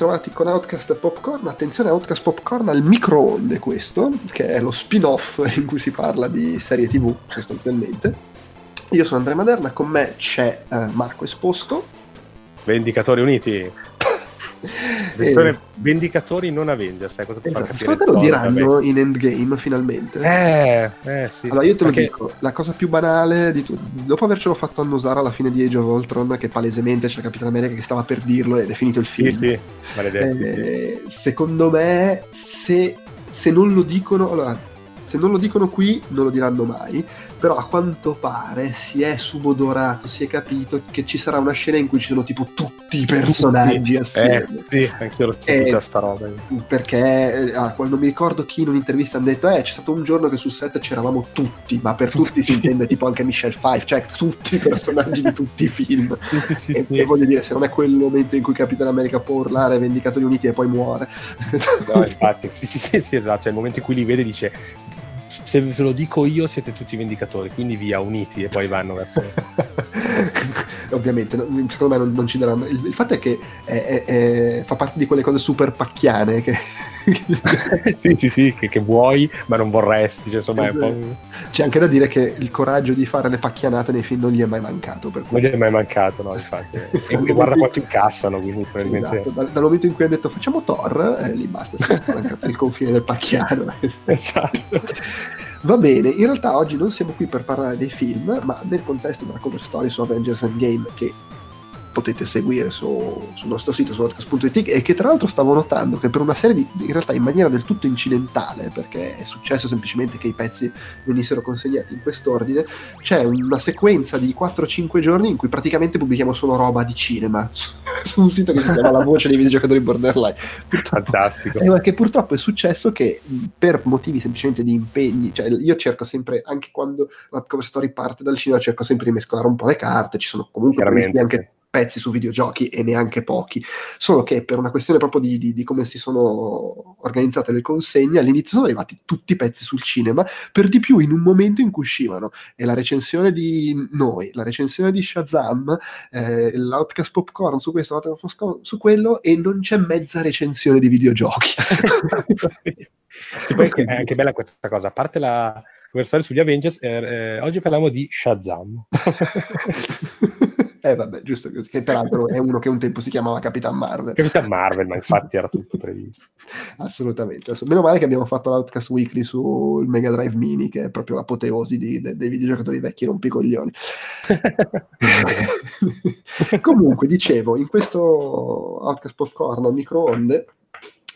ritrovati con Outcast Popcorn. Attenzione, Outcast Popcorn al microonde questo, che è lo spin-off in cui si parla di serie TV sostanzialmente. Io sono Andrea Maderna, con me c'è eh, Marco Esposto. Vendicatori Uniti. e... Vendicatori non Avengers, sai cosa esatto. Secondo te lo diranno in Endgame finalmente? Eh, eh sì. Allora io te Perché... lo dico, la cosa più banale di tutto, dopo avercelo fatto annusare alla fine di Age of Ultron, che palesemente c'è Capitan America che stava per dirlo ed è finito il film. Sì, sì, maledetti. Eh, secondo me, se, se non lo dicono, allora, se non lo dicono qui, non lo diranno mai però a quanto pare si è subodorato, si è capito che ci sarà una scena in cui ci sono tipo tutti i personaggi assieme. Eh, sì, anche io l'ho sentita eh, sta roba. Perché eh, ah, quando mi ricordo chi in un'intervista hanno detto eh c'è stato un giorno che sul set c'eravamo tutti, ma per tutti, tutti si intende tipo anche Michelle Five, cioè tutti i personaggi di tutti i film. Sì, sì, e, sì. e, voglio dire, se non è quel momento in cui Capitan America può urlare Vendicatori Uniti e poi muore. No, infatti, sì, sì, sì, sì, esatto, cioè il momento in cui li vede dice se, se lo dico io siete tutti vendicatori, quindi via, uniti e poi vanno verso... Ovviamente, secondo me non, non ci daranno... Il, il, fatto è che è, è, è, fa parte di quelle cose super pacchiane che... sì, sì, sì, che, che, vuoi, ma non vorresti. Cioè, insomma, esatto. C'è anche da dire che il coraggio di fare le pacchianate nei film non gli è mai mancato. Per non gli è mai mancato, no, infatti. e guarda quanto incassano, quindi probabilmente... Esatto. Dal, dal, momento in cui ha detto facciamo Thor, eh, lì basta, si il confine del pacchiano. esatto. Va bene, in realtà oggi non siamo qui per parlare dei film, ma nel contesto della cover story su Avengers Endgame che potete seguire su, sul nostro sito su podcast.it e che tra l'altro stavo notando che per una serie di in realtà in maniera del tutto incidentale perché è successo semplicemente che i pezzi venissero consegnati in quest'ordine c'è una sequenza di 4-5 giorni in cui praticamente pubblichiamo solo roba di cinema su un sito che si chiama La voce dei videogiocatori borderline. Purtroppo, fantastico. Eh, che purtroppo è successo che per motivi semplicemente di impegni cioè io cerco sempre anche quando la cover story parte dal cinema cerco sempre di mescolare un po' le carte ci sono comunque anche pezzi su videogiochi e neanche pochi, solo che per una questione proprio di, di, di, come si sono organizzate le consegne, all'inizio sono arrivati tutti i pezzi sul cinema, per di più in un momento in cui uscivano e la recensione di noi, la recensione di Shazam, eh, l'Outcast Popcorn su questo, l'Outcast su quello e non c'è mezza recensione di videogiochi. e poi è anche bella questa cosa, a parte la conversazione sugli Avengers, eh, eh, oggi parliamo di Shazam. Eh vabbè, giusto che peraltro è uno che un tempo si chiamava Capitan Marvel. Capitan Marvel, ma infatti era tutto previsto. Assolutamente. Meno male che abbiamo fatto l'Outcast Weekly sul Mega Drive Mini, che è proprio l'apoteosi di, de, dei videogiocatori vecchi rompicoglioni. Comunque, dicevo, in questo Outcast Popcorn a microonde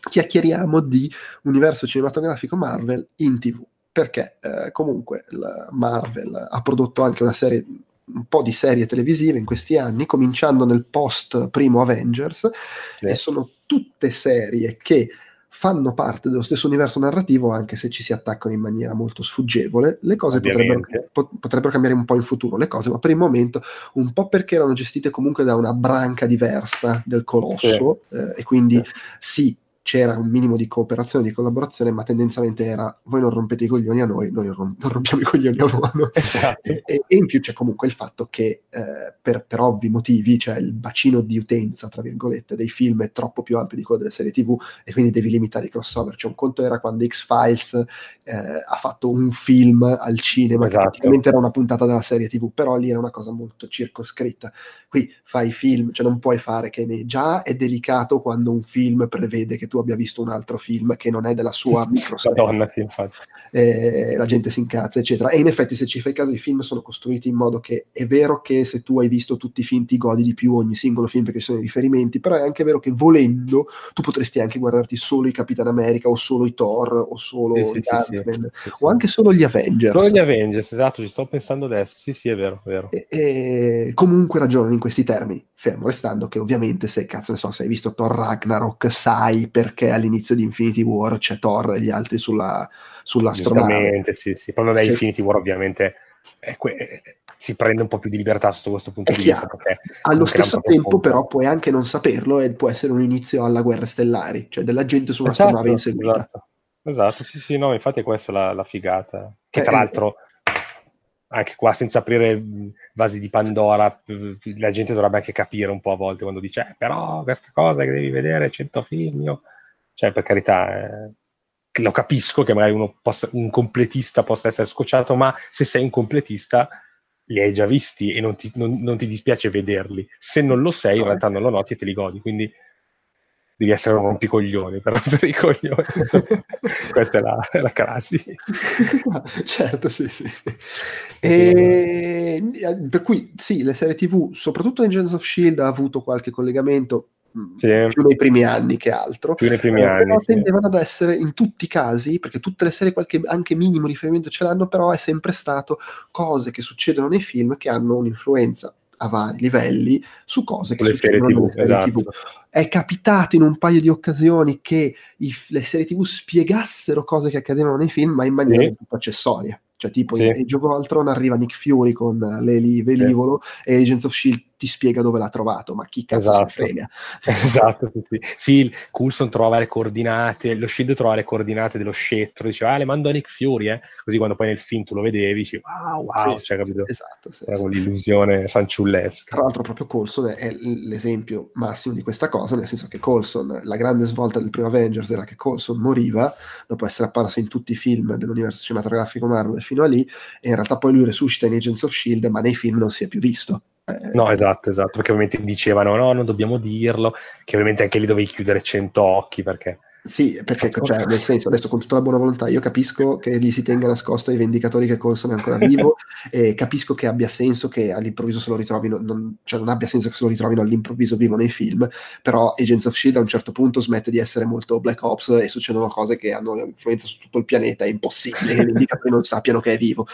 chiacchieriamo di universo cinematografico Marvel in tv perché eh, comunque Marvel ha prodotto anche una serie un po' di serie televisive in questi anni, cominciando nel post primo Avengers, sì. e sono tutte serie che fanno parte dello stesso universo narrativo, anche se ci si attaccano in maniera molto sfuggevole. Le cose potrebbero, potrebbero, cambiare un po' in futuro, le cose, ma per il momento un po' perché erano gestite comunque da una branca diversa del colosso, sì. eh, e quindi sì, c'era un minimo di cooperazione, di collaborazione, ma tendenzialmente era voi non rompete i coglioni a noi, noi non, rompiamo i coglioni a voi. Esatto. E, e, in più c'è comunque il fatto che eh, per, per, ovvi motivi, cioè il bacino di utenza, tra virgolette, dei film è troppo più ampio di quello delle serie TV e quindi devi limitare i crossover. Cioè un conto era quando X-Files eh, ha fatto un film al cinema, esatto. che praticamente era una puntata della serie TV, però lì era una cosa molto circoscritta. Qui fai film, cioè non puoi fare che ne... già è delicato quando un film prevede che tu abbia visto un altro film che non è della sua microserie. Madonna, sì, infatti. Eh, la gente si incazza, eccetera. E in effetti, se ci fai caso, i film sono costruiti in modo che è vero che se tu hai visto tutti i film ti godi di più ogni singolo film perché sono i riferimenti, però è anche vero che volendo tu potresti anche guardarti solo i Capitan America o solo i Thor o solo sì, gli sì, Ant-Man sì, o anche solo gli Avengers. Solo gli Avengers, esatto, ci sto pensando adesso. Sì, sì, è vero, è vero. E, e comunque ragionano in questi termini, fermo restando che ovviamente se cazzo ne so, se hai visto Thor Ragnarok sai perché all'inizio di Infinity War c'è Thor e gli altri sulla, sull'astronave. sì, sì. Poi da sì. Infinity War ovviamente è que- si prende un po' più di libertà sotto questo punto è di chiaro. vista. Allo stesso tempo però puoi anche non saperlo e può essere un inizio alla guerra stellari, cioè della gente su un'astronave esatto, inseguita. Esatto. esatto, sì sì, no, infatti è questa la, la figata. Che tra eh, l'altro anche qua senza aprire vasi di Pandora, la gente dovrebbe anche capire un po' a volte quando dice, eh, però questa cosa che devi vedere, 100 film, io... cioè per carità, eh, lo capisco che magari uno possa, un completista possa essere scocciato, ma se sei un completista li hai già visti e non ti, non, non ti dispiace vederli. Se non lo sei, in realtà non lo noti e te li godi, quindi devi essere un rompicoglioni per rompere i coglioni. Questa è la, è la crasi. certo, sì, sì. E, per cui sì, le serie TV, soprattutto Agents of Shield, ha avuto qualche collegamento mm, sì. più nei primi anni che altro. Più nei primi eh, anni. Però sì. tendevano ad essere in tutti i casi, perché tutte le serie qualche anche minimo riferimento ce l'hanno, però è sempre stato cose che succedono nei film che hanno un'influenza a vari livelli su cose che succedono nelle serie esatto. TV. È capitato in un paio di occasioni che i, le serie TV spiegassero cose che accadevano nei film, ma in maniera sì. tutto accessoria. Cioè, tipo sì. in Age of Ultron arriva Nick Fury con l'Eli velivolo sì. e Agents of Shield ti spiega dove l'ha trovato, ma chi cazzo esatto. frega. esatto, sì, sì. sì, Coulson trova le coordinate, lo Shield trova le coordinate dello scettro, diceva, ah, le mando a Nick Fury, eh? Così quando poi nel film tu lo vedevi, dici, wow, wow, sì, cioè, capito? Esatto, sì. Era l'illusione fanciullesca. Tra l'altro proprio Coulson è l'esempio massimo di questa cosa, nel senso che Coulson, la grande svolta del primo Avengers era che Coulson moriva, dopo essere apparso in tutti i film dell'universo cinematografico Marvel fino a lì, e in realtà poi lui resuscita in Agents of Shield, ma nei film non si è più visto. No, esatto, esatto, perché ovviamente dicevano no, non dobbiamo dirlo, che ovviamente anche lì dovevi chiudere cento occhi perché sì, perché cioè, nel senso, adesso con tutta la buona volontà, io capisco che gli si tenga nascosto ai vendicatori che Coulson è ancora vivo e capisco che abbia senso che all'improvviso se lo ritrovino, non, cioè non abbia senso che se lo ritrovino all'improvviso vivo nei film, però Agents of S.H.I.E.L.D. a un certo punto smette di essere molto Black Ops e succedono cose che hanno influenza su tutto il pianeta, è impossibile che gli indicatori non sappiano che è vivo.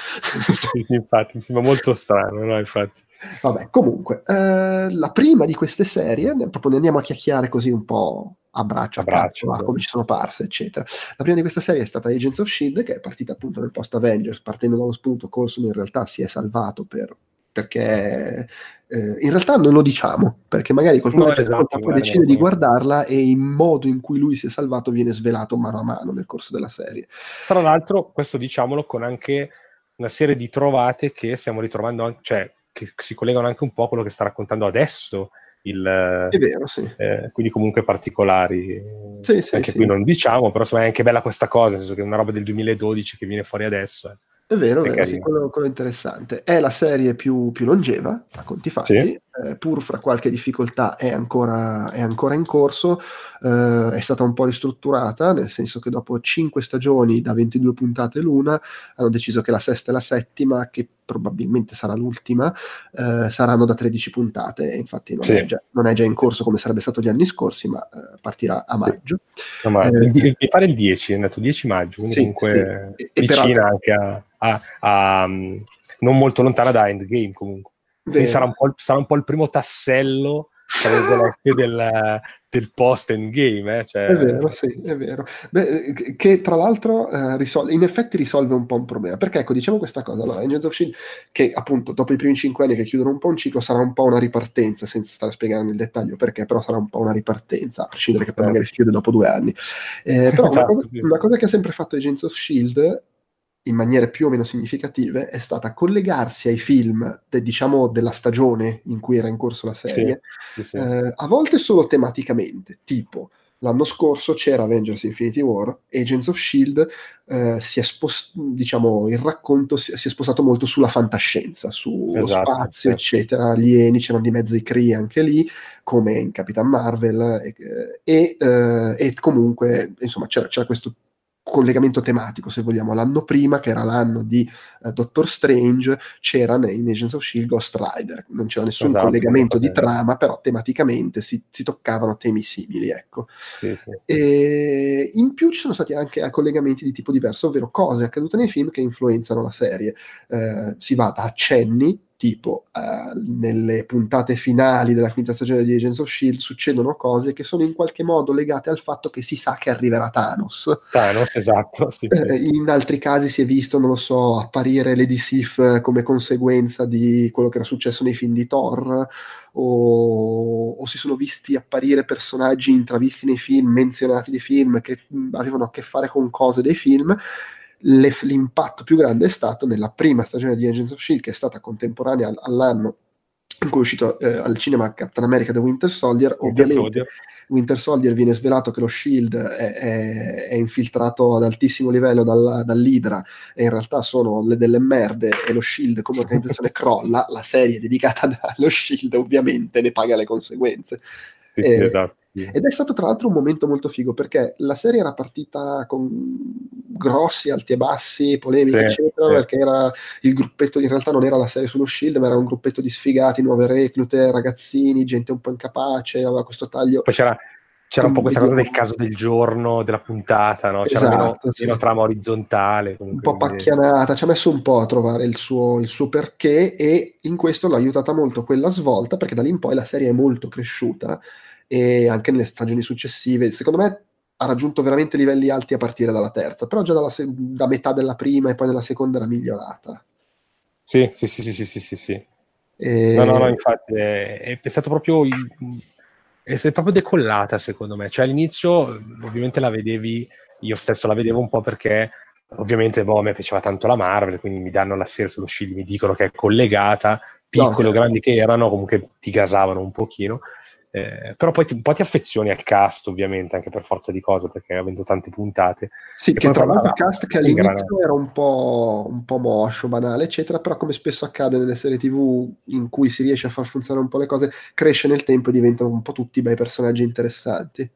infatti, mi sembra molto strano, no? Infatti. Vabbè, comunque, eh, la prima di queste serie, proprio ne andiamo a chiacchierare così un po' a braccio, a, braccio, cazzo, come ci sono parse, eccetera. La prima di questa serie è stata Agents of Shield, che è partita appunto nel post Avengers, partendo dallo spunto, Colson in realtà si è salvato per, perché eh, in realtà non lo diciamo, perché magari qualcuno no, esatto, poi decide di guardarla e il modo in cui lui si è salvato viene svelato mano a mano nel corso della serie. Tra l'altro, questo diciamolo con anche una serie di trovate che stiamo ritrovando, cioè che si collegano anche un po' a quello che sta raccontando adesso il, è vero, sì. Eh, quindi comunque particolari. Sì, sì, anche sì. qui non diciamo, però insomma, è anche bella questa cosa, nel senso che è una roba del 2012 che viene fuori adesso. Eh. È vero, è vero sì, quello, quello, interessante. È la serie più, più longeva, a conti fatti. Eh, pur fra qualche difficoltà è ancora, è ancora in corso, eh, è stata un po' ristrutturata, nel senso che dopo 5 stagioni da 22 puntate l'una hanno deciso che la sesta e la settima, che probabilmente sarà l'ultima, eh, saranno da 13 puntate, infatti non, sì. è già, non, è già, in corso come sarebbe stato gli anni scorsi, ma eh, partirà a maggio. No, ma eh, mi pare il 10, è andato 10 maggio, quindi comunque vicina anche a a, a, non molto lontana da Endgame comunque. Quindi sarà un, sarà un, po', il primo tassello del, del post endgame. Eh? Cioè... È vero, sì, è vero. Beh, che tra l'altro eh, risol- in effetti risolve un po' un problema. Perché ecco, diciamo questa cosa, allora, Agents of Shield, che appunto dopo i primi cinque anni che chiudono un po' un ciclo, sarà un po' una ripartenza, senza stare a spiegare nel dettaglio perché, però sarà un po' una ripartenza, a prescindere che poi magari si chiude dopo due anni. Eh, però esatto, una, cosa, sì. una cosa che ha sempre fatto Agents of Shield in maniere più o meno significative è stata collegarsi ai film de, diciamo della stagione in cui era in corso la serie sì, sì, sì. Eh, a volte solo tematicamente tipo l'anno scorso c'era Avengers Infinity War Agents of Shield eh, si è spost- diciamo il racconto si, si, è spostato molto sulla fantascienza sullo esatto, spazio eccetera alieni c'erano di mezzo i Kree anche lì come in Capitan Marvel e, e, eh, e comunque insomma c'era, c'era questo collegamento tematico, se vogliamo. L'anno prima, che era l'anno di uh, Doctor Strange, c'era in Agents of Shield Ghost Rider. Non c'era nessun esatto, collegamento di trama, però tematicamente si, si toccavano temi simili. Ecco. Sì, sì. E in più ci sono stati anche collegamenti di tipo diverso, ovvero cose accadute nei film che influenzano la serie. Uh, si va da accenni tipo uh, nelle puntate finali della quinta stagione di Agents of Shield succedono cose che sono in qualche modo legate al fatto che si sa che arriverà Thanos. Thanos, esatto. Sì, sì. Eh, in altri casi si è visto, non lo so, apparire Lady Sif come conseguenza di quello che era successo nei film di Thor, o, o si sono visti apparire personaggi intravisti nei film, menzionati nei film, che avevano a che fare con cose dei film l'impatto più grande è stato nella prima stagione di Agents of Shield, che è stata contemporanea all'anno in cui è uscito eh, al cinema Captain America The Winter Soldier. Winter Ovviamente Soldier. Winter Soldier viene svelato che lo Shield è, è, è infiltrato ad altissimo livello dal, dall'Idra e in realtà sono le, delle merde e lo Shield come organizzazione crolla. La serie dedicata allo Shield ovviamente ne paga le conseguenze. Sì, eh, esatto. Ed è stato tra l'altro un momento molto figo perché la serie era partita con grossi alti e bassi, polemiche, sì, eccetera, sì. perché era il gruppetto, in realtà non era la serie sullo Shield, ma era un gruppetto di sfigati, nuove reclute, ragazzini, gente un po' incapace, aveva questo taglio. Poi c'era, c'era un po' questa cosa del caso del giorno, della puntata, no? C'era esatto, meno, sì. meno, trama orizzontale. Un po' pacchianata, ci ha messo un po' a trovare il suo, il suo, perché e in questo l'ha aiutata molto quella svolta, perché da lì in poi la serie è molto cresciuta e anche nelle stagioni successive. Secondo me ha raggiunto veramente livelli alti a partire dalla terza, però già se- da metà della prima e poi nella seconda era migliorata. Sì, sì, sì, sì, sì, sì, sì. E... No, no, no, infatti è, è stato proprio... È proprio decollata secondo me, cioè all'inizio ovviamente la vedevi, io stesso la vedevo un po' perché ovviamente boh, a me piaceva tanto la Marvel, quindi mi danno la serie sullo Shield, mi dicono che è collegata, piccoli o grandi che erano, comunque ti gasavano un pochino. Eh, però poi ti, un po' ti affezioni al cast, ovviamente, anche per forza di cose, perché avendo tante puntate. Sì, che tra l'altro il cast che all'inizio era un po', un po' moscio, banale, eccetera, però come spesso accade nelle serie TV in cui si riesce a far funzionare un po' le cose, cresce nel tempo e diventano un po' tutti bei personaggi interessanti.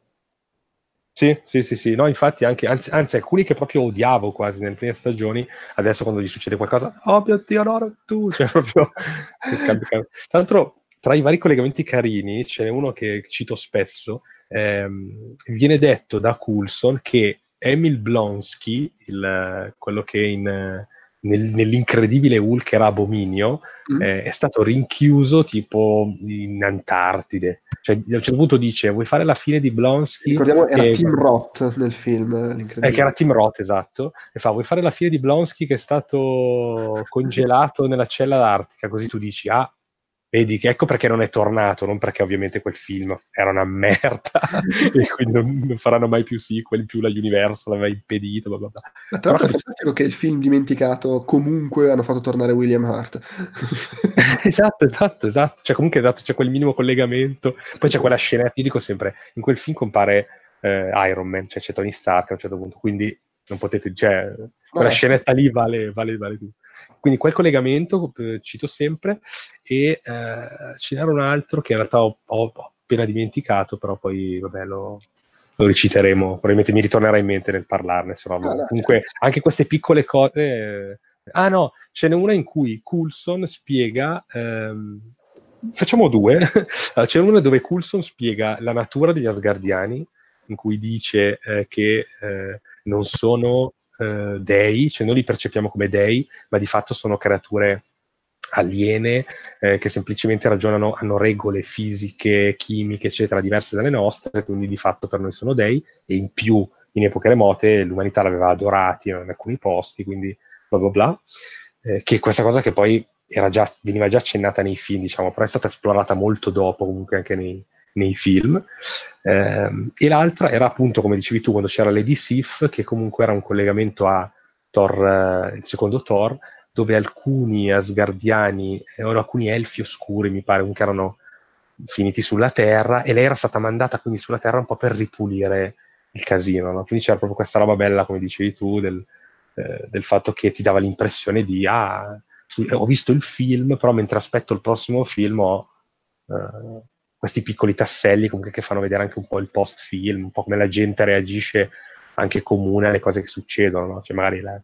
Sì, sì, sì, sì. No, infatti, anche, anzi, anzi, alcuni che proprio odiavo quasi nelle prime stagioni, adesso quando gli succede qualcosa, oh mio Dio, no, tu, cioè proprio... Tra l'altro, tra i vari collegamenti carini, ce n'è uno che cito spesso, ehm, viene detto da Coulson che Emil Blonsky, il, quello che in, nel, nell'incredibile Hulk era Abominio, mm. eh, è stato rinchiuso tipo in Antartide. Cioè, a un certo punto dice, vuoi fare la fine di Blonsky? Ricordiamo, era che... Tim Roth nel film. Eh, che era Tim Roth, esatto. E fa, vuoi fare la fine di Blonsky che è stato congelato nella cella artica? Così tu dici, ah, vedi che ecco perché non è tornato, non perché ovviamente quel film era una merda e quindi non, non, faranno mai più sequel, più la Universal l'aveva impedito, bla bla bla. Ma tra l'altro è fantastico che il film dimenticato comunque hanno fatto tornare William Hart. esatto, esatto, esatto, cioè comunque esatto, c'è quel minimo collegamento, poi c'è quella scena, io dico sempre, in quel film compare eh, Iron Man, cioè c'è Tony Stark a un certo punto, quindi non potete, cioè, quella Vabbè. scenetta lì vale, vale, vale tutto. Quindi quel collegamento eh, cito sempre e eh, ce n'era un altro che in realtà ho, ho, appena dimenticato, però poi vabbè lo, lo riciteremo, probabilmente mi ritornerà in mente nel parlarne, se no, ah, comunque anche queste piccole cose... Eh, ah no, ce n'è una in cui Coulson spiega... Ehm, facciamo due. C'è una dove Coulson spiega la natura degli Asgardiani, in cui dice eh, che eh, non sono eh, dei, cioè noi li percepiamo come dei, ma di fatto sono creature aliene eh, che semplicemente ragionano, hanno regole fisiche, chimiche, eccetera, diverse dalle nostre, quindi di fatto per noi sono dei, e in più in epoche remote l'umanità l'aveva adorati in alcuni posti, quindi bla bla bla, eh, che questa cosa che poi già, veniva già accennata nei film, diciamo, però è stata esplorata molto dopo, comunque anche nei, nei film. Eh, e l'altra era appunto, come dicevi tu, quando c'era Lady Sif, che comunque era un collegamento a Thor, eh, il secondo Thor, dove alcuni asgardiani, eh, o alcuni elfi oscuri, mi pare, che erano finiti sulla Terra, e lei era stata mandata quindi sulla Terra un po' per ripulire il casino. No? Quindi c'era proprio questa roba bella, come dicevi tu, del, eh, del fatto che ti dava l'impressione di, ah, ho visto il film, però mentre aspetto il prossimo film ho... Uh, questi piccoli tasselli comunque che fanno vedere anche un po' il post film, un po' come la gente reagisce anche comune alle cose che succedono, no? cioè magari la,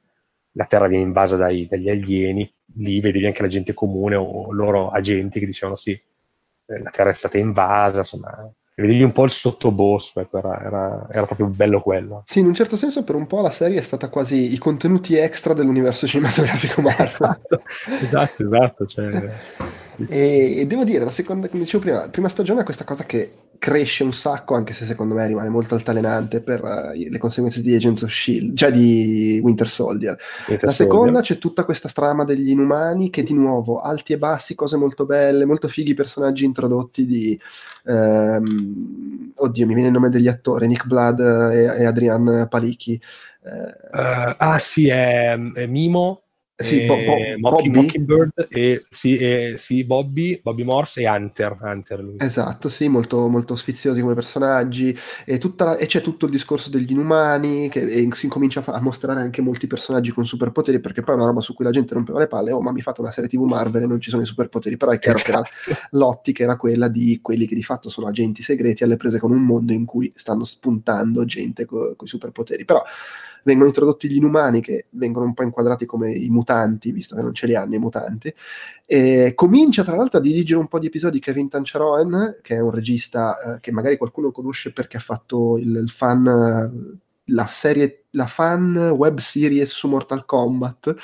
la Terra viene invasa dai, dagli alieni, lì vedevi anche la gente comune o loro agenti che dicevano sì, eh, la Terra è stata invasa, insomma, vedevi un po' il sottobosco, ecco, era, era, era, proprio bello quello. Sì, in un certo senso per un po' la serie è stata quasi i contenuti extra dell'universo cinematografico Marvel. esatto, esatto, esatto cioè... E, e, devo dire, la seconda, come dicevo prima, la prima stagione è questa cosa che cresce un sacco, anche se secondo me rimane molto altalenante per uh, le conseguenze di Agents of Shield, cioè di Winter Soldier. Winter la seconda Soldier. c'è tutta questa strama degli inumani che di nuovo alti e bassi, cose molto belle, molto fighi personaggi introdotti di um, oddio, mi viene il nome degli attori, Nick Blood e, e Adrian Palicchi. Uh, ah sì, è, è Mimo sì, Bo- Bo- Mocky, Mockingbird e, sì, e, sì, Bobby, Bobby Morse e Hunter. Hunter esatto, sì, molto, molto sfiziosi come personaggi e, la, e, c'è tutto il discorso degli inumani che e si incomincia a, a, mostrare anche molti personaggi con superpoteri perché poi è una roba su cui la gente rompeva le palle, oh ma mi fate una serie tv Marvel e non ci sono i superpoteri, però è chiaro esatto. che era, l'ottica era quella di quelli che di fatto sono agenti segreti alle prese con un mondo in cui stanno spuntando gente con i superpoteri, però vengono introdotti gli inumani che vengono un po' inquadrati come i mutanti, visto che non ce li hanno i mutanti. E comincia tra l'altro a dirigere un po' di episodi Kevin Tancharoen, che è un regista eh, che magari qualcuno conosce perché ha fatto il, il fan la serie, la fan web series su Mortal Kombat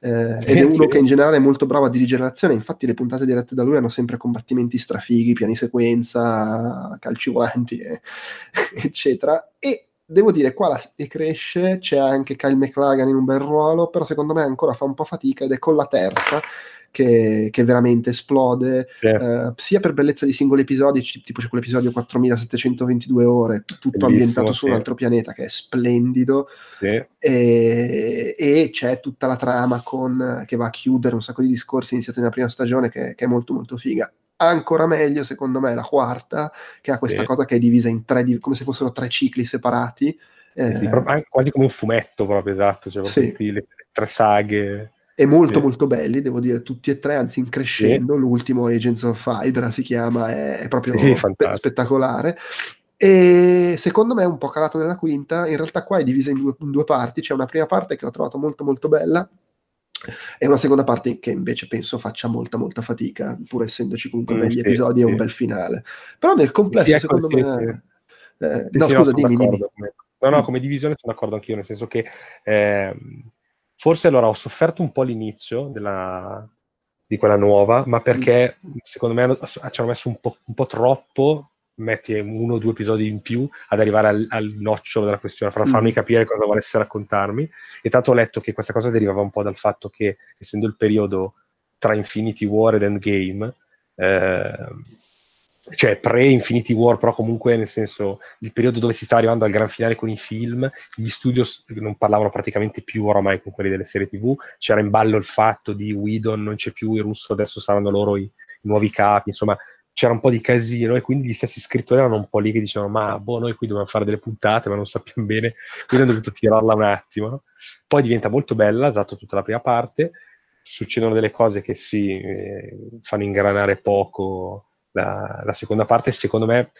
eh, sì, ed è uno sì. che in generale è molto bravo a dirigere l'azione infatti le puntate dirette da lui hanno sempre combattimenti strafighi, piani sequenza calci volanti eh, eccetera e devo dire, qua la e cresce, c'è anche Kyle McLagan in un bel ruolo, però secondo me ancora fa un po' fatica ed è con la terza che, che veramente esplode, sì. eh, sia per bellezza di singoli episodi, tipo c'è quell'episodio 4722 ore, tutto Bellissimo, ambientato su un altro pianeta che è splendido, sì. e, e, c'è tutta la trama con, che va a chiudere un sacco di discorsi iniziati nella prima stagione che, che è molto molto figa ancora meglio secondo me la quarta che ha questa sì. cosa che è divisa in tre come se fossero tre cicli separati eh, sì, quasi come un fumetto proprio esatto cioè proprio sì. le tre saghe e molto sì. molto belli devo dire tutti e tre anzi in crescendo l'ultimo Agents of Hydra si chiama è, è proprio spe- spettacolare e secondo me è un po' calato nella quinta in realtà qua è divisa in due, in due parti c'è una prima parte che ho trovato molto molto bella e una seconda parte che invece penso faccia molta molta fatica, pur essendoci comunque mm, begli sì, episodi sì. e un bel finale. Però nel complesso, sì, ecco, secondo me... Eh, no, scusa, no, dimmi, dimmi. No, no, come divisione sono d'accordo anch'io, nel senso che eh, forse allora ho sofferto un po' l'inizio della, di quella nuova, ma perché secondo me ci hanno messo un po', un po' troppo metti uno o due episodi in più ad arrivare al, al nocciolo della questione, per farmi mm. capire cosa volesse raccontarmi. E tanto ho letto che questa cosa derivava un po' dal fatto che, essendo il periodo tra Infinity War ed Endgame, eh, cioè pre-Infinity War, però comunque nel senso il periodo dove si sta arrivando al gran finale con i film, gli studios non parlavano praticamente più oramai con quelli delle serie TV, c'era in ballo il fatto di Whedon non c'è più, il russo adesso saranno loro i, i nuovi capi, insomma c'era un po' di casino e quindi gli stessi scrittori erano un po' lì che dicevano ma boh noi qui dobbiamo fare delle puntate ma non sappiamo bene quindi hanno dovuto tirarla un attimo no? poi diventa molto bella esatto tutta la prima parte succedono delle cose che si eh, fanno ingranare poco la, la, seconda parte secondo me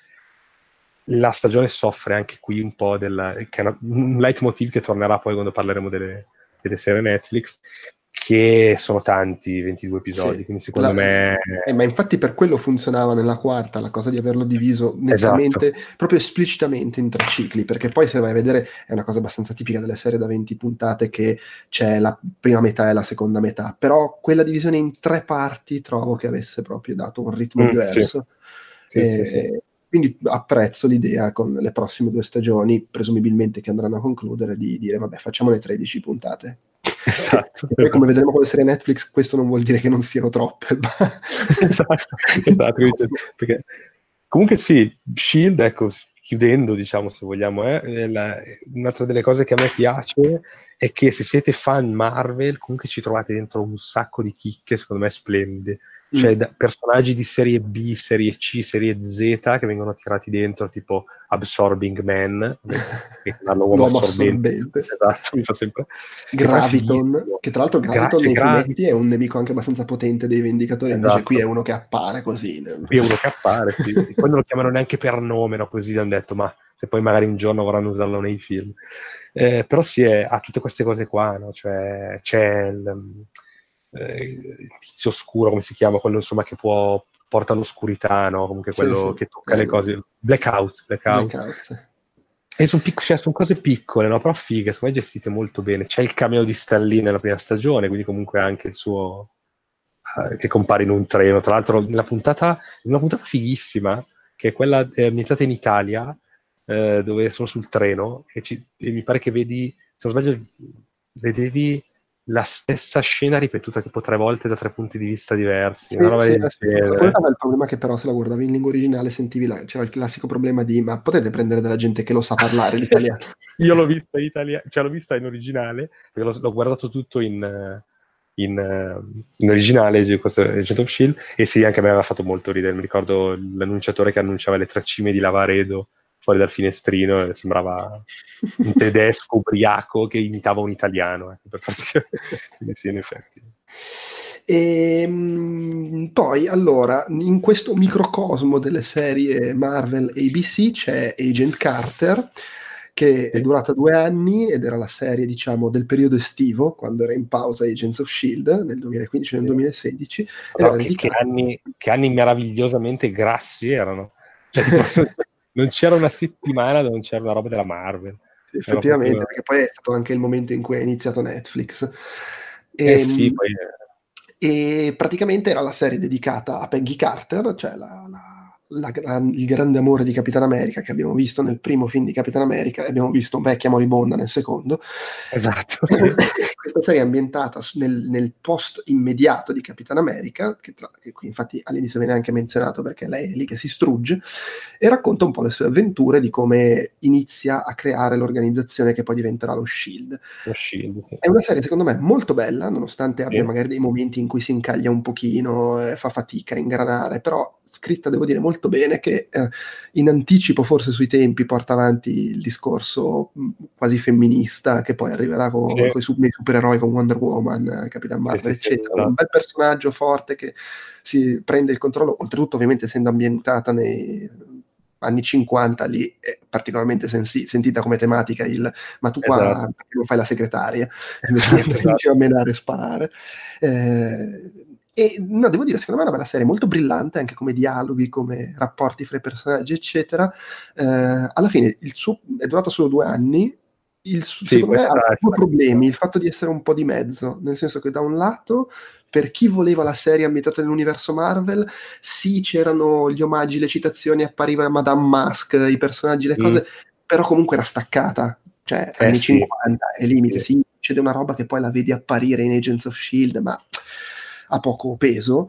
la stagione soffre anche qui un po' del un leitmotiv che tornerà poi quando parleremo delle, delle serie Netflix che sono tanti, 22 episodi, sì, quindi secondo la, me... Eh, ma infatti per quello funzionava nella quarta, la cosa di averlo diviso nettamente, esatto. proprio esplicitamente in tre cicli, perché poi se vai a vedere è una cosa abbastanza tipica delle serie da 20 puntate che c'è la prima metà e la seconda metà, però quella divisione in tre parti trovo che avesse proprio dato un ritmo mm, diverso. Sì. Sì, sì, quindi apprezzo l'idea con le prossime due stagioni, presumibilmente che andranno a concludere, di dire vabbè facciamo le 13 puntate Esatto. E poi come vedremo con le serie Netflix, questo non vuol dire che non siano troppe. esatto, esatto. Perché, comunque sì, Shield, ecco, chiudendo, diciamo, se vogliamo, eh, la, un'altra delle cose che a me piace è che se siete fan Marvel, comunque ci trovate dentro un sacco di chicche, secondo me, splendide cioè mm. personaggi di serie B, serie C, serie Z che vengono tirati dentro, tipo Absorbing Man, che hanno uomo assorbente. assorbente. Esatto, mi fa sempre... Graviton, che tra l'altro Graviton Gra- nei fumetti è un nemico anche abbastanza potente dei Vendicatori, esatto. invece qui è uno che appare così. Qui è uno che appare, sì. poi non lo chiamano neanche per nome, no? così hanno detto, ma se poi magari un giorno vorranno usarlo nei film. Eh, però sì, è, ha tutte queste cose qua, no? cioè c'è il eh, il tizio oscuro, come si chiama, quello insomma che può porta l'oscurità, no? Comunque quello sì, sì. che tocca le cose. Blackout, blackout. blackout E sono, pic- cioè, sono, cose piccole, no? però fighe, secondo me gestite molto bene. C'è il cameo di Stan nella prima stagione, quindi comunque anche il suo... Uh, che compare in un treno. Tra l'altro, nella puntata, una puntata fighissima, che è quella eh, ambientata in Italia, eh, dove sono sul treno, e, ci, e, mi pare che vedi, se non sbaglio, vedevi la stessa scena ripetuta tipo tre volte da tre punti di vista diversi. Sì, una sì, sì. il problema che però se la guardavi in lingua originale sentivi la, c'era il classico problema di ma potete prendere della gente che lo sa parlare l'italiano. Io l'ho vista in italiano, cioè l'ho vista in originale, perché l'ho, l'ho guardato tutto in, in, in originale, questo Agent of Shield, e sì, anche a me aveva fatto molto ridere. Mi ricordo l'annunciatore che annunciava le tre cime di Lavaredo fuori dal finestrino e sembrava un tedesco ubriaco che imitava un italiano, ecco, per Quindi sì, in effetti. E, ehm, poi, allora, in questo microcosmo delle serie Marvel ABC c'è Agent Carter, che è durata due anni ed era la serie, diciamo, del periodo estivo, quando era in pausa Agents of S.H.I.E.L.D. nel 2015 e nel 2016. No, che, che, anni, che, anni, meravigliosamente grassi erano. Cioè, non c'era una settimana dove non c'era una roba della Marvel. Sì, effettivamente, proprio... perché poi è stato anche il momento in cui è iniziato Netflix. E, eh sì, ehm, poi... e praticamente era la serie dedicata a Peggy Carter, cioè la, la la, il grande amore di Capitan America che abbiamo visto nel primo film di Capitan America e abbiamo visto vecchia moribonda nel secondo. Esatto. Questa serie è ambientata nel, nel, post immediato di Capitan America, che, tra, che, qui infatti all'inizio viene anche menzionato perché lei è lì che si strugge, e racconta un po' le sue avventure di come inizia a creare l'organizzazione che poi diventerà lo Shield. Lo Shield sì. È una serie secondo me molto bella, nonostante abbia magari dei momenti in cui si incaglia un pochino, eh, fa fatica a ingranare, però scritta, devo dire, molto bene, che eh, in anticipo forse sui tempi porta avanti il discorso mh, quasi femminista che poi arriverà con, sì. con i supereroi, con Wonder Woman, Capitan Marvel, sì, sì, eccetera. Esatto. Un bel personaggio forte che si prende il controllo, oltretutto ovviamente essendo ambientata nei anni 50 lì è particolarmente sensi- sentita come tematica il ma tu qua esatto. perché non fai la segretaria invece di esatto. a menare e sparare eh, e no, devo dire, secondo me è una bella serie, molto brillante anche come dialoghi, come rapporti fra i personaggi, eccetera. Eh, alla fine il suo, è durato solo due anni. Il, sì, secondo me ha due problemi, il fatto di essere un po' di mezzo, nel senso che da un lato, per chi voleva la serie ambientata nell'universo Marvel, sì, c'erano gli omaggi, le citazioni, appariva Madame Mask, i personaggi, le mm. cose, però comunque era staccata, cioè eh, anni sì. 50 è limite, sì. sì, succede una roba che poi la vedi apparire in Agents of S.H.I.E.L.D., ma ha poco peso.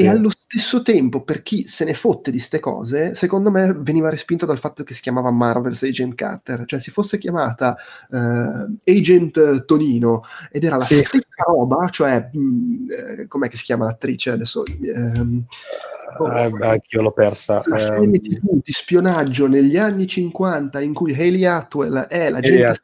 E allo stesso tempo, per chi se ne fotte di ste cose, secondo me veniva respinto dal fatto che si chiamava Marvel's Agent Carter. Cioè, si fosse chiamata uh, Agent Tonino ed era la sì. stessa roba, cioè, mh, mm, eh, com'è che si chiama l'attrice adesso? Um, Oh, eh, anch'io l'ho persa. La serie eh, TV di spionaggio negli anni 50 in cui Hayley Atwell è la gente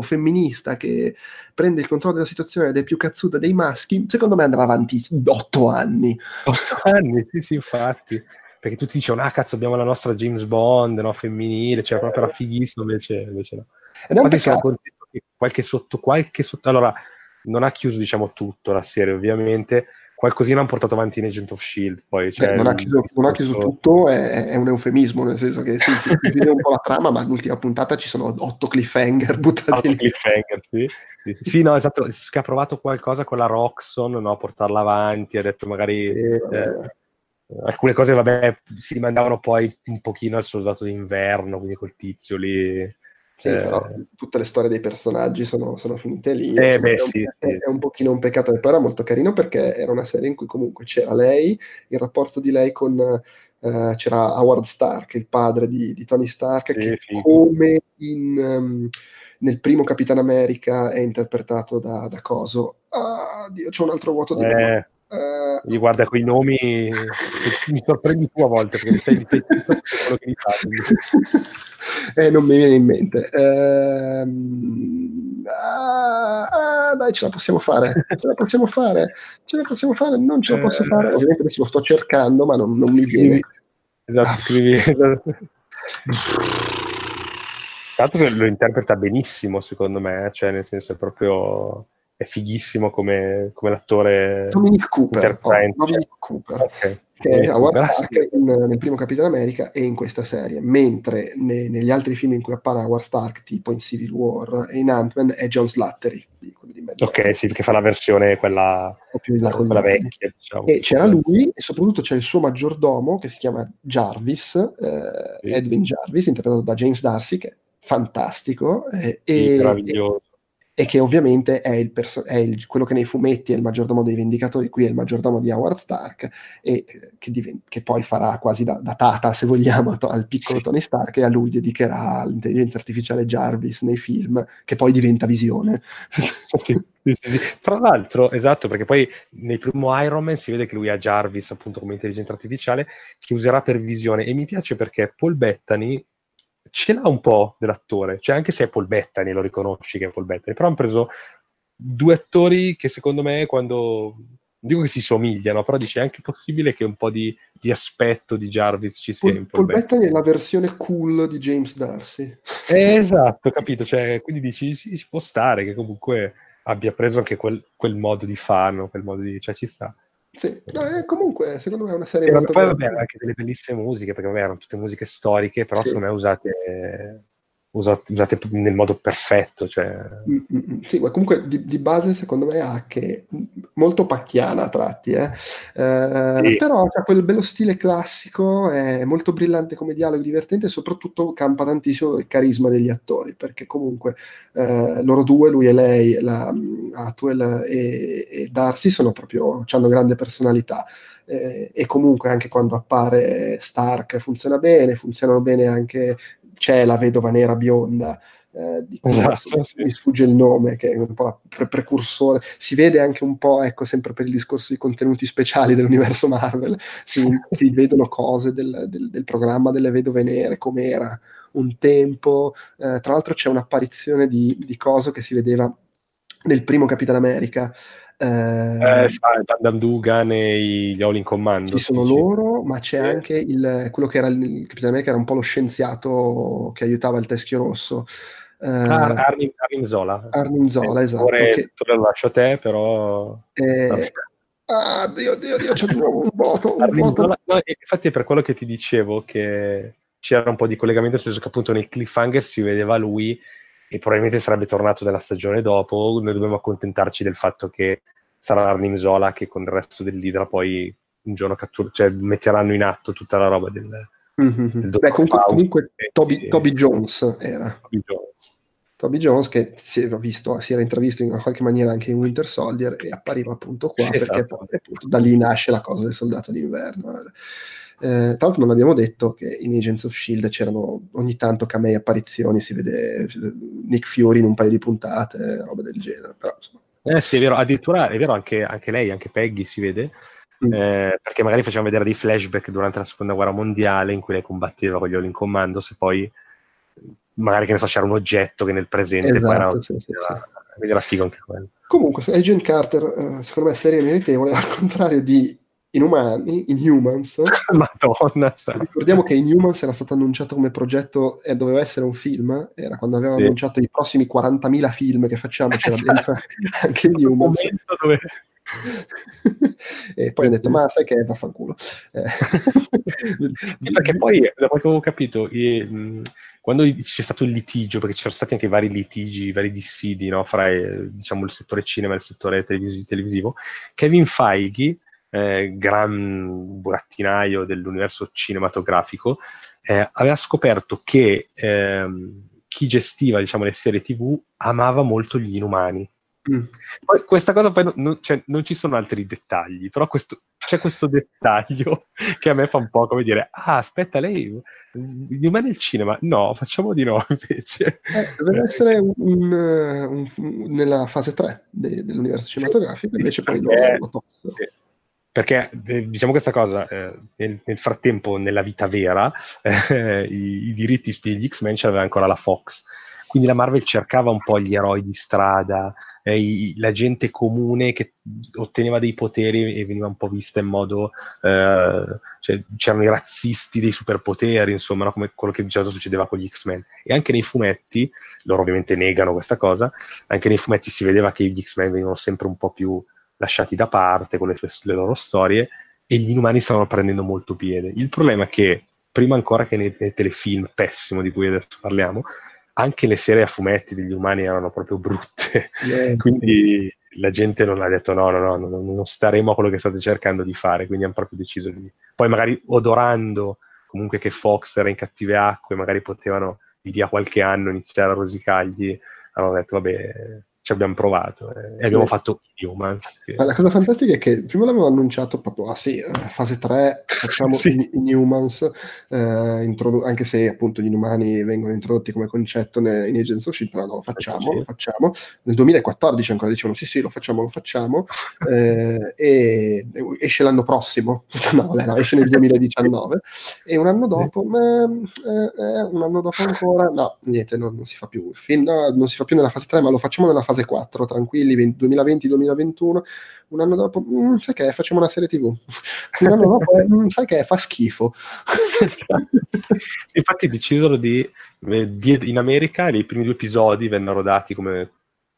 femminista che prende il controllo della situazione ed è più cazzuta dei maschi, secondo me andava avanti otto anni. Otto anni, sì, sì, infatti. Perché tutti dicono, ah cazzo, abbiamo la nostra James Bond, no, femminile, cioè proprio era fighissimo, invece, invece no. Ed Infatti sono contento che qualche sotto, qualche sotto... Allora, non ha chiuso, diciamo, tutto la serie, ovviamente, qualcosina hanno portato avanti in Agent of Shield. Poi, cioè, Beh, non, ha chiuso, non, ha chiuso, tutto, è, è, un eufemismo, nel senso che sì, si chiude un po' la trama, ma all'ultima puntata ci sono otto cliffhanger buttati otto lì. cliffhanger, sì. sì. sì. no, esatto, che ha provato qualcosa con la Roxxon, no, a portarla avanti, ha detto magari... Sì, eh, alcune cose, vabbè, si rimandavano poi un pochino al soldato d'inverno, quindi col tizio lì sì, eh... però tutte le storie dei personaggi sono, sono finite lì. Eh, beh, è, un, sì, è, è, un pochino un peccato, però era molto carino perché era una serie in cui comunque c'era lei, il rapporto di lei con... Uh, c'era Howard Stark, il padre di, di Tony Stark, che come in, um, nel primo Capitan America è interpretato da, da Coso. Ah, Dio, c'è un altro vuoto di eh, Uh, guarda quei nomi mi sorprendi tu a volte perché sei di te quello che mi fa eh, non mi viene in mente. Uh, ah, ah, dai ce la possiamo fare ce la possiamo fare ce la possiamo fare non ce la posso fare eh. ovviamente adesso lo sto cercando ma non, non mi viene. Esatto scrivi. Tanto che lo interpreta benissimo secondo me cioè nel senso è proprio è fighissimo come, come l'attore Dominic Cooper, oh, Dominic Cooper okay. che è Howard Stark in, nel primo Capitano America e in questa serie mentre ne, negli altri film in cui appare Howard Stark tipo in Civil War e in Ant-Man è John Slattery ok sì perché fa la versione quella, là, quella vecchia diciamo. e c'era lui e soprattutto c'è il suo maggiordomo che si chiama Jarvis eh, sì. Edwin Jarvis interpretato da James Darcy che è fantastico eh, sì, e, meraviglioso e che ovviamente è, il perso- è il, quello che nei fumetti è il maggiordomo dei Vendicatori, qui è il maggiordomo di Howard Stark, e eh, che, divent- che, poi farà quasi da, da tata, se vogliamo, to- al piccolo sì. Tony Stark, e a lui dedicherà l'intelligenza artificiale Jarvis nei film, che poi diventa visione. sì. Tra l'altro, esatto, perché poi nel primo Iron Man si vede che lui ha Jarvis appunto come intelligenza artificiale che userà per visione e mi piace perché Paul Bettany ce l'ha un po' dell'attore, cioè anche se è Paul Bettany, lo riconosci che è Paul Bettany, però hanno preso due attori che secondo me quando dico che si somigliano, però dice è anche possibile che un po' di, di aspetto di Jarvis ci sia Paul, Paul, Bettany. è la versione cool di James Darcy. Eh, esatto, capito, cioè, quindi dici sì, ci può stare che comunque abbia preso anche quel, quel modo di farlo, quel modo di... cioè ci sta. Sì, no, è comunque secondo me è una serie e molto poi vabbè, anche delle bellissime musiche, perché vabbè, erano tutte musiche storiche, però sì. secondo me usate usate, usate nel modo perfetto. Cioè... Mm-hmm. Sì, ma comunque di, di, base secondo me ha che molto pacchiana a tratti, eh? Eh, sì. però ha quel bello stile classico, è molto brillante come dialogo, divertente e soprattutto campa tantissimo il carisma degli attori, perché comunque eh, loro due, lui e lei, la, Atwell e, e Darcy, sono proprio, hanno grande personalità. Eh, e comunque anche quando appare Stark funziona bene, funzionano bene anche c'è la vedova nera bionda, eh, di cui esatto, sì. mi sfugge il nome, che è un po' pre- precursore. Si vede anche un po', ecco, sempre per il discorso di contenuti speciali dell'universo Marvel, si, si vedono cose del, del, del, programma delle vedove nere, com'era un tempo. Eh, tra l'altro c'è un'apparizione di, di coso che si vedeva nel primo Capitan America, eh, eh, Gundam Dugan e gli All in Commando. Ci sono loro, ma c'è eh. anche il, quello che era il, Capitano America, era un po' lo scienziato che aiutava il Teschio Rosso. Eh, Ar- Arnim, Arnim Zola. Arnim Zola, eh, esatto. Ora che... lo lascio a te, però... Eh, ah, Dio, Dio, Dio, c'è di nuovo un voto. No, infatti è per quello che ti dicevo che c'era un po' di collegamento, nel senso che appunto nel cliffhanger si vedeva lui e probabilmente sarebbe tornato della stagione dopo, noi dobbiamo accontentarci del fatto che sarà Arnim Zola che con il resto dell'Idra poi un giorno cattura, cioè metteranno in atto tutta la roba del, mm-hmm. del Beh, comunque, comunque Toby, Toby, Jones era Toby Jones. Toby Jones che si era, visto, si era intravisto in qualche maniera anche in Winter Soldier e appariva appunto qua sì, perché esatto. poi appunto, da lì nasce la cosa del soldato d'inverno eh, tra l'altro non abbiamo detto che in Agents of S.H.I.E.L.D. c'erano ogni tanto camei apparizioni, si vede Nick Fury in un paio di puntate, roba del genere, però. Eh sì, è vero, addirittura è vero anche, anche lei, anche Peggy si vede, mm. eh, perché magari facciamo vedere dei flashback durante la seconda guerra mondiale in cui lei combatteva con gli All in Commando, se poi magari che ne so c'era un oggetto che nel presente esatto, poi era, sì, sì, era, sì. era figo anche quello. Comunque, Agent Carter, eh, secondo me è serie meritevole, al contrario di Inumani, Inhumans. Madonna. Ricordiamo che Inhumans era stato annunciato come progetto e doveva essere un film, era quando avevano sì. annunciato i prossimi 40.000 film che facciamo, c'era esatto. dentro anche Inhumans. Dove... e poi ho detto, ma sai che vaffanculo. Eh. sì, perché poi, da quel che avevo capito, eh, quando c'è stato il litigio, perché ci sono stati anche vari litigi, vari dissidi no, fra eh, diciamo, il settore cinema e il settore televisivo, Kevin Feige eh, gran burattinaio dell'universo cinematografico, eh, aveva scoperto che ehm, chi gestiva diciamo, le serie tv amava molto gli inumani. Mm. Poi, questa cosa poi non, cioè, non, ci sono altri dettagli, però questo, c'è questo dettaglio che a me fa un po' come dire: Ah, aspetta, lei gli umani al cinema? No, facciamo di no invece. Eh, deve essere un, un, un, nella fase 3 de, dell'universo cinematografico, sì, invece poi lo, lo sì perché eh, diciamo questa cosa, eh, nel, nel, frattempo nella vita vera eh, i, i, diritti degli X-Men ce l'aveva ancora la Fox, quindi la Marvel cercava un po' gli eroi di strada, eh, i, la gente comune che otteneva dei poteri e veniva un po' vista in modo, eh, cioè, c'erano i razzisti dei superpoteri, insomma, no? come quello che di succedeva con gli X-Men. E anche nei fumetti, loro ovviamente negano questa cosa, anche nei fumetti si vedeva che gli X-Men venivano sempre un po' più lasciati da parte con le, sue, le loro storie e gli inumani stavano prendendo molto piede. Il problema è che, prima ancora che nei, nei telefilm, pessimo di cui adesso parliamo, anche le serie a fumetti degli umani erano proprio brutte. Yeah. quindi la gente non ha detto no, no, no, no, non staremo a quello che state cercando di fare, quindi hanno proprio deciso di... Poi magari odorando comunque che Fox era in cattive acque, magari potevano di lì a qualche anno iniziare a rosicargli, hanno detto vabbè, ci abbiamo provato eh, e abbiamo fatto Humans. Che... la cosa fantastica è che prima l'avevo annunciato proprio, ah sì, eh, fase 3, facciamo sì. Inhumans, eh, introdu- anche se appunto gli inumani vengono introdotti come concetto ne- in Agents of Shield, però no, lo facciamo, sì. lo facciamo. Nel 2014 ancora dicevano sì sì, lo facciamo, lo facciamo, eh, e esce l'anno prossimo, no, vabbè, no, esce nel 2019, e un anno dopo, ma, eh, un anno dopo ancora, no, niente, no, non si fa più, fin, no, non si fa più nella fase 3, ma lo facciamo nella fase 4, tranquilli, 2020-2021, un anno dopo, mm, sai che facciamo una serie tv, un anno dopo, eh, mm, sai che fa schifo. Infatti decisero di, in America i primi due episodi vennero dati come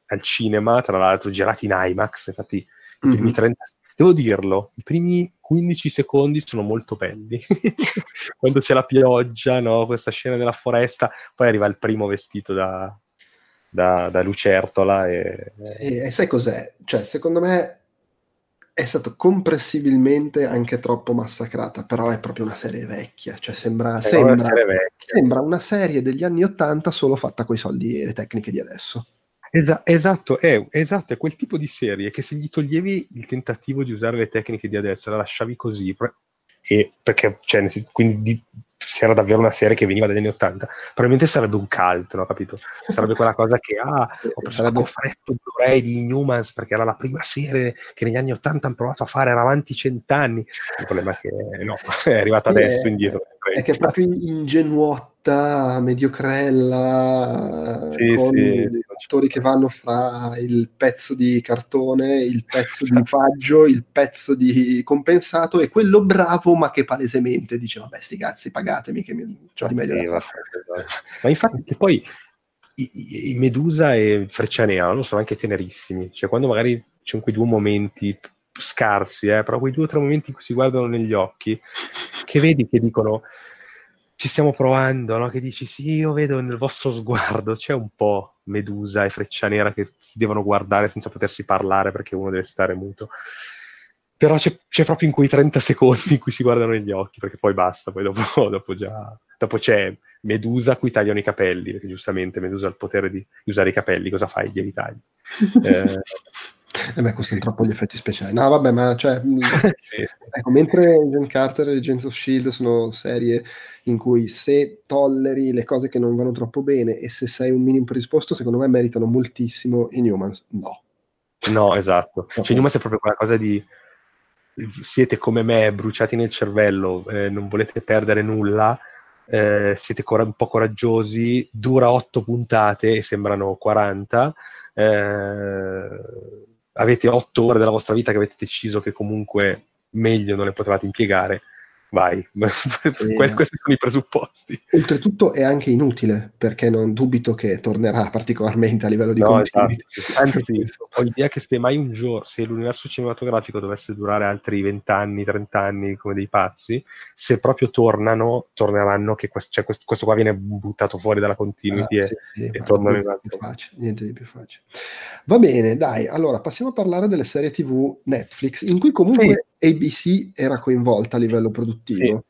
al cinema, tra l'altro girati in IMAX, infatti i primi mm-hmm. 30 devo dirlo, i primi 15 secondi sono molto belli. Quando c'è la pioggia, no? questa scena della foresta, poi arriva il primo vestito da, da, da lucertola. E... E, e sai cos'è? Cioè, secondo me è stato comprensibilmente anche troppo massacrata, però è proprio una serie vecchia, cioè sembra, sembra, una, serie sembra una serie degli anni Ottanta solo fatta con i soldi e le tecniche di adesso. Esa- esatto, è, esatto, è quel tipo di serie che se gli toglievi il tentativo di usare le tecniche di adesso, la lasciavi così, e perché, cioè, quindi di, se era davvero una serie che veniva dagli anni 80, probabilmente sarebbe un cult, no? Capito? Sarebbe quella cosa che, ah, ho preso sarebbe... freddo Blu-ray di Newmans perché era la prima serie che negli anni 80 hanno provato a fare, era avanti cent'anni. Il problema è che, no, è arrivata adesso, indietro. È che è proprio ingenuotta mediocrella, sì, con sì, attori che vanno fra il pezzo di cartone, il pezzo di faggio, il pezzo di compensato e quello bravo ma che palesemente dice vabbè sti cazzi pagatemi che mi, c'ho di meglio sì, esatto. ma infatti che poi i, i, Medusa e Freccia Nera sono anche tenerissimi. Cioè quando magari ci sono quei due momenti scarsi, eh, però quei due o tre momenti in cui si guardano negli occhi, che vedi che dicono ci stiamo provando, no? che dici sì, io vedo nel vostro sguardo, c'è un po' Medusa e Freccia Nera che si devono guardare senza potersi parlare perché uno deve stare muto. Però c'è, c'è proprio in quei 30 secondi in cui si guardano negli occhi, perché poi basta, poi dopo, dopo già... Dopo c'è Medusa a cui tagliano i capelli, perché giustamente Medusa ha il potere di, usare i capelli, cosa fai? Glieli tagli. eh, e eh beh, costano troppo gli effetti speciali. No, vabbè, ma cioè, sì. ecco, mentre Agent Carter e Agents of Shield sono serie in cui se tolleri le cose che non vanno troppo bene e se sei un minimo predisposto, secondo me meritano moltissimo. In Humans, no. No, esatto. Okay. Cioè, Humans è proprio quella cosa di siete come me, bruciati nel cervello, eh, non volete perdere nulla, eh, siete cor- un po' coraggiosi, dura otto puntate e sembrano 40. Eh, avete otto ore della vostra vita che avete deciso che comunque meglio non le potevate impiegare, vai, sì. questi sono i presupposti. Oltretutto è anche inutile, perché non dubito che tornerà particolarmente a livello di no, contenuti. Esatto. Anzi, ho l'idea che se mai un giorno, se l'universo cinematografico dovesse durare altri 20 anni, 30 anni come dei pazzi, se proprio tornano, torneranno che questo, cioè questo, questo qua viene buttato fuori dalla continuity ah, e, sì, e tornano in altro. Facile, niente di più facile. Va bene, dai, allora passiamo a parlare delle serie TV Netflix, in cui comunque ABC era coinvolta a livello produttivo.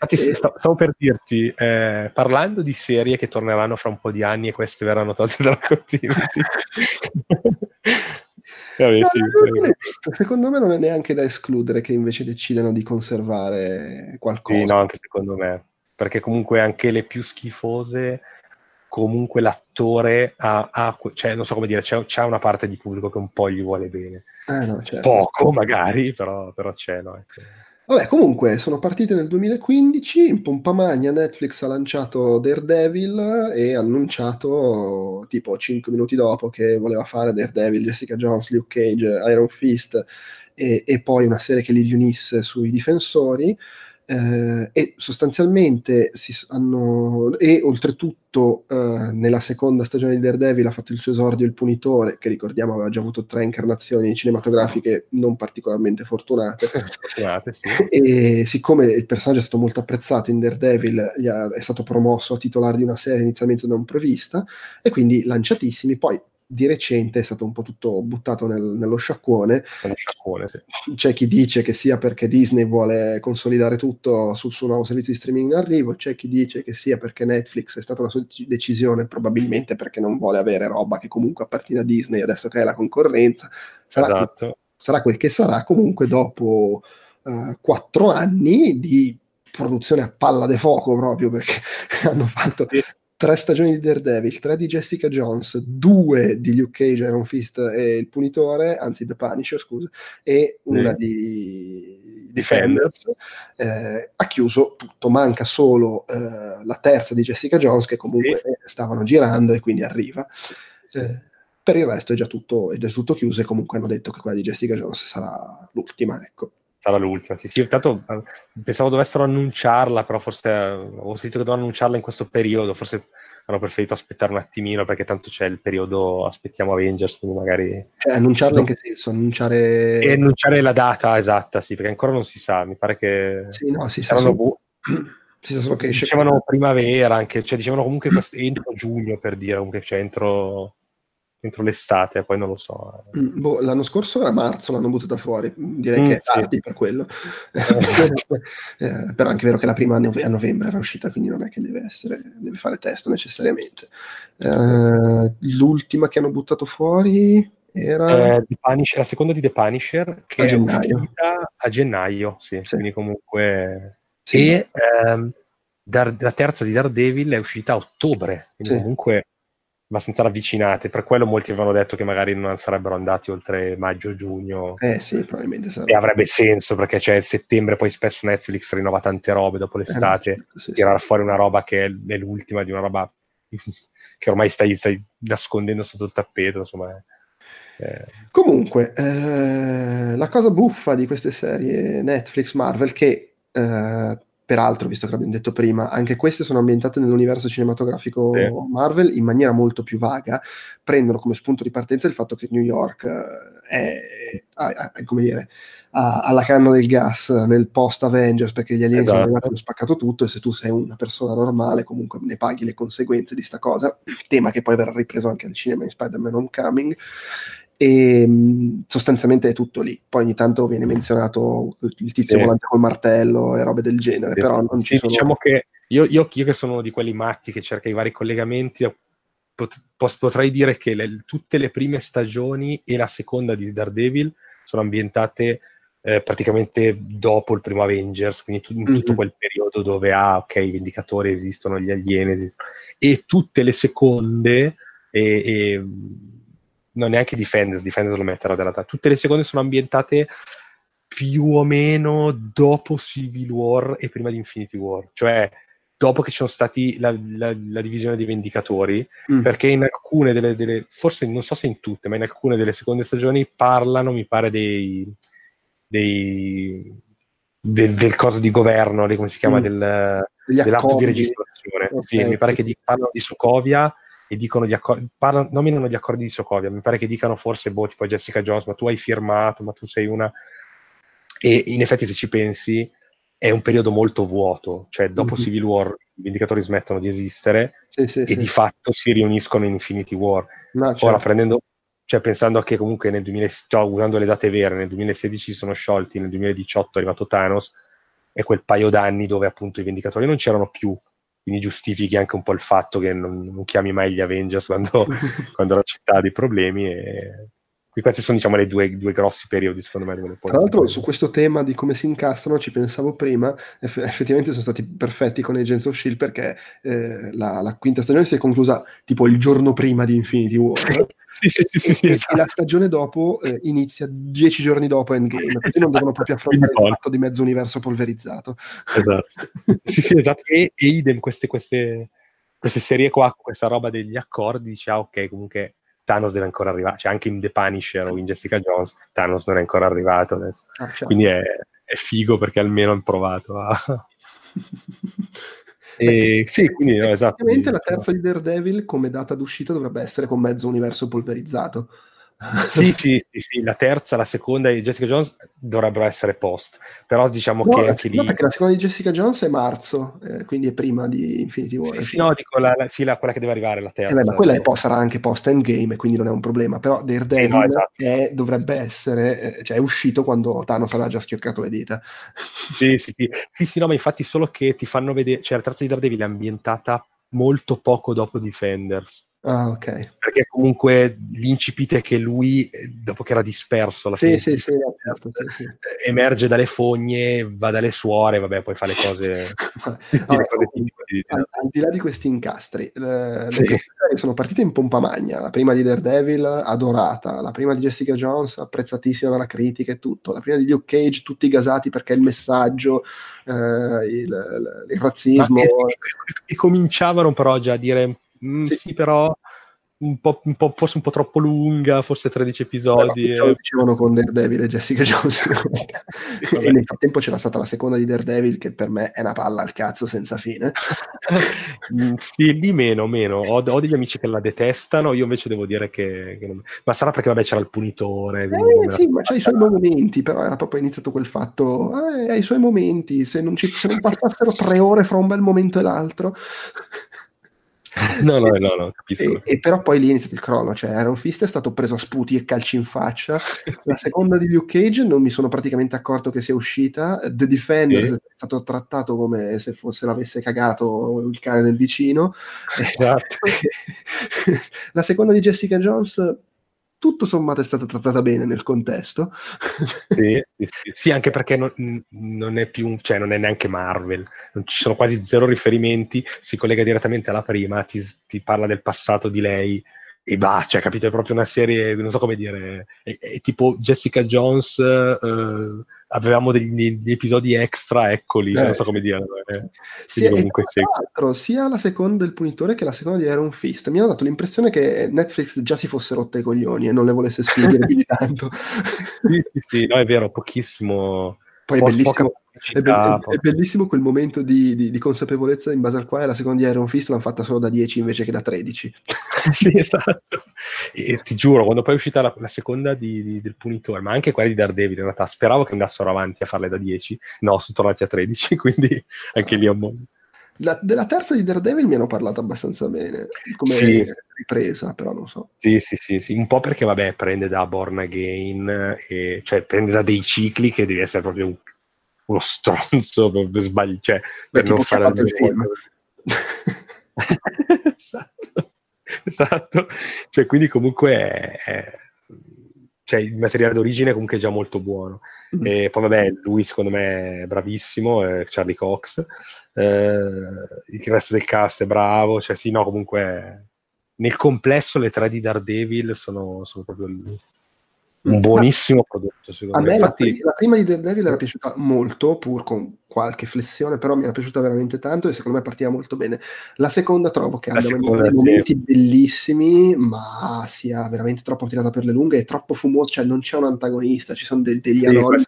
Infatti, e... stavo per dirti, eh, parlando di serie che torneranno fra un po' di anni e queste verranno tolte dalla continuity. Vabbè, no, sì, è, secondo me non è neanche da escludere che invece decidano di conservare qualcosa. Sì, no, anche secondo me. Perché comunque anche le più schifose, comunque l'attore ha, ha cioè non so come dire, c'è, c'è, una parte di pubblico che un po' gli vuole bene. Eh no, certo. Poco magari, però, però c'è, no? Ecco. Vabbè, comunque sono partite nel 2015, in pompa magna Netflix ha lanciato Daredevil e ha annunciato tipo 5 minuti dopo che voleva fare Daredevil, Jessica Jones, Luke Cage, Iron Fist e, e poi una serie che li riunisse sui difensori eh, e sostanzialmente si hanno e oltretutto eh, nella seconda stagione di Daredevil ha fatto il suo esordio il punitore che ricordiamo aveva già avuto tre incarnazioni cinematografiche non particolarmente fortunate, fortunate sì. e siccome il personaggio è stato molto apprezzato in Daredevil ha, è stato promosso a titolare di una serie inizialmente non prevista e quindi lanciatissimi poi di recente è stato un po' tutto buttato nel, nello sciacquone. sciacquone sì. C'è chi dice che sia perché Disney vuole consolidare tutto sul suo nuovo servizio di streaming in arrivo, c'è chi dice che sia perché Netflix è stata una sua decisione, probabilmente perché non vuole avere roba che comunque appartiene a Disney adesso che è la concorrenza. Sarà, esatto. sarà quel che sarà, comunque dopo uh, quattro anni di produzione a palla de fuoco proprio perché hanno fatto sì tre stagioni di Daredevil, tre di Jessica Jones, due di Luke Cage, Iron Fist e il Punitore, anzi The Punisher, scusa, e una mm. di Defenders, eh, ha chiuso tutto, manca solo eh, la terza di Jessica Jones che comunque sì. stavano girando e quindi arriva. Eh, per il resto è già, tutto, è già tutto chiuso e comunque hanno detto che quella di Jessica Jones sarà l'ultima, ecco sarà l'ultima. Sì, sì, tanto eh, pensavo dovessero annunciarla, però forse eh, ho sentito che dovevano annunciarla in questo periodo, forse hanno preferito aspettare un attimino perché tanto c'è il periodo aspettiamo Avengers, quindi magari... Cioè, annunciarla in che senso? Annunciare... E annunciare la data esatta, sì, perché ancora non si sa, mi pare che... Sì, no, si sa solo... Bu- si sa solo che dicevano primavera, anche, cioè dicevano comunque entro giugno per dire, comunque cioè entro l'estate, poi non lo so. Mm, boh, l'anno scorso a marzo l'hanno buttata fuori, direi mm, che è tardi sì. per quello. eh, però è anche vero che la prima a, nove- a, novembre era uscita, quindi non è che deve essere, deve fare testo necessariamente. Eh, l'ultima che hanno buttato fuori era... Eh, Punisher, la seconda di The Punisher, che a è gennaio. uscita a gennaio, sì, sì. quindi comunque... Sì. E ehm, Dar- la terza di Daredevil è uscita a ottobre, quindi comunque abbastanza ravvicinate. Per quello molti avevano detto che magari non sarebbero andati oltre maggio-giugno. Eh sì, probabilmente sarebbe. E avrebbe senso perché c'è il settembre, poi spesso Netflix rinnova tante robe dopo l'estate. Eh, sì, tirare sì. fuori una roba che è l'ultima di una roba che ormai stai, stai nascondendo sotto il tappeto. Insomma. Eh. Comunque, eh, la cosa buffa di queste serie Netflix Marvel che eh, peraltro, visto che l'abbiamo detto prima, anche queste sono ambientate nell'universo cinematografico sì. Marvel in maniera molto più vaga, prendono come spunto di partenza il fatto che New York eh, è, è, come dire, alla canna del gas nel post Avengers perché gli alieni esatto. hanno spaccato tutto e se tu sei una persona normale comunque ne paghi le conseguenze di sta cosa, tema che poi verrà ripreso anche al cinema in Spider-Man Homecoming e sostanzialmente è tutto lì. Poi ogni tanto viene menzionato il tizio sì. volante col martello e robe del genere, sì. però non ci sono... Diciamo che io, io, io, che sono uno di quelli matti che cerca i vari collegamenti, pot- potrei dire che le, tutte le prime stagioni e la seconda di Daredevil sono ambientate eh, praticamente dopo il primo Avengers, quindi tu, in tutto mm-hmm. quel periodo dove, ah, ok, i Vendicatori esistono, gli alieni esistono, e tutte le seconde... E, e non neanche Defenders, Defenders lo metterò della data. Tutte le seconde sono ambientate più o meno dopo Civil War e prima di Infinity War, cioè dopo che ci sono stati la, la, la divisione dei Vendicatori, mm. perché in alcune delle, delle, forse non so se in tutte, ma in alcune delle seconde stagioni parlano, mi pare, dei, dei del, del coso di governo, come si chiama, mm. del, dell'atto di registrazione. Okay. Sì, mi pare che di, parlano di Sokovia e dicono di accordi, parlano, nominano gli accordi di Sokovia, mi pare che dicano forse, boh, tipo Jessica Jones, ma tu hai firmato, ma tu sei una... E in effetti se ci pensi è un periodo molto vuoto, cioè dopo mm-hmm. Civil War i Vindicatori smettono di esistere sì, sì, e sì. di fatto si riuniscono in Infinity War. No, certo. Ora prendendo, cioè pensando a che comunque nel 2000, cioè, usando le date vere, nel 2016 si sono sciolti, nel 2018 è arrivato Thanos, e quel paio d'anni dove appunto i Vendicatori non c'erano più, quindi giustifichi anche un po' il fatto che non, non chiami mai gli Avengers quando, quando la città ha dei problemi e questi sono diciamo i due, due, grossi periodi secondo me dove tra l'altro su questo tema di come si incastrano ci pensavo prima eff- effettivamente sono stati perfetti con Agents of S.H.I.E.L.D. perché eh, la, la, quinta stagione si è conclusa tipo il giorno prima di Infinity War. Sì, sì, sì, sì, esatto. e la stagione dopo eh, inizia dieci giorni dopo Endgame quindi non devono proprio affrontare il fatto di mezzo universo polverizzato. Esatto. Sì sì esatto. E, e idem queste, queste, queste serie qua questa roba degli accordi dice ah ok comunque Thanos deve ancora arrivare, cioè anche in The Punisher o in Jessica Jones, Thanos non è ancora arrivato adesso. Ah, certo. Quindi è, è, figo perché almeno hanno provato a... e, sì, quindi no, esatto. Ovviamente la terza di Daredevil come data d'uscita dovrebbe essere con mezzo universo polverizzato, sì, sì, sì, sì, la terza, la seconda di Jessica Jones dovrebbero essere post, però diciamo no, che anche no, lì... perché la seconda di Jessica Jones è marzo, eh, quindi è prima di Infinity War. Sì, sì no, dico la, la, sì, la, quella che deve arrivare, la terza. Eh beh, ma quella post, sarà anche post Endgame, quindi non è un problema, però Daredevil Eh, no, esatto. è- dovrebbe essere, eh, cioè è uscito quando Thanos aveva già schioccato le dita. Sì, sì, sì, sì, sì, no, ma infatti solo che ti fanno vedere, cioè la terza di Daredevil è ambientata molto poco dopo Defenders. Ah, ok. perché comunque l'incipit è che lui, dopo che era disperso alla Sì, fine, sì, certo, sì, sì. eh, emerge dalle fogne, va dalle suore, vabbè, poi fa le cose, Vabbè, le cose di- al, al di là di questi incastri, eh, le serie sono partite in pompa magna. La prima di Daredevil, adorata. La prima di Jessica Jones, apprezzatissima dalla critica e tutto. La prima di Luke Cage, tutti gasati perché il messaggio, eh, il, il- il razzismo. Ma- e, e cominciavano però già a dire, "Mm, Sì. sì. però un po', un po'- forse un po' troppo lunga, forse 13 episodi. Però eh. dicevano con Daredevil e Jessica Jones. e nel frattempo c'era stata la seconda di Daredevil, che per me è una palla al cazzo senza fine. Mm, sì, lì meno, meno. Ho, ho degli amici che la detestano, io invece devo dire che... che non- Ma sarà perché, vabbè, c'era il punitore. Eh, sì, ma c'ha i suoi momenti, però era proprio iniziato quel fatto, eh, ha i suoi momenti, se non, ci, se non passassero tre ore fra un bel momento e l'altro. No, no, no, no, capisco. E, e però poi lì è iniziato il crollo, cioè Iron Fist è stato preso a sputi e calci in faccia. La seconda di Luke Cage non mi sono praticamente accorto che sia uscita. The Defenders Sì. è stato trattato come se fosse l'avesse cagato il cane del vicino. Esatto. La seconda di Jessica Jones, tutto sommato, è stata trattata bene nel contesto. Sì, sì, sì. Sì, anche perché non, non è più, cioè non è neanche Marvel, non ci sono quasi zero riferimenti, si collega direttamente alla prima, ti, ti parla del passato di lei e va, cioè capito, è proprio una serie, non so come dire, è, è tipo Jessica Jones, eh, avevamo degli, degli episodi extra, eccoli, Eh. non so come dire. eh. Sì, comunque tra l'altro, sia la seconda del punitore che la seconda di Iron Fist mi hanno dato l'impressione che Netflix già si fosse rotta i coglioni e non le volesse spingere più di tanto. Sì, sì, sì, no, è vero, pochissimo. Poi è bellissimo, poca è, be- è- bellissimo quel momento di, di- di consapevolezza in base al quale la seconda di Iron Fist l'hanno fatta solo da 10 invece che da 13. sì, esatto. E ti giuro, quando poi è uscita la, la seconda di- del Punitore, ma anche quella di Daredevil, in realtà speravo che andassero avanti a farle da 10, no, sono tornati a 13, quindi anche lì è un mondo. La- della terza di Daredevil mi hanno parlato abbastanza bene, come Sì. ripresa, però non so. Sì, sì, sì, sì, un po' perché, vabbè, prende da Born Again, e, cioè prende da dei cicli che devi essere proprio un- uno stronzo per, per sbagli- cioè, per non fare il film. esatto, esatto. Cioè, quindi comunque è- è- cioè, il materiale d'origine comunque è già molto buono. Mm. E poi vabbè, lui secondo me è bravissimo, è Charlie Cox. Eh, il resto del cast è bravo, cioè sì, no, comunque nel complesso le tre di Daredevil sono, sono proprio un buonissimo prodotto, A secondo me. Infatti, la prima di Daredevil era piaciuta molto, pur con qualche flessione, però mi era piaciuta veramente tanto e secondo me partiva molto bene. La seconda trovo che La abbia dei sì. momenti bellissimi, ma sia veramente troppo tirata per le lunghe e troppo fumoso, cioè non c'è un antagonista, ci sono de- degli Sì, anonimi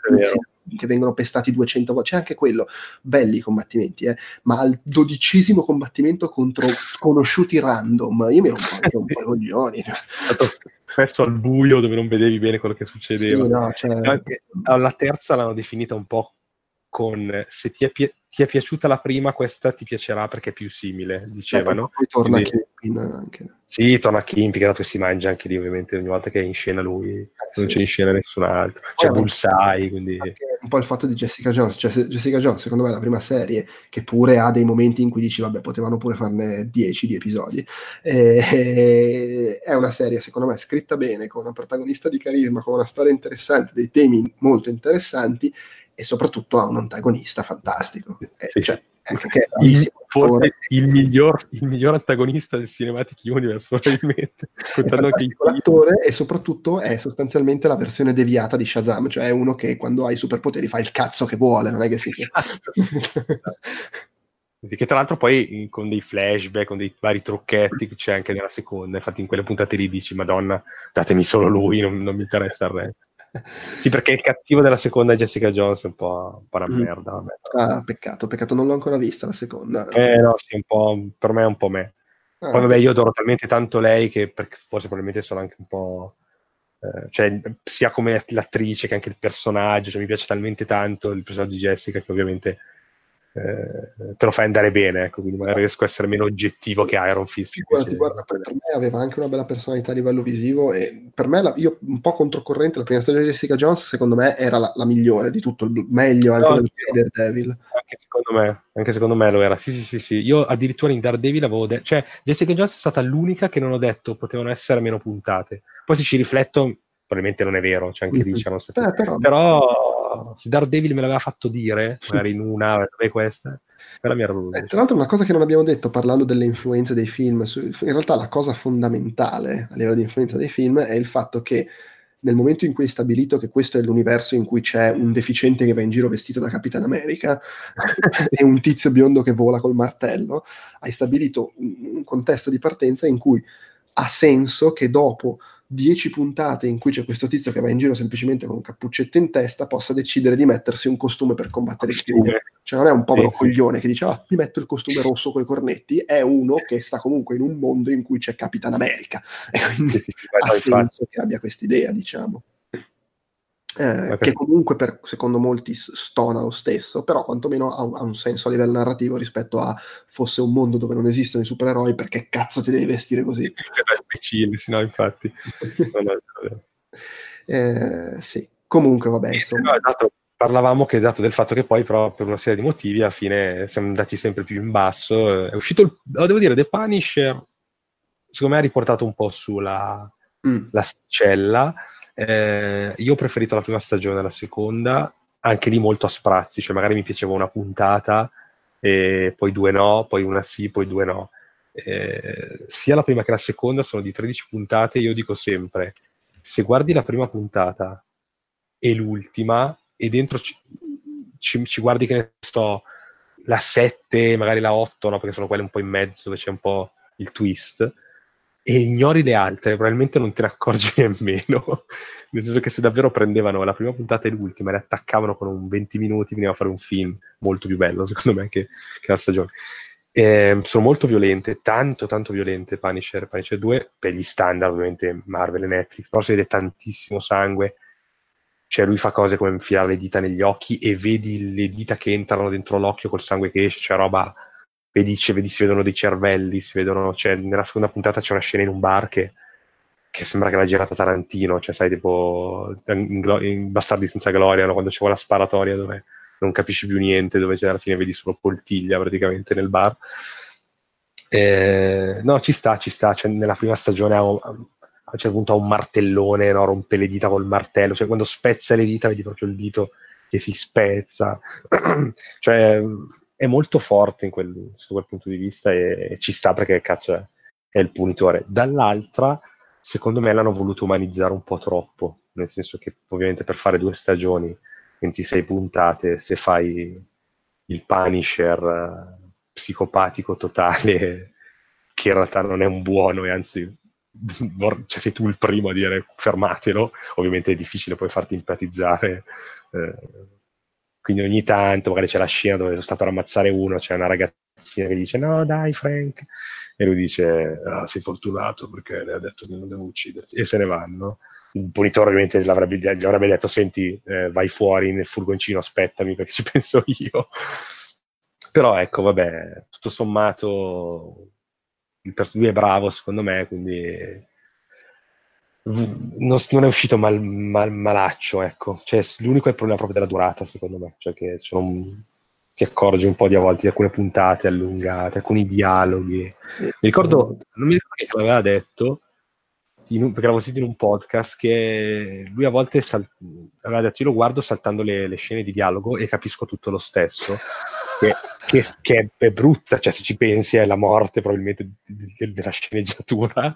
che vengono pestati 200 volte, c'è anche quello, belli i combattimenti, eh, ma al dodicesimo combattimento contro sconosciuti random, io mi ero un po' i coglioni. spesso al buio dove non vedevi bene quello che Sì, succedeva. no, cioè- Anche- alla terza l'hanno definita un po' con se ti è, pi- ti è piaciuta la prima, questa ti piacerà perché è più simile, dicevano. Poi torna Quindi- Kingpin anche. Sì, torna che dato si mangia anche lì, ovviamente, ogni volta che è in scena lui, non sì. c'è in scena nessun altro. C'è Poi- Bullseye, quindi... Un po' il fatto di Jessica Jones, cioè Jessica Jones secondo me è la prima serie che pure ha dei momenti in cui dici vabbè potevano pure farne 10 di episodi, Eh, è una serie secondo me scritta bene, con una protagonista di carisma, con una storia interessante, dei temi molto interessanti e soprattutto ha un antagonista fantastico, Eh, Sì. cioè, Il, forse il miglior, il miglior antagonista del Cinematic Universe, probabilmente. l'attore e soprattutto è sostanzialmente la versione deviata di Shazam, cioè è uno che quando ha i superpoteri fa il cazzo che vuole, non è che si... Esatto. Che tra l'altro poi con dei flashback, con dei vari trucchetti che c'è anche nella seconda, infatti in quelle puntate lì dici Madonna, datemi solo lui, non, non mi interessa il resto. Sì, perché il cattivo della seconda è Jessica Jones, è un po', un po' una Mm. merda. Vabbè. Ah, peccato, peccato, non l'ho ancora vista la seconda. Eh no, sì, un po', per me è un po' me. Ah, Poi vabbè, io adoro talmente tanto lei che forse probabilmente sono anche un po', eh, cioè, sia come l'attrice che anche il personaggio, cioè, mi piace talmente tanto il personaggio di Jessica che ovviamente eh, te lo fai andare bene, ecco, quindi magari riesco a essere meno oggettivo che Iron Fist. Figurati, guarda, per, me aveva anche una bella personalità a livello visivo e per me, la, io un po' controcorrente, la prima stagione di Jessica Jones secondo me era la, la migliore di tutto, il meglio anche no, del Daredevil. Anche secondo me, anche secondo me lo era, sì sì sì sì, io addirittura in Daredevil avevo detto, cioè Jessica Jones è stata l'unica che non ho detto potevano essere meno puntate, poi se ci rifletto probabilmente non è vero, cioè anche lì c'erano state... Eh, però... però se Daredevil me l'aveva fatto dire, magari in una, è questa, però mi era eh, Tra l'altro una cosa che non abbiamo detto parlando delle influenze dei film, in realtà la cosa fondamentale a livello di influenza dei film è il fatto che nel momento in cui hai stabilito che questo è l'universo in cui c'è un deficiente che va in giro vestito da Capitan America e un tizio biondo che vola col martello, hai stabilito un contesto di partenza in cui ha senso che dopo dieci puntate in cui c'è questo tizio che va in giro semplicemente con un cappuccetto in testa possa decidere di mettersi un costume per combattere il crimine. Cioè non è un povero sì, coglione che dice ah, mi metto il costume rosso con i cornetti, è uno che sta comunque in un mondo in cui c'è Capitan America. E quindi sì, ha senso che abbia quest'idea, diciamo eh, che comunque per, secondo molti stona lo stesso, però quantomeno ha un, ha un, senso a livello narrativo rispetto a fosse un mondo dove non esistono i supereroi, perché cazzo ti devi vestire così? Imbecille, sì, no, infatti. eh, sì, comunque vabbè, insomma. dato, parlavamo che dato del fatto che poi però per una serie di motivi alla fine siamo andati sempre più in basso, è uscito, il, devo dire, The Punisher, secondo me ha riportato un po' sulla mm. la sticella, eh, io ho preferito la prima stagione alla seconda, anche lì molto a sprazzi, cioè magari mi piaceva una puntata, e poi due no, poi una sì, poi due no. Eh, sia la prima che la seconda sono di 13 puntate, io dico sempre, se guardi la prima puntata e l'ultima, e dentro ci, ci, ci guardi che ne sto, la 7, magari la 8, no? perché sono quelle un po' in mezzo dove c'è un po' il twist, e ignori le altre, probabilmente non te ne accorgi nemmeno. Nel senso che se davvero prendevano la prima puntata e l'ultima e le attaccavano con un 20 minuti, veniva a fare un film molto più bello, secondo me, che, che la stagione. Eh, sono molto violente, tanto tanto violente Punisher, Punisher 2, per gli standard ovviamente Marvel e Netflix, però si vede tantissimo sangue, cioè lui fa cose come infilare le dita negli occhi e vedi le dita che entrano dentro l'occhio col sangue che esce, cioè roba vedi, vedi, si vedono dei cervelli, si vedono, cioè, nella seconda puntata c'è una scena in un bar che, che sembra che l'ha girata Tarantino, cioè sai, tipo in, in Bastardi senza gloria, no? quando c'è quella sparatoria dove non capisci più niente, dove alla fine vedi solo poltiglia praticamente nel bar. Eh, no, ci sta, ci sta, cioè, nella prima stagione ha, a un certo punto ha un martellone, no? rompe le dita col martello, cioè quando spezza le dita vedi proprio il dito che si spezza, cioè è molto forte quel, su quel punto di vista e, e ci sta perché cazzo è, è, il punitore. Dall'altra, secondo me l'hanno voluto umanizzare un po' troppo, nel senso che ovviamente per fare due stagioni, 26 puntate, se fai il Punisher uh, psicopatico totale, che in realtà non è un buono e anzi cioè sei tu il primo a dire fermatelo, ovviamente è difficile poi farti empatizzare. Eh, quindi ogni tanto magari c'è la scena dove sta per ammazzare uno, c'è una ragazzina che dice no dai Frank, e lui dice ah, sei fortunato perché le ha detto che non devo ucciderti, e se ne vanno. Il punitore ovviamente gli avrebbe detto senti eh, vai fuori nel furgoncino, aspettami perché ci penso io. Però ecco, vabbè, tutto sommato il pers- lui è bravo secondo me, quindi non, non, è uscito mal, mal, malaccio, ecco. Cioè, l'unico è il problema proprio della durata, secondo me. Cioè che un, ti accorgi un po' di a volte di alcune puntate allungate, alcuni dialoghi. Sì. Mi ricordo, non mi ricordo che l'aveva detto, in, perché l'avevo sentito in un podcast, che lui a volte sal- aveva detto io lo guardo saltando le, le, scene di dialogo e capisco tutto lo stesso. Che, che, che, è brutta, cioè se ci pensi è la morte probabilmente de- de- della sceneggiatura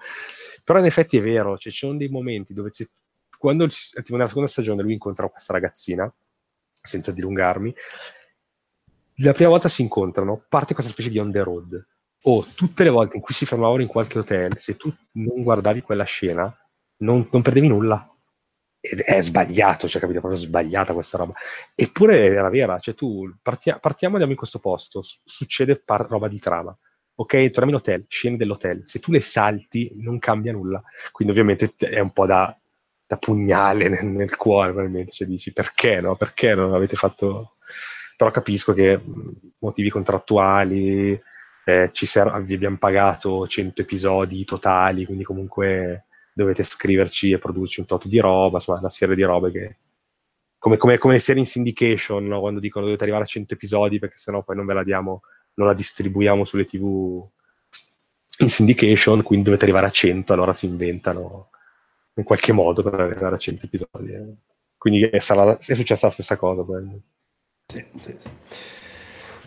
però in effetti è vero, cioè, ci sono dei momenti dove quando tipo nella seconda stagione lui incontra questa ragazzina, senza dilungarmi, la prima volta si incontrano, parte questa specie di on the road. O tutte le volte in cui si fermavano in qualche hotel, se tu non guardavi quella scena, non, non perdevi nulla. Ed è sbagliato, cioè capito, è proprio sbagliata questa roba. Eppure era vera, cioè tu partia, partiamo andiamo in questo posto, succede par- roba di trama ok, torniamo in hotel, scene dell'hotel, se tu le salti non cambia nulla, quindi ovviamente è un po' da, da pugnale nel, nel cuore, probabilmente. Cioè dici perché no? Perché non avete fatto... Però capisco che motivi contrattuali, eh, ci ser- vi abbiamo pagato 100 episodi totali, quindi comunque dovete scriverci e produrci un tot di roba, insomma, una serie di robe che... Come, come, come le serie in syndication, no? quando dicono dovete arrivare a 100 episodi perché sennò poi non ve la diamo, non la distribuiamo sulle tv in syndication, quindi dovete arrivare a 100, allora si inventano in qualche modo per arrivare a 100 episodi. Eh. Quindi è, sarà, è, successa la stessa cosa. Sì, sì.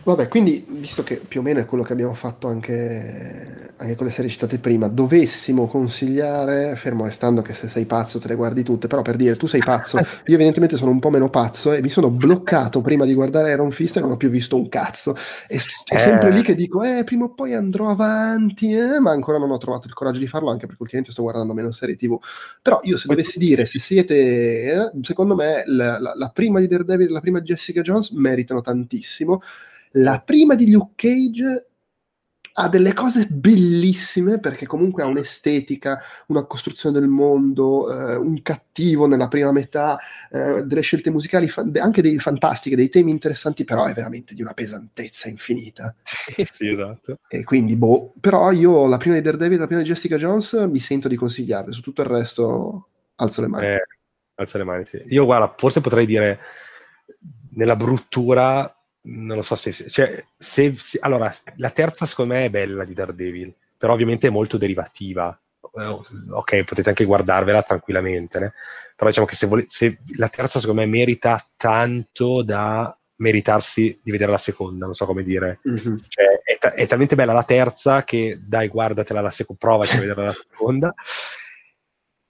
Vabbè, quindi visto che più o meno è quello che abbiamo fatto anche, anche, con le serie citate prima, dovessimo consigliare, fermo restando che se sei pazzo te le guardi tutte, però per dire tu sei pazzo, io evidentemente sono un po' meno pazzo e mi sono bloccato prima di guardare Iron Fist e non ho più visto un cazzo. E è eh. sempre lì che dico, eh, prima o poi andrò avanti, eh, ma ancora non ho trovato il coraggio di farlo anche perché ultimamente sto guardando meno serie tv. Però io se dovessi dire, se siete, eh, secondo me la, la, la prima di Daredevil e la prima di Jessica Jones meritano tantissimo. La prima di Luke Cage ha delle cose bellissime perché comunque ha un'estetica, una costruzione del mondo, eh, un cattivo nella prima metà, eh, delle scelte musicali fa- anche dei fantastiche, dei temi interessanti, però è veramente di una pesantezza infinita. Sì, sì, esatto. E quindi, boh, però io la prima di Daredevil, la prima di Jessica Jones mi sento di consigliarle, su tutto il resto alzo le mani. Eh, alzo le mani, sì. Io guarda, forse potrei dire nella bruttura non lo so se, cioè, se, se, allora la terza secondo me è bella di Daredevil però ovviamente è molto derivativa eh, ok potete anche guardarvela tranquillamente né? però diciamo che se, vole, se la terza secondo me merita tanto da meritarsi di vedere la seconda non so come dire mm-hmm. cioè, è, ta- è, talmente bella la terza che dai guardatela la seconda provaci a vedere la seconda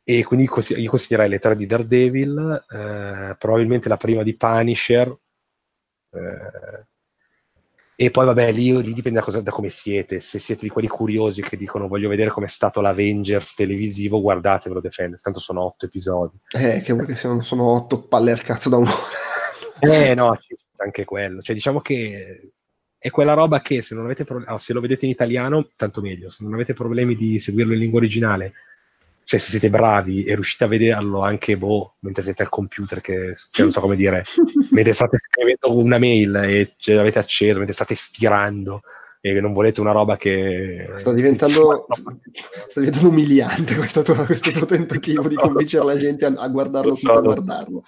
e quindi io consiglierei le tre di Daredevil eh, probabilmente la prima di Punisher eh, e poi vabbè, lì, lì dipende da, cosa, da, come siete. Se siete di quelli curiosi che dicono voglio vedere com'è stato l'Avengers televisivo, guardatevelo Defenders, tanto sono otto episodi. Eh, che vuoi che siano, sono otto palle al cazzo da un'ora. eh no, anche quello. Cioè diciamo che è quella roba che se non avete problemi, oh, se lo vedete in italiano, tanto meglio. Se non avete problemi di seguirlo in lingua originale, cioè se siete bravi e riuscite a vederlo anche boh, mentre siete al computer, che cioè, non so come dire, mentre state scrivendo una mail e ce l'avete acceso, mentre state stirando e non volete una roba che... Sta diventando, sta diventando umiliante questo tuo, questo tuo tentativo di convincere la gente a, a guardarlo so, senza guardarlo.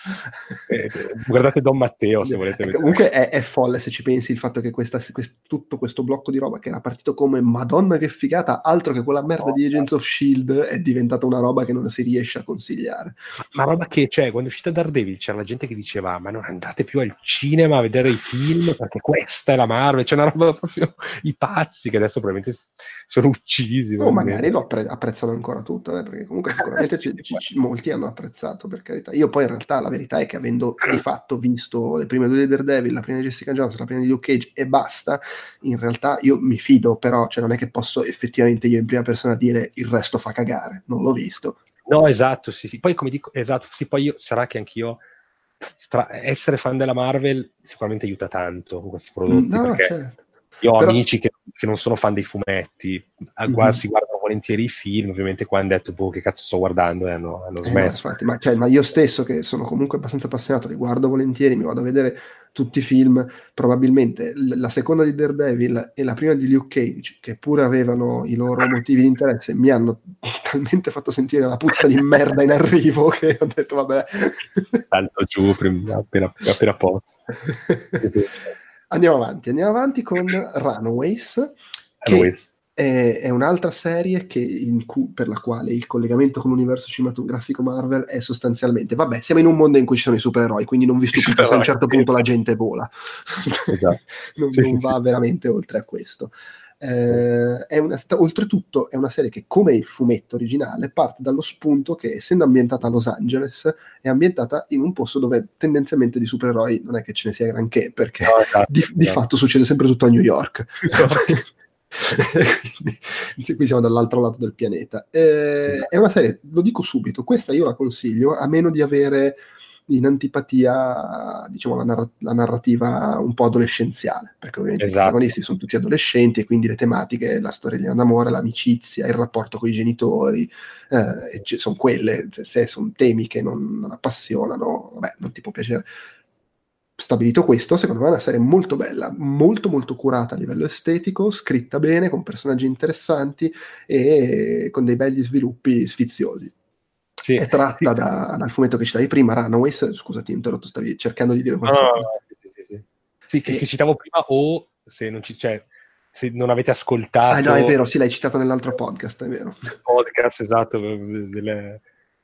Eh, guardate Don Matteo se volete vedere. Comunque è, è, folle se ci pensi il fatto che questa, quest, tutto questo blocco di roba che era partito come Madonna che figata, altro che quella merda oh, di Agents of S.H.I.E.L.D. è diventata una roba che non si riesce a consigliare. Ma, ma roba che, cioè, quando è uscita Daredevil c'era la gente che diceva ma non andate più al cinema a vedere i film perché questa è la Marvel, c'è una roba proprio i pazzi che adesso probabilmente sono uccisi. O magari lo appre- apprezzano ancora tutto, eh, perché comunque sicuramente c- c- molti hanno apprezzato, per carità. Io poi in realtà la verità è che avendo di fatto visto le prime due di Daredevil, la prima di Jessica Jones, la prima di Luke Cage e basta, in realtà io mi fido, però cioè, non è che posso effettivamente io in prima persona dire il resto fa cagare, non l'ho visto. No, esatto, sì, sì. Poi come dico, esatto, sì, poi io, sarà che anch'io essere fan della Marvel sicuramente aiuta tanto con questi prodotti, no, perché certo. Io ho Però... amici che che non sono fan dei fumetti, mm-hmm. si guardano volentieri i film, ovviamente qua hanno detto, boh, che cazzo sto guardando e hanno, hanno smesso. Eh, infatti, ma, cioè, ma, io stesso, che sono comunque abbastanza appassionato, li guardo volentieri, mi vado a vedere tutti i film, probabilmente la seconda di Daredevil e la prima di Luke Cage, che pure avevano i loro motivi di interesse, mi hanno talmente fatto sentire la puzza di merda in arrivo che ho detto, vabbè. Tanto giù, prima, appena, appena posso. Andiamo avanti, andiamo avanti con Runaways, che è, è, un'altra serie cui, per la quale il collegamento con l'universo cinematografico Marvel è sostanzialmente, vabbè, siamo in un mondo in cui ci sono i supereroi, quindi non vi stupite se a un certo punto la gente vola. Esatto. non, sì, non va sì. veramente oltre a questo. Eh, è una, oltretutto è una serie che, come il fumetto originale, parte dallo spunto che, essendo ambientata a Los Angeles, è ambientata in un posto dove tendenzialmente di supereroi non è che ce ne sia granché, perché no, esatto, di, no. di, fatto succede sempre tutto a New York. quindi, qui siamo dall'altro lato del pianeta. Eh, è una serie, lo dico subito, questa io la consiglio, a meno di avere in antipatia diciamo, la, narra- la, narrativa un po' adolescenziale, perché ovviamente esatto. i protagonisti sono tutti adolescenti e quindi le tematiche, la storia d'amore, l'amicizia, il rapporto con i genitori, eh, sono quelle, se sono temi che non, non appassionano, vabbè, non ti può piacere stabilito questo, secondo me è una serie molto bella, molto molto curata a livello estetico, scritta bene, con personaggi interessanti e con dei belli sviluppi sfiziosi. Sì, è tratta sì, da, dal fumetto che citavi prima, Runaways, scusa ti ho interrotto, stavi cercando di dire qualcosa. No, no, no, sì, che, e... che, citavo prima o se non, ci, cioè, se non avete ascoltato... Ah no, è vero, sì, l'hai citato nell'altro podcast, è vero. Podcast, esatto, delle,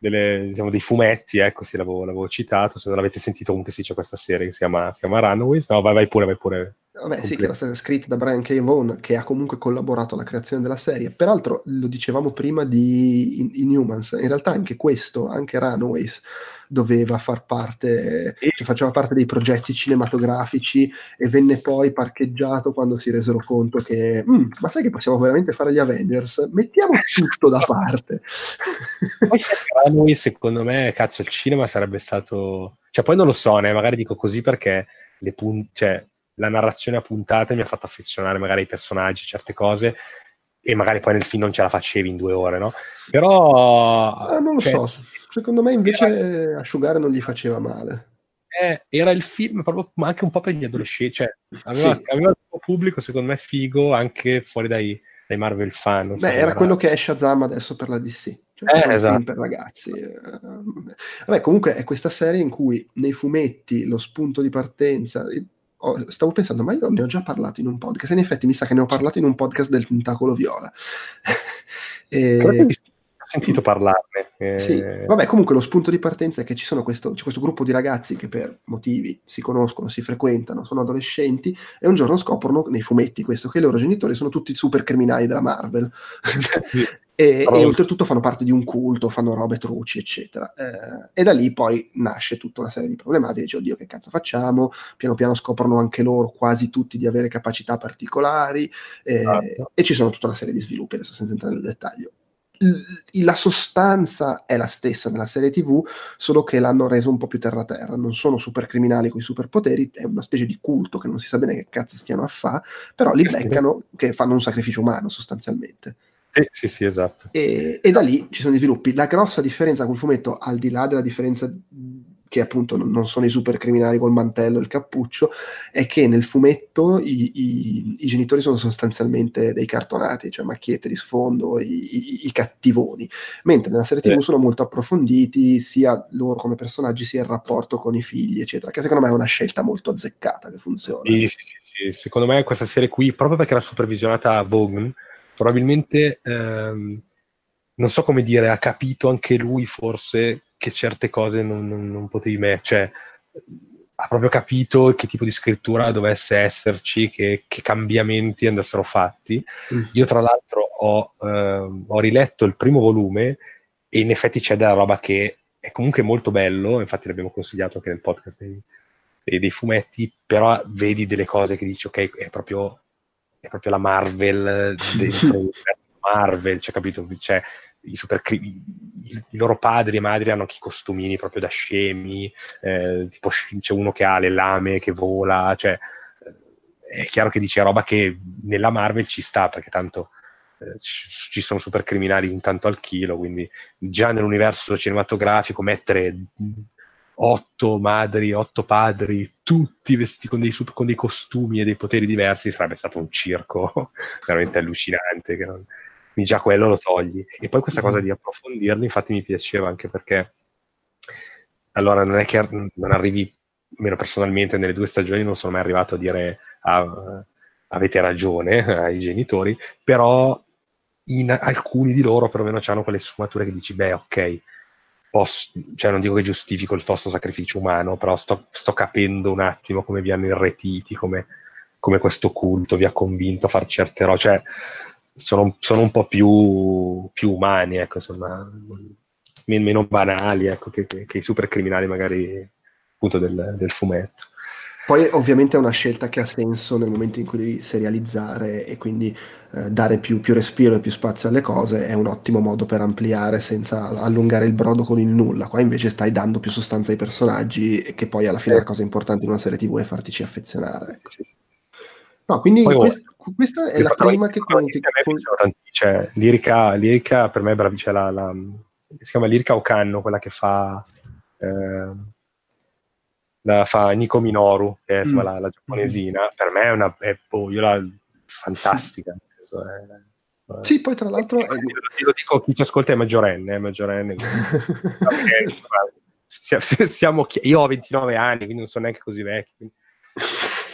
delle, diciamo, dei fumetti, ecco, sì, l'avevo, l'avevo, citato, se non l'avete sentito comunque sì, c'è questa serie che si chiama, si chiama Runaways, no, vai, vai pure, vai pure. Vabbè, sì, che era stata scritta da Brian K. Vaughan, che ha comunque collaborato alla creazione della serie. Peraltro, lo dicevamo prima di Inhumans, in realtà anche questo, anche Runaways, doveva far parte, cioè faceva parte dei progetti cinematografici e venne poi parcheggiato quando si resero conto che, mm, ma sai che possiamo veramente fare gli Avengers? Mettiamo tutto da parte. Poi Runaways, secondo me, cazzo, il cinema sarebbe stato... Cioè, poi non lo so, né? magari dico così perché le pun- cioè, la narrazione a puntate mi ha fatto affezionare magari ai personaggi, certe cose, e magari poi nel film non ce la facevi in due ore, no? Però... Ah, non lo cioè, so, secondo me invece era... asciugare non gli faceva male. Eh, era il film proprio, ma anche un po' per gli adolescenti, cioè aveva, sì. aveva il suo pubblico secondo me figo anche fuori dai, dai Marvel fan. Beh, so, era, era quello che è Shazam adesso per la DC. Cioè, eh, esatto. per ragazzi. Vabbè, comunque è questa serie in cui nei fumetti lo spunto di partenza, oh, stavo pensando, ma io ne ho già parlato in un podcast. In effetti, mi sa che ne ho parlato in un podcast del Tentacolo Viola. e... Ho sentito parlarne. Eh... Sì, vabbè, comunque lo spunto di partenza è che ci sono questo, c'è questo gruppo di ragazzi che per motivi si conoscono, si frequentano, sono adolescenti e un giorno scoprono nei fumetti questo che i loro genitori sono tutti super criminali della Marvel. Sì. E, oh. e, oltretutto fanno parte di un culto, fanno robe truci, eccetera. Eh, e da lì poi nasce tutta una serie di problematiche. Dice, oddio, che cazzo facciamo? Piano piano scoprono anche loro, quasi tutti, di avere capacità particolari. Eh, ah. E ci sono tutta una serie di sviluppi, adesso senza entrare nel dettaglio. la sostanza è la stessa nella serie TV, solo che l'hanno reso un po' più terra-terra. Non sono super criminali con i superpoteri, è una specie di culto che non si sa bene che cazzo stiano a fare, però li beccano che fanno un sacrificio umano sostanzialmente. Sì, sì, sì, esatto. E, e, da lì ci sono i sviluppi. La grossa differenza col fumetto, al di là della differenza che appunto non sono i super criminali col mantello e il cappuccio, è che nel fumetto i, i, i, genitori sono sostanzialmente dei cartonati, cioè macchiette di sfondo, i, i cattivoni, mentre nella serie TV sì. sono molto approfonditi sia loro come personaggi sia il rapporto con i figli, eccetera, che secondo me è una scelta molto azzeccata che funziona. Sì, sì, sì, secondo me questa serie qui, proprio perché era supervisionata a Vogue, probabilmente, ehm, non so come dire, ha capito anche lui forse che certe cose non, non, non potevi mettere, cioè ha proprio capito che tipo di scrittura dovesse esserci, che, che cambiamenti andassero fatti. Mm. Io tra l'altro ho, ehm, ho riletto il primo volume e in effetti c'è della roba che è comunque molto bello, infatti l'abbiamo consigliato anche nel podcast dei, dei, dei fumetti, però vedi delle cose che dici, ok, è proprio è proprio la Marvel dentro Marvel, cioè, capito? Cioè, i, super, i, i, loro padri e madri hanno anche i costumini proprio da scemi, eh, tipo c'è uno che ha le lame che vola, cioè è chiaro che dice roba che nella Marvel ci sta, perché tanto eh, ci sono super criminali intanto al chilo, quindi già nell'universo cinematografico mettere otto madri, otto padri, tutti vestiti con dei, con dei, costumi e dei poteri diversi, sarebbe stato un circo veramente allucinante. Non... Quindi già quello lo togli. E poi questa cosa di approfondirli, infatti, mi piaceva anche perché allora non è che non arrivi, almeno personalmente, nelle due stagioni non sono mai arrivato a dire ah, avete ragione ai genitori, però in alcuni di loro perlomeno hanno quelle sfumature che dici, beh, ok posso, cioè non dico che giustifico il vostro sacrificio umano, però sto, sto capendo un attimo come vi hanno irretiti, come, come, questo culto vi ha convinto a fare certe robe, cioè sono, sono, un po' più, più umani, ecco, insomma, meno banali, ecco, che, che, che, i super criminali magari appunto del, del fumetto. Poi ovviamente è una scelta che ha senso nel momento in cui devi serializzare e quindi eh, dare più, più, respiro e più spazio alle cose è un ottimo modo per ampliare senza allungare il brodo con il nulla. Qua invece stai dando più sostanza ai personaggi e che poi alla fine la cosa importante in una serie tv è fartici affezionare. Ecco. No, quindi poi, quest- questa è la prima che... Con, che con... Cioè, lirica, lirica per me è bravi, c'è la, la, si chiama Lirica Okanno, quella che fa... Eh, la fa Nico Minoru, che è insomma, mm. la, la, giapponesina, per me è una è, boh, io la fantastica. È, è, sì, poi tra l'altro... È... Lo dico chi ci ascolta è maggiorenne, è maggiorenne. siamo, io ho 29 anni, quindi non sono neanche così vecchio. Quindi...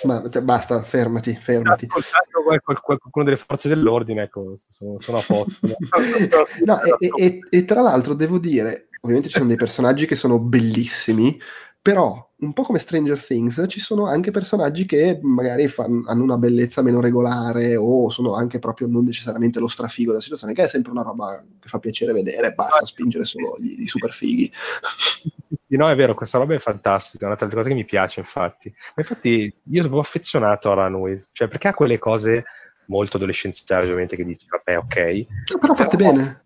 Ma cioè, basta, fermati, fermati. qualcuno delle forze dell'ordine, ecco, sono, sono a posto. no, e, e, e, tra l'altro devo dire, ovviamente ci sono dei personaggi che sono bellissimi, però, un po' come Stranger Things, ci sono anche personaggi che magari fan, hanno una bellezza meno regolare o sono anche proprio non necessariamente lo strafigo della situazione, che è sempre una roba che fa piacere vedere, basta spingere solo gli, gli super fighi. No, è vero, questa roba è fantastica, è una delle cose che mi piace, infatti. Infatti, io sono affezionato a Runway, cioè perché ha quelle cose molto adolescenziali, ovviamente, che dici, vabbè, ok. Però fatte però, bene.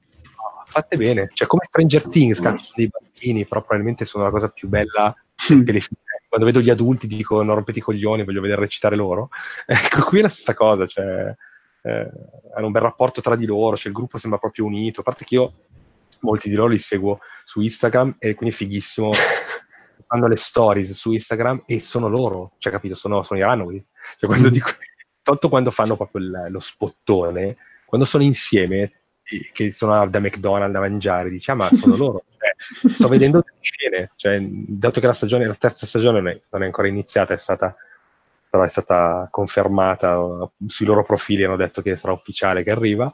Fatte bene, cioè come Stranger Things, cazzo, dei bambini, però probabilmente sono la cosa più bella telefilm. Quando vedo gli adulti dico non rompete i coglioni, voglio vedere recitare loro. Ecco, qui è la stessa cosa, cioè, eh, hanno un bel rapporto tra di loro, cioè il gruppo sembra proprio unito, a parte che io molti di loro li seguo su Instagram e quindi è fighissimo fanno le stories su Instagram e sono loro, cioè capito, sono, sono i Runaways. Cioè quando dico, tanto quando fanno proprio il, lo spottone, quando sono insieme, che sono da McDonald's a mangiare, dici, ah ma sono loro, cioè, sto vedendo delle scene, cioè, dato che la stagione, la terza stagione non è, non è ancora iniziata, è stata, però è stata confermata, sui loro profili hanno detto che sarà ufficiale che arriva,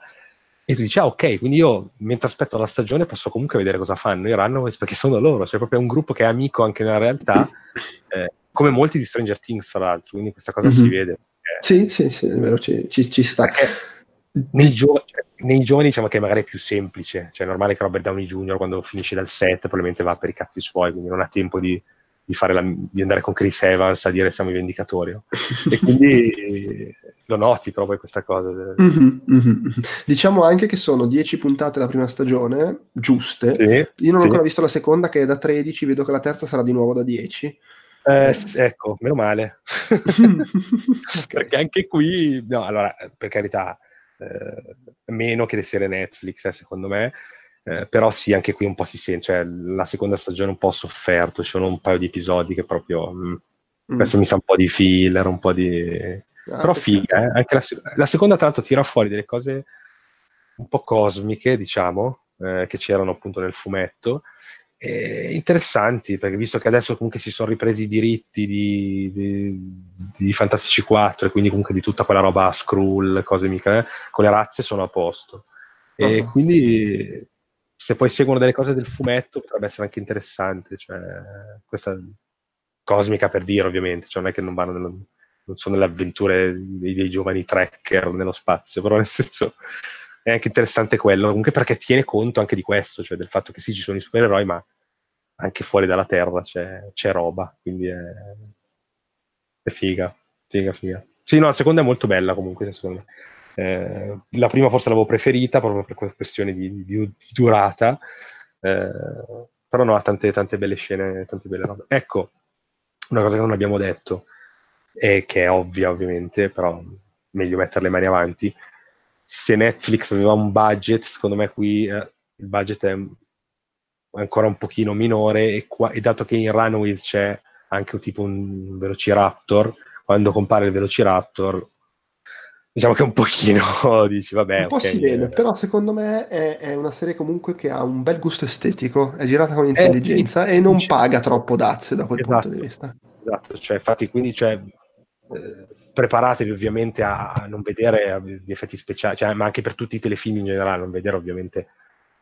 e tu dici, ah ok, quindi io mentre aspetto la stagione posso comunque vedere cosa fanno i Runaways perché sono loro, cioè proprio un gruppo che è amico anche nella realtà, eh, come molti di Stranger Things fra l'altro, quindi questa cosa mm-hmm. si mhm. vede. Eh, sì, sì, sì, è vero, ci, ci, ci sta. Nei, gio- cioè, nei, giovani diciamo che magari è più semplice, cioè è normale che Robert Downey Jr. quando finisce dal set probabilmente va per i cazzi suoi, quindi non ha tempo di, di, la, di andare con Chris Evans a dire siamo i vendicatori. e quindi lo noti proprio questa cosa. Mm-hmm, mm-hmm. Diciamo anche che sono 10 puntate la prima stagione, giuste. Sì, Io non ho ancora visto la seconda che è da 13, vedo che la terza sarà di nuovo da 10. Eh, ecco, meno male. okay. Perché anche qui, no, allora, per carità, meno che le serie Netflix, eh, secondo me, eh, però sì, anche qui un po' si sente, cioè la seconda stagione un po' sofferto, ci sono un paio di episodi che proprio, mh, mm. questo mi sa un po' di filler, un po' di... Ah, però figa, eh? anche la, la, seconda tra l'altro tira fuori delle cose un po' cosmiche, diciamo, eh, che c'erano appunto nel fumetto, eh, interessanti, perché visto che adesso comunque si sono ripresi i diritti di, di, di Fantastici 4 e quindi comunque di tutta quella roba Skrull, cose mica, eh, con le razze sono a posto. E uh-huh. quindi se poi seguono delle cose del fumetto potrebbe essere anche interessante, cioè, questa cosmica per dire ovviamente, cioè non è che non vanno nello, non sono nelle avventure dei, dei, giovani trekker nello spazio, però nel senso è anche interessante quello, comunque perché tiene conto anche di questo, cioè del fatto che sì, ci sono i supereroi, ma anche fuori dalla Terra c'è, c'è roba, quindi è, è, figa, figa, figa. Sì, no, la seconda è molto bella comunque, secondo me. Eh, la prima forse l'avevo preferita proprio per questioni di, di, di durata, eh, però no, ha tante, tante belle scene, tante belle robe. Ecco, una cosa che non abbiamo detto, e che è ovvia ovviamente, però meglio mettere le mani avanti, se Netflix aveva un budget, secondo me qui eh, il budget è ancora un pochino minore e, qua, e dato che in Runaways c'è anche un tipo un Velociraptor, quando compare il Velociraptor diciamo che un pochino dici vabbè un po' okay, si vede però secondo me è, è, una serie comunque che ha un bel gusto estetico è girata con eh, intelligenza eh, e non paga troppo dazio da quel esatto, punto di vista. esatto cioè infatti quindi cioè, eh, preparatevi ovviamente a non vedere gli effetti speciali cioè, ma anche per tutti i telefilm in generale non vedere ovviamente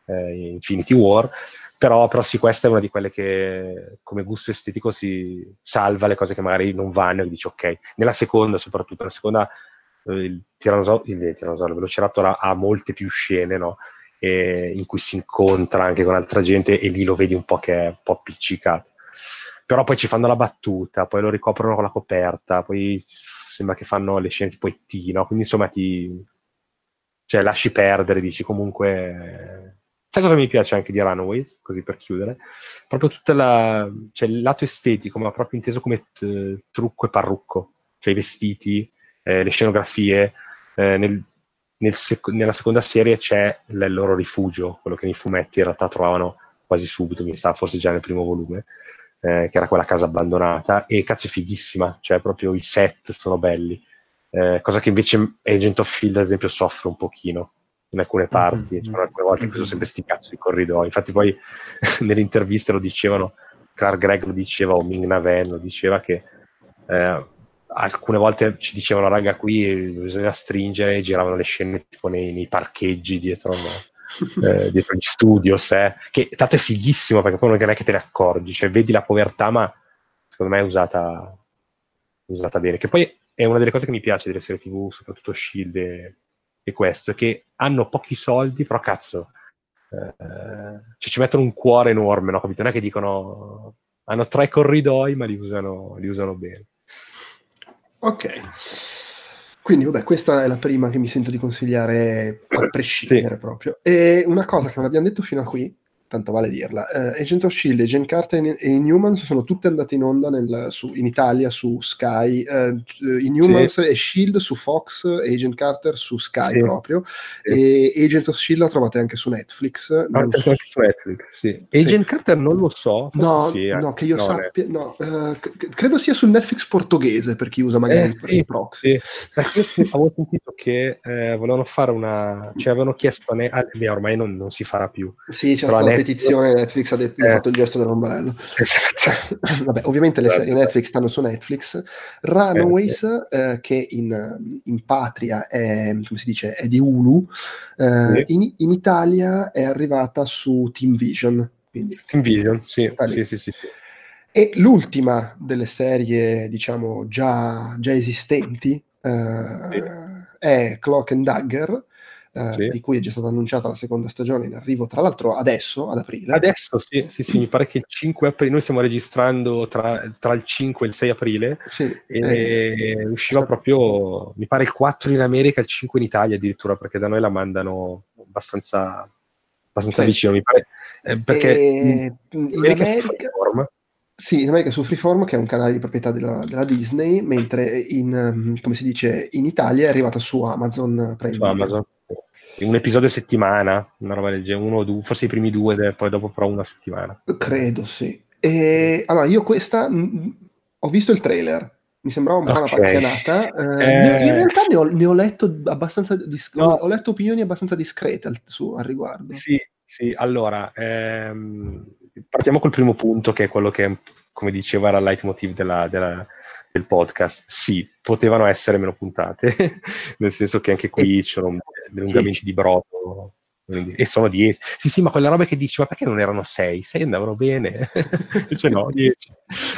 eh, Infinity War però, però sì questa è una di quelle che come gusto estetico si salva le cose che magari non vanno e dici ok nella seconda soprattutto la seconda il tirannosauro, il, tirannosauro, il velociraptor ha, ha, molte più scene, no? E, in cui si incontra anche con altra gente e lì lo vedi un po' che è un po' appiccicato. Però poi ci fanno la battuta, poi lo ricoprono con la coperta, poi sembra che fanno le scene tipo ET, no? Quindi insomma ti... Cioè, lasci perdere, dici comunque... Sai cosa mi piace anche di Runaways, così per chiudere? Proprio tutta la... cioè il lato estetico, ma proprio inteso come t- trucco e parrucco. Cioè i vestiti, eh, le scenografie. Eh, nel, nel sec- nella seconda serie c'è il loro rifugio, quello che nei fumetti in realtà trovavano quasi subito, mi sa, forse già nel primo volume eh, che era quella casa abbandonata, e cazzo è fighissima, cioè proprio i set sono belli, eh, cosa che invece Agent of Field ad esempio soffre un pochino in alcune mhm, parti, mm-hmm. cioè, alcune volte mm-hmm. sono sempre sti cazzo di corridoi, infatti poi nelle interviste lo dicevano, Clark Gregg lo diceva, o Ming Naven lo diceva che eh, alcune volte ci dicevano raga qui bisogna stringere e giravano le scene tipo nei, nei parcheggi dietro no? eh, dietro gli studios, eh, che tanto è fighissimo perché poi non è che te ne accorgi, cioè vedi la povertà, ma secondo me è usata, usata bene. Che poi è una delle cose che mi piace delle serie TV, soprattutto Shield e, e questo, è che hanno pochi soldi, però cazzo, eh, cioè ci mettono un cuore enorme, no? Capito? Non è che dicono hanno tre corridoi, ma li usano, li usano bene. Ok. Quindi, vabbè, questa è la prima che mi sento di consigliare a prescindere sì. proprio. E una cosa che non abbiamo detto fino a qui, tanto vale dirla. Uh, Agent of Shield, Agent Carter e Inhumans sono tutte andate in onda nel, su, in Italia su Sky. Uh, Inhumans sì. e Shield su Fox, Agent Carter su Sky sì. proprio. Sì. E Agent of Shield la trovate anche su Netflix. Anche su... su Netflix, sì. Agent Carter non lo so. No, eh. no, che io no, sappia, no, uh, c- credo sia sul Netflix portoghese per chi usa magari eh, sì, proxy. Perché io avevo sentito che eh, volevano fare una, cioè avevano chiesto a ne- ah, beh, ormai non, non, si farà più. Sì, c'è stata petizione Netflix ha, detto, eh. ha fatto il gesto dell'ombrello. Esatto. Vabbè, ovviamente le esatto. serie Netflix stanno su Netflix. Runaways, eh, che in, in, patria è, come si dice, è di Hulu, eh, in, in, Italia è arrivata su Team Vision. Quindi, Team Vision, sì, sì, sì, sì. E l'ultima delle serie, diciamo, già, già esistenti eh, sì. è Clock and Dagger, eh, sì. di cui è già stata annunciata la seconda stagione in arrivo, tra l'altro adesso, ad aprile. Adesso sì, sì, sì mi pare che il 5 aprile, noi stiamo registrando tra, tra il 5 e il 6 aprile sì, e eh, usciva proprio, mi pare il 4 in America e il 5 in Italia addirittura, perché da noi la mandano abbastanza, abbastanza vicino, mi pare. Eh, perché in, in America... America sì, in America su Freeform, che è un canale di proprietà della, della Disney, mentre in, come si dice, in Italia è arrivata su Amazon Prime. Su Amazon un episodio a settimana, una roba del genere, uno o due, forse i primi due, poi dopo però una settimana. Credo, sì. E, allora, io questa mh, ho visto il trailer, mi sembrava un po' okay. una pacchianata. Eh, eh... In realtà ne ho, ne ho letto abbastanza dis- no. ho letto opinioni abbastanza discrete al, su, al riguardo. Sì, sì, allora ehm, partiamo col primo punto, che è quello che, come dicevo, era il leitmotiv della, della del podcast, sì, potevano essere meno puntate, nel senso che anche qui c'erano dei allungamenti di brodo e sono 10. Sì, sì, ma quelle robe che dici, ma perché non erano 6? 6 andavano bene, invece no, 10.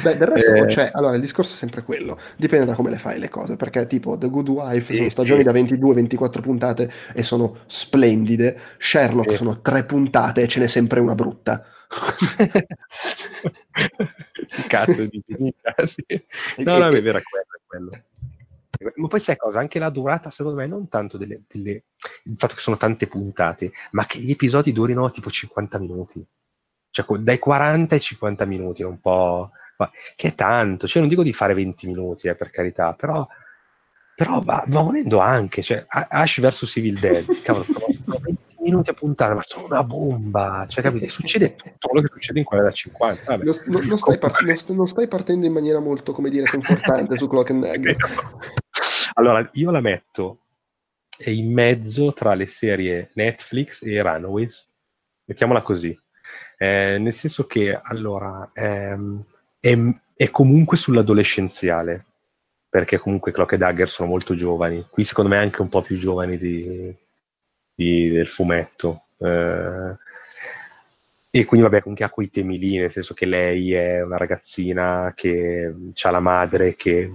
Beh, del resto, eh... cioè, allora, il discorso è sempre quello, dipende da come le fai le cose, perché tipo The Good Wife sì, sono stagioni sì. da 22-24 puntate e sono splendide, Sherlock sono 3 puntate e ce n'è sempre una brutta. cazzo di finita, sì. No, no, è vero, è quello, è quello. Ma poi sai cosa? Anche la durata, secondo me, non tanto delle, delle, il fatto che sono tante puntate, ma che gli episodi durino tipo 50 minuti. Cioè, dai 40 ai 50 minuti, un po'... Che è tanto. Cioè, non dico di fare 20 minuti, eh, per carità, però però va, va volendo anche, cioè Ash vs Evil Dead, cavolo, 20 minuti a puntare, ma sono una bomba, cioè capite, succede tutto quello che succede in quella da 50. Vabbè, non, non, non, stai part- non, stai partendo in maniera molto, come dire, confortante su Clock and Dagger. Allora, io la metto in mezzo tra le serie Netflix e Runaways, mettiamola così, eh, nel senso che, allora, ehm, è, è comunque sull'adolescenziale, perché comunque Clock e Dagger sono molto giovani. Qui secondo me anche un po' più giovani di, di, del fumetto. Eh, e quindi vabbè, comunque ha quei temi lì, nel senso che lei è una ragazzina che ha la madre che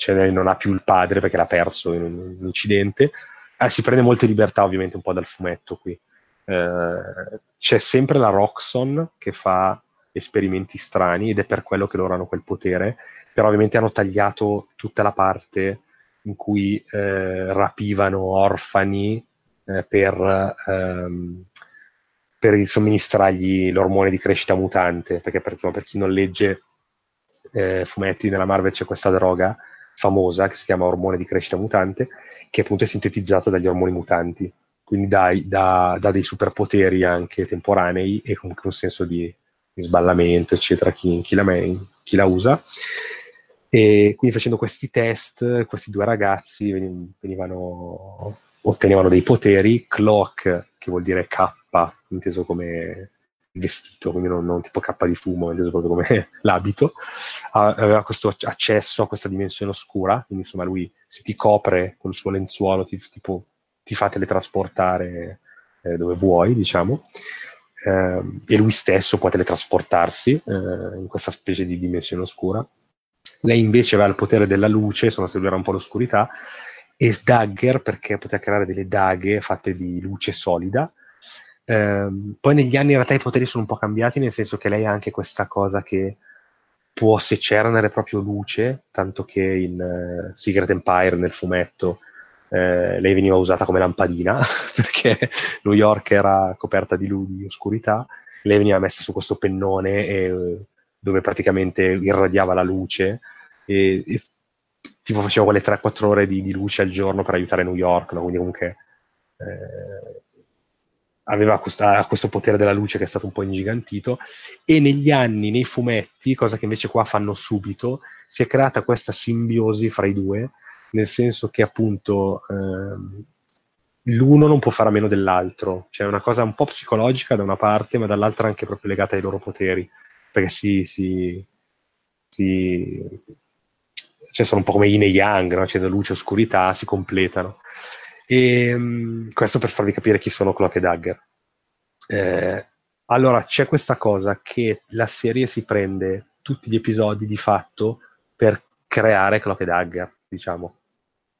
cioè, non ha più il padre perché l'ha perso in un, incidente. Eh, si prende molte libertà ovviamente un po' dal fumetto qui. Eh, c'è sempre la Roxon che fa esperimenti strani ed è per quello che loro hanno quel potere, però ovviamente hanno tagliato tutta la parte in cui eh, rapivano orfani eh, per, ehm, per somministrargli l'ormone di crescita mutante, perché per, per chi non legge eh, fumetti nella Marvel c'è questa droga famosa che si chiama ormone di crescita mutante, che appunto è sintetizzata dagli ormoni mutanti, quindi dà, dei superpoteri anche temporanei e comunque un senso di, di sballamento, eccetera, chi, chi, la, chi la usa. E quindi facendo questi test, questi due ragazzi venivano, ottenevano dei poteri, clock, che vuol dire K, inteso come vestito, quindi non, non tipo K di fumo, inteso proprio come l'abito, aveva questo accesso a questa dimensione oscura, quindi insomma lui se ti copre col suo lenzuolo, ti, tipo, ti fa teletrasportare eh, dove vuoi, diciamo, eh, e lui stesso può teletrasportarsi eh, in questa specie di dimensione oscura lei invece aveva il potere della luce, insomma, seguirà un po' l'oscurità, e Dagger perché poteva creare delle daghe fatte di luce solida. Eh, poi negli anni in realtà i poteri sono un po' cambiati, nel senso che lei ha anche questa cosa che può secernere proprio luce, tanto che in uh, Secret Empire, nel fumetto, eh, lei veniva usata come lampadina, perché New York era coperta di, lu- di oscurità, lei veniva messa su questo pennone e dove praticamente irradiava la luce e, e tipo faceva quelle 3-4 ore di, di, luce al giorno per aiutare New York, no? quindi comunque eh, aveva questa, questo potere della luce che è stato un po' ingigantito e negli anni, nei fumetti, cosa che invece qua fanno subito, si è creata questa simbiosi fra i due, nel senso che appunto ehm, l'uno non può fare a meno dell'altro, cioè è una cosa un po' psicologica da una parte, ma dall'altra anche proprio legata ai loro poteri perché si, si, si cioè sono un po' come yin e yang, no? c'è luce e oscurità, si completano. E um, questo per farvi capire chi sono Clock e Dagger. Eh, allora, c'è questa cosa che la serie si prende tutti gli episodi di fatto per creare Clock e Dagger, diciamo,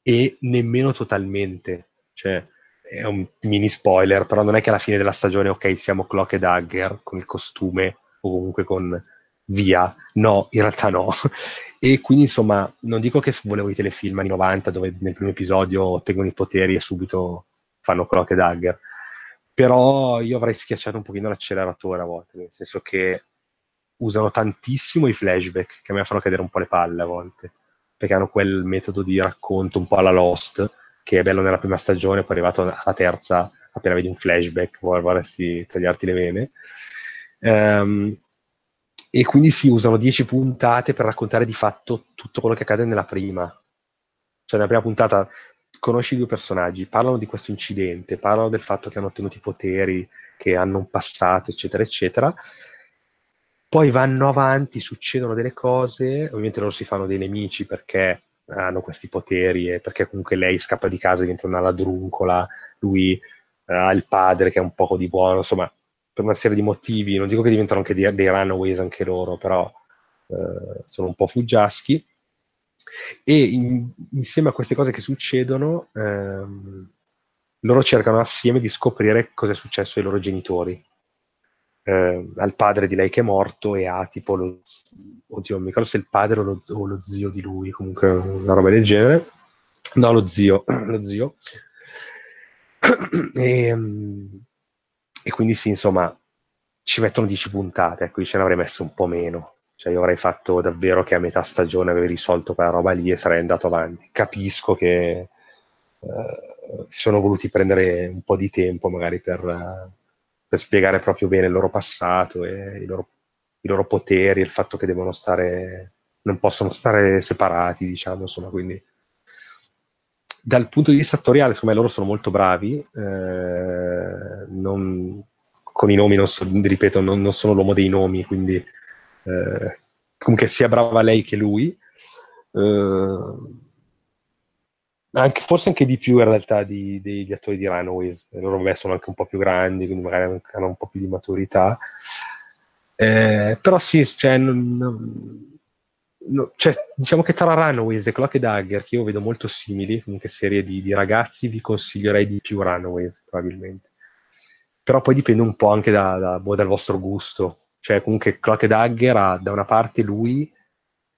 e nemmeno totalmente. Cioè, è un mini spoiler, però non è che alla fine della stagione, ok, siamo Clock e Dagger con il costume o comunque con via. No, in realtà no. E quindi insomma, non dico che volevo i telefilm anni 90 dove nel primo episodio ottengono i poteri e subito fanno clock e dagger, però io avrei schiacciato un pochino l'acceleratore a volte, nel senso che usano tantissimo i flashback che a me fanno cadere un po' le palle a volte, perché hanno quel metodo di racconto un po' alla Lost, che è bello nella prima stagione, poi arrivato alla terza, appena vedi un flashback vorresti tagliarti le vene. Um, e quindi si usano 10 puntate per raccontare di fatto tutto quello che accade nella prima. Cioè, nella prima puntata conosci due personaggi, parlano di questo incidente, parlano del fatto che hanno ottenuto i poteri, che hanno un passato, eccetera, eccetera. Poi vanno avanti, succedono delle cose, ovviamente loro si fanno dei nemici perché hanno questi poteri e perché comunque lei scappa di casa e diventa una ladruncola, lui eh, ha il padre che è un poco di buono, insomma, per una serie di motivi, non dico che diventano anche dei, dei runaways anche loro, però eh, sono un po' fuggiaschi. E in, insieme a queste cose che succedono, ehm, loro cercano assieme di scoprire cosa è successo ai loro genitori. Eh, al padre di lei che è morto e a tipo lo oddio, non mi ricordo se il padre o lo, o lo zio di lui, comunque una roba del genere. No, lo zio, lo zio. e, um, e quindi sì, insomma, ci mettono 10 puntate, ecco, io ce ne avrei messo un po' meno. Cioè, io avrei fatto davvero che a metà stagione avevi risolto quella roba lì e sarei andato avanti. Capisco che uh, si sono voluti prendere un po' di tempo magari per, uh, per spiegare proprio bene il loro passato e i loro, i loro poteri, il fatto che devono stare, non possono stare separati, diciamo, insomma, quindi dal punto di vista attoriale, secondo me loro sono molto bravi. Eh, non, con i nomi, non so, ripeto, non, non, sono l'uomo dei nomi, quindi eh, comunque sia brava lei che lui. Eh, anche, forse anche di più in realtà di, degli attori di Runaways. Loro vabbè, sono anche un po' più grandi, quindi magari hanno un po' più di maturità. Eh, però sì, cioè, non, non No, cioè, diciamo che tra Runaways e Clock e Dagger, che io vedo molto simili, comunque serie di, di, ragazzi, vi consiglierei di più Runaways, probabilmente. Però poi dipende un po' anche da, da, boh, dal vostro gusto. Cioè, comunque, Clock e Dagger ha da una parte lui,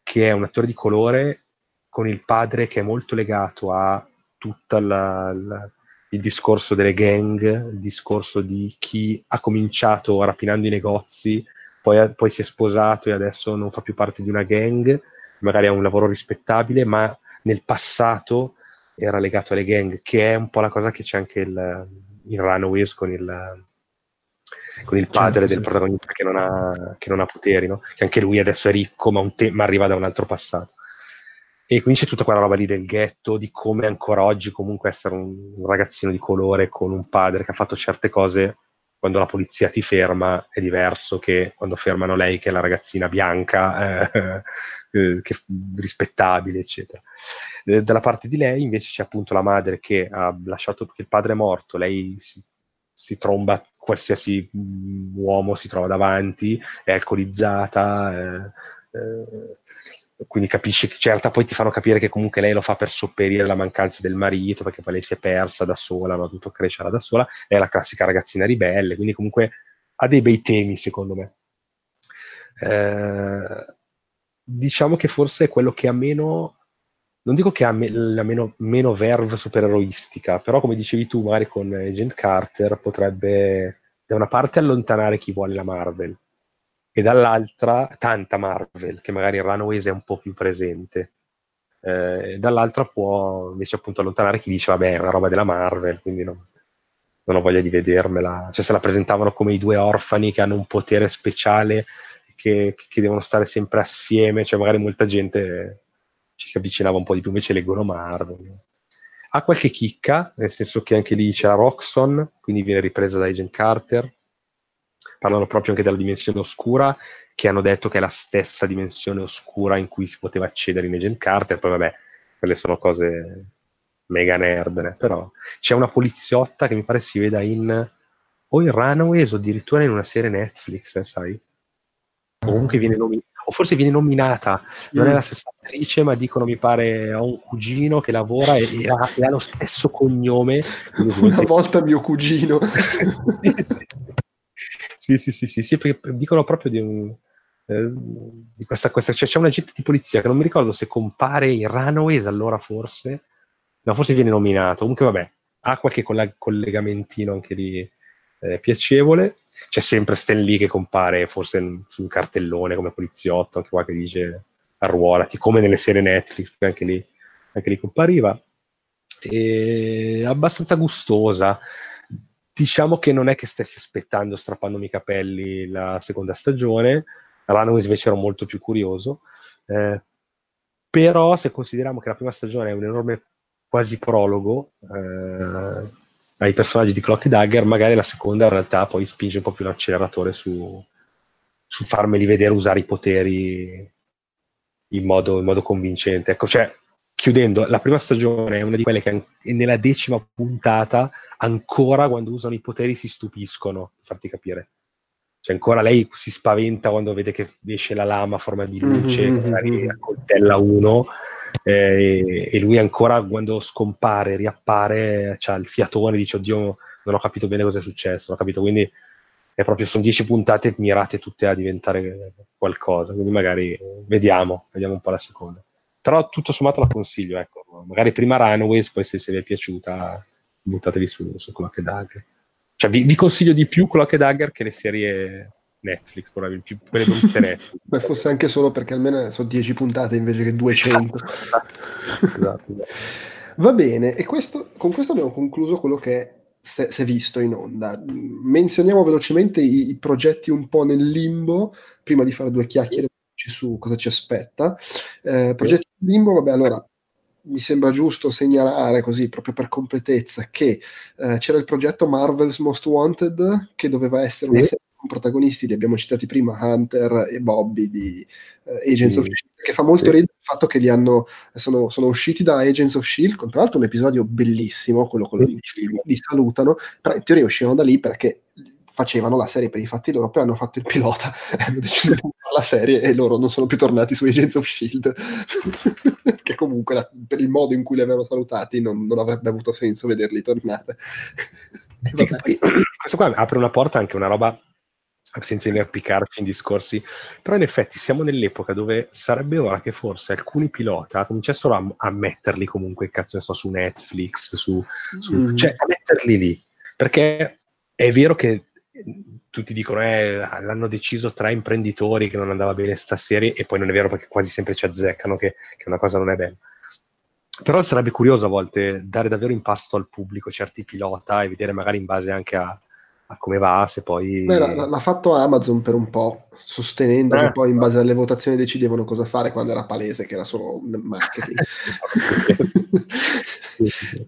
che è un attore di colore, con il padre che è molto legato a tutto il discorso delle gang, il discorso di chi ha cominciato rapinando i negozi, poi, poi si è sposato e adesso non fa più parte di una gang, magari ha un lavoro rispettabile, ma nel passato era legato alle gang, che è un po' la cosa che c'è anche il, in Runaways con il, con il padre certo, del sì. protagonista che non, ha, che non ha poteri, no? che anche lui adesso è ricco ma, te- ma, arriva da un altro passato. E quindi c'è tutta quella roba lì del ghetto, di come ancora oggi comunque essere un, un ragazzino di colore con un padre che ha fatto certe cose quando la polizia ti ferma è diverso che quando fermano lei che è la ragazzina bianca eh, eh, che, rispettabile eccetera. Eh, dalla parte di lei invece c'è appunto la madre che ha lasciato che il padre è morto lei si, si tromba qualsiasi mm, uomo si trova davanti è alcolizzata eh, eh quindi capisci che certa poi ti fanno capire che comunque lei lo fa per sopperire la mancanza del marito perché poi lei si è persa da sola, non ha dovuto crescere da sola, è la classica ragazzina ribelle, quindi comunque ha dei bei temi secondo me. Eh, diciamo che forse è quello che ha meno, non dico che ha me, la meno, meno verve supereroistica, però come dicevi tu magari con Agent Carter potrebbe da una parte allontanare chi vuole la Marvel e dall'altra tanta Marvel, che magari in Runaways è un po' più presente. Eh, dall'altra può invece appunto allontanare chi dice vabbè è una roba della Marvel, quindi no, non ho voglia di vedermela. Cioè se la presentavano come i due orfani che hanno un potere speciale, che, che devono stare sempre assieme, cioè magari molta gente ci si avvicinava un po' di più, invece leggono Marvel. Ha qualche chicca, nel senso che anche lì c'è Roxxon, quindi viene ripresa da Agent Carter, parlano proprio anche della dimensione oscura, che hanno detto che è la stessa dimensione oscura in cui si poteva accedere in Agent Carter, poi vabbè, quelle sono cose mega nerd, però c'è una poliziotta che mi pare si veda in o in Runaways o addirittura in una serie Netflix, eh, sai? Comunque viene nominata, o forse viene nominata, non mm. è la stessa attrice, ma dicono mi pare ho un cugino che lavora e, e, ha, e ha, lo stesso cognome. Una volta mio cugino. Sì, sì, sì, sì, sì, perché dicono proprio di, un, eh, di questa, questa cioè c'è un agente di polizia che non mi ricordo se compare in Runaways allora forse, no, forse viene nominato, comunque vabbè, ha qualche coll- collegamentino anche lì eh, piacevole, c'è sempre Stan Lee che compare forse su un cartellone come poliziotto, anche qua che dice arruolati, come nelle serie Netflix, anche lì, anche lì compariva, e abbastanza gustosa, diciamo che non è che stessi aspettando strappandomi i capelli la seconda stagione, Runaways invece ero molto più curioso, eh, però se consideriamo che la prima stagione è un enorme quasi prologo eh, ai personaggi di Clock Dagger, magari la seconda in realtà poi spinge un po' più l'acceleratore su, su farmeli vedere usare i poteri in modo, in modo convincente. Ecco, cioè, chiudendo, la prima stagione è una di quelle che nella decima puntata ancora quando usano i poteri si stupiscono, per farti capire. Cioè, ancora lei si spaventa quando vede che esce la lama a forma di luce, mm-hmm. magari mm-hmm. accoltella uno, eh, e lui ancora quando scompare, riappare, ha il fiatone, dice, oddio, non ho capito bene cosa è successo, non ho capito, quindi è proprio, sono dieci puntate mirate tutte a diventare qualcosa, quindi magari vediamo, vediamo un po' la seconda. Però tutto sommato la consiglio, ecco, magari prima Runaways, poi se, se vi è piaciuta buttatevi su, su Clock Dagger. Cioè, vi, vi, consiglio di più Clock Dagger che le serie Netflix, probabilmente, più quelle brutte Netflix. Ma fosse anche solo perché almeno sono 10 puntate invece che 200. Esatto. esatto. Va bene, e questo, con questo abbiamo concluso quello che si è visto in onda. Menzioniamo velocemente i, i, progetti un po' nel limbo, prima di fare due chiacchiere su cosa ci aspetta. Eh, progetti in limbo, vabbè, allora mi sembra giusto segnalare così proprio per completezza che eh, c'era il progetto Marvel's Most Wanted che doveva essere sì. una serie con protagonisti, li abbiamo citati prima, Hunter e Bobby di uh, Agents sì. of Shield, che fa molto sì. ridere il fatto che li hanno, sono, sono, usciti da Agents of Shield, con tra l'altro un episodio bellissimo, quello con cui li salutano, però in teoria uscirono da lì perché facevano la serie per i fatti loro, poi hanno fatto il pilota e hanno deciso di la serie e loro non sono più tornati su Agents of Shield che comunque la, per il modo in cui li avevano salutati non, non avrebbe avuto senso vederli tornare. Sì, poi, questo qua apre una porta anche una roba senza inerpicarci in discorsi, però in effetti siamo nell'epoca dove sarebbe ora che forse alcuni pilota cominciassero a, a metterli comunque, cazzo ne so, su Netflix, su, su mm. cioè a metterli lì, perché è vero che tutti dicono eh, l'hanno deciso tre imprenditori che non andava bene sta serie e poi non è vero perché quasi sempre ci azzeccano che, che una cosa non è bella però sarebbe curioso a volte dare davvero in pasto al pubblico certi pilota e vedere magari in base anche a, a come va, se poi... Beh, l'ha, l'ha, fatto Amazon per un po', sostenendo eh. che poi in base alle votazioni decidevano cosa fare quando era palese che era solo marketing.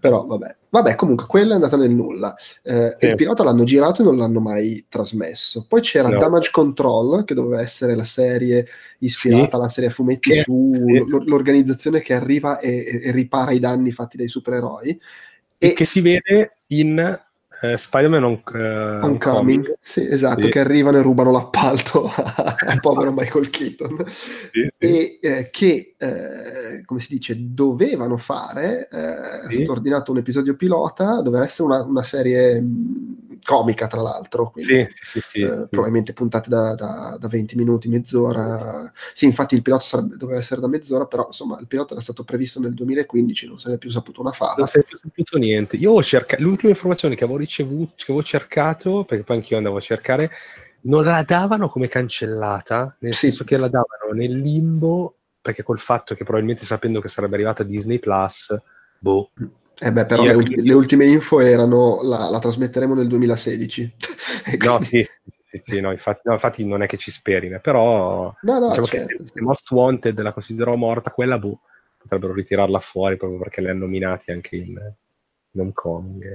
Però vabbè. vabbè, comunque quella è andata nel nulla. Eh, sì. Il pilota l'hanno girato e non l'hanno mai trasmesso. Poi c'era no. Damage Control, che doveva essere la serie ispirata sì. alla serie a fumetti sì. sull'organizzazione che arriva e, e, ripara i danni fatti dai supereroi. E, e che si vede in eh, Spider-Man on, uh, Homecoming, sì, esatto, sì. che arrivano e rubano l'appalto al povero Michael Keaton. Sì, e eh, che, eh, come si dice, dovevano fare, eh, è stato ordinato un episodio pilota, doveva essere una, una serie comica tra l'altro, quindi, sì, sì, eh, sì, probabilmente puntate da, da, da, 20 minuti, mezz'ora. Sì, infatti il pilota sarebbe, doveva essere da mezz'ora, però insomma il pilota era stato previsto nel 2015, non se ne è più saputo una fava. Non se ne è più saputo niente. Io ho cercato, l'ultima informazione che avevo ricevuto, che avevo cercato, perché poi anch'io andavo a cercare, non la davano come cancellata, nel senso che la davano nel limbo, perché col fatto che probabilmente sapendo che sarebbe arrivata Disney Plus, boh mm. Eh beh, però le, ultime, le, ultime info erano la, la trasmetteremo nel 2016. no, sì, sì, sì no, infatti, no, infatti, non è che ci speri, però no, no, diciamo certo. che se Most Wanted la considero morta, quella boh, potrebbero ritirarla fuori proprio perché le hanno nominati anche in, in Homecoming.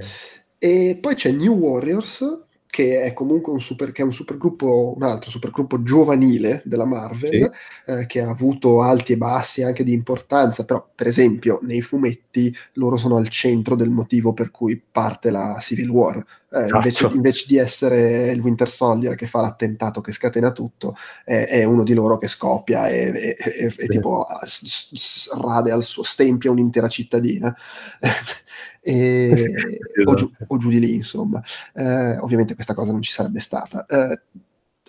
E poi c'è New Warriors, che è comunque un super, che è un supergruppo, un altro supergruppo giovanile della Marvel, sì. eh, che ha avuto alti e bassi anche di importanza, però per esempio nei fumetti loro sono al centro del motivo per cui parte la Civil War. Eh, esatto. invece, invece, di essere il Winter Soldier che fa l'attentato che scatena tutto, è, è uno di loro che scoppia e, e, e, e tipo s- s- rade al suo stempia un'intera cittadina. e, esatto. o, giù, o, giù, di lì, insomma. Eh, ovviamente questa cosa non ci sarebbe stata. Eh,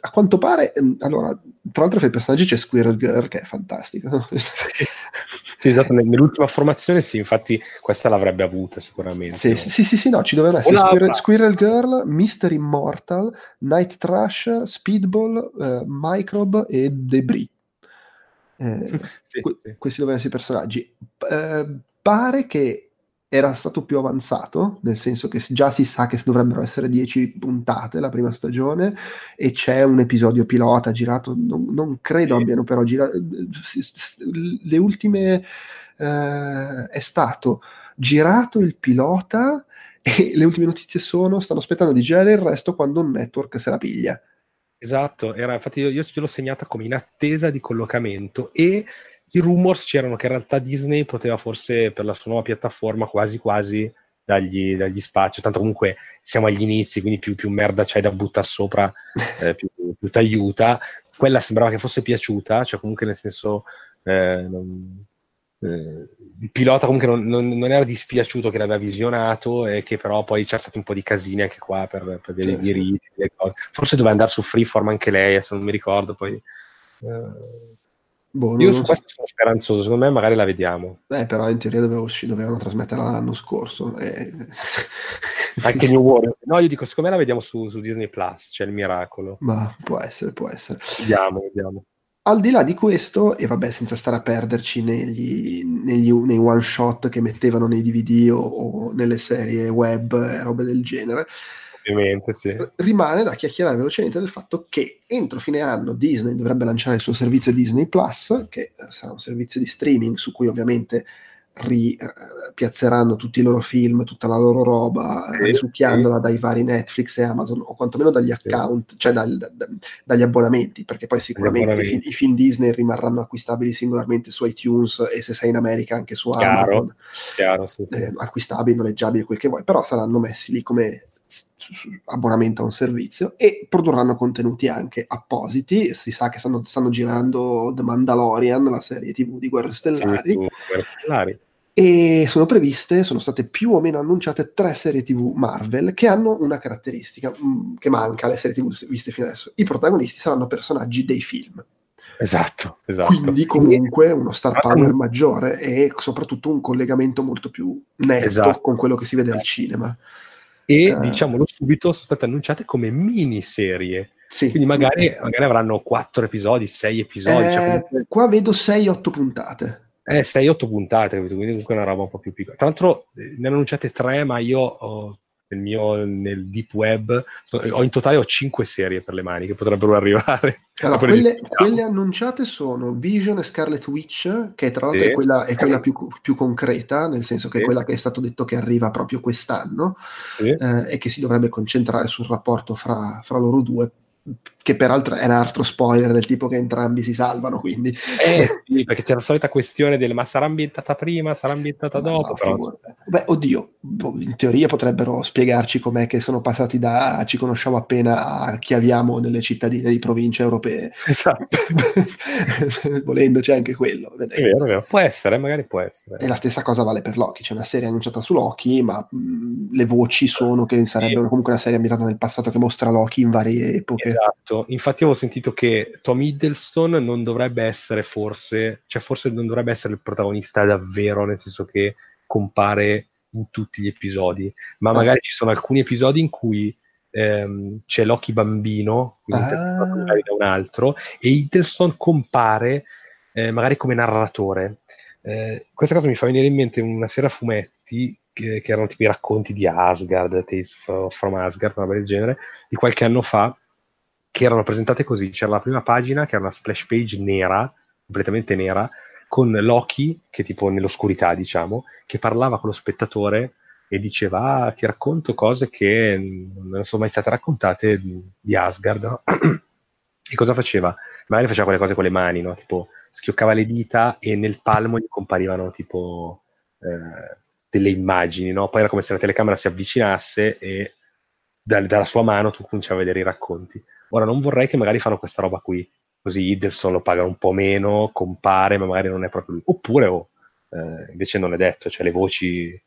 a quanto pare, ehm, allora, tra l'altro fra i personaggi c'è Squirrel Girl che è fantastico. sì, sì esatto, nell'ultima formazione sì, infatti questa l'avrebbe avuta sicuramente. Sì, sì, sì, sì, no, ci dovevano essere Squirrel, Squirrel, Girl, Mr. Immortal, Night Thrasher, Speedball, eh, Microbe e Debris. Eh, sì, que- questi dovevano essere i personaggi. Eh, pare che era stato più avanzato, nel senso che già si sa che dovrebbero essere 10 puntate la prima stagione e c'è un episodio pilota girato, non, non credo abbiano però girato, le ultime eh, è stato girato il pilota e le ultime notizie sono stanno aspettando di girare il resto quando un network se la piglia. Esatto, era, infatti io, io ce l'ho segnata come in attesa di collocamento e i rumors c'erano che in realtà Disney poteva forse per la sua nuova piattaforma quasi quasi dargli, dargli spazio, tanto comunque siamo agli inizi, quindi più, più merda c'hai da buttare sopra, eh, più, più ti aiuta. Quella sembrava che fosse piaciuta, cioè comunque nel senso... Eh, non, eh, il pilota comunque non, non, non, era dispiaciuto che l'aveva visionato e che però poi c'è stato un po' di casini anche qua per, per via dei diritti. Forse doveva andare su Freeform anche lei, se non mi ricordo poi. Eh, Boh, Io su so. questo sono speranzoso, secondo me magari la vediamo. Eh, però in teoria dovevo dovevano trasmetterla l'anno scorso. E... Anche New Warrior. No, io dico, secondo me la vediamo su, su, Disney Plus, c'è il miracolo. Ma può essere, può essere. Vediamo, vediamo. Al di là di questo, e vabbè, senza stare a perderci negli, negli, nei one shot che mettevano nei DVD o, o nelle serie web e robe del genere, Ovviamente, sì. Rimane da chiacchierare velocemente del fatto che entro fine anno Disney dovrebbe lanciare il suo servizio Disney Plus, che eh, sarà un servizio di streaming su cui ovviamente ripiazzeranno tutti i loro film, tutta la loro roba, sì, risucchiandola sì. dai vari Netflix e Amazon, o quantomeno dagli account, sì. cioè dal, da, dagli abbonamenti, perché poi sicuramente i film, i film, Disney rimarranno acquistabili singolarmente su iTunes e se sei in America anche su chiaro, Amazon, chiaro, eh, acquistabili, noleggiabili, quel che vuoi, però saranno messi lì come abbonamento a un servizio e produrranno contenuti anche appositi. Si sa che stanno, stanno girando The Mandalorian, la serie TV di Guerre Stellari. Sì, Guerre Stellari. E sono previste, sono state più o meno annunciate tre serie TV Marvel che hanno una caratteristica mh, mm, che manca alle serie TV viste fino adesso. I protagonisti saranno personaggi dei film. Esatto, esatto. Quindi comunque uno star power maggiore e soprattutto un collegamento molto più netto esatto. con quello che si vede al cinema. E uh, diciamolo subito, sono state annunciate come miniserie. Sì. Quindi magari, magari avranno quattro episodi, sei episodi. Eh, cioè comunque... Qua vedo 6-8 puntate. Eh, 6-8 puntate, quindi comunque è una roba un po' più piccola. Tra l'altro ne hanno annunciate tre, ma io ho, nel mio nel deep web ho in totale ho 5 serie per le mani che potrebbero arrivare. Allora, quelle, quelle, annunciate sono Vision e Scarlet Witch, che tra l'altro sì. è quella, è quella più, più, concreta, nel senso che sì. è quella che è stato detto che arriva proprio quest'anno sì. eh, e che si dovrebbe concentrare sul rapporto fra, fra loro due che peraltro è un altro spoiler del tipo che entrambi si salvano, quindi... Eh sì, perché c'è la solita questione del ma sarà ambientata prima, sarà ambientata no, dopo, no, però... Beh, oddio, boh, in teoria potrebbero spiegarci com'è che sono passati da ci conosciamo appena a chi abbiamo nelle cittadine di province europee. Esatto. Volendo c'è anche quello. È vero, è vero. Può essere, magari può essere. E la stessa cosa vale per Loki, c'è una serie annunciata su Loki, ma mh, le voci sono che sarebbero sì. comunque una serie ambientata nel passato che mostra Loki in varie epoche. Esatto, infatti avevo sentito che Tom Hiddleston non dovrebbe essere forse, cioè forse non dovrebbe essere il protagonista davvero, nel senso che compare in tutti gli episodi, ma ah. magari ci sono alcuni episodi in cui ehm, c'è Loki bambino, quindi ah. magari da un altro, e Hiddleston compare eh, magari come narratore. Eh, questa cosa mi fa venire in mente una serie a fumetti che, che erano tipo i racconti di Asgard, Tales from Asgard, una roba del genere, di qualche anno fa, che erano presentate così. C'era la prima pagina, che era una splash page nera, completamente nera, con Loki, che tipo nell'oscurità, diciamo, che parlava con lo spettatore e diceva, ah, ti racconto cose che non sono mai state raccontate di Asgard. E cosa faceva? Magari faceva quelle cose con le mani, no? Tipo, schioccava le dita e nel palmo gli comparivano tipo eh, delle immagini, no? Poi era come se la telecamera si avvicinasse e da, dalla sua mano tu cominciavi a vedere i racconti. Ora non vorrei che magari fanno questa roba qui, così Iddelson lo pagano un po' meno, compare, ma magari non è proprio lui. Oppure oh, eh, invece non è detto, cioè le voci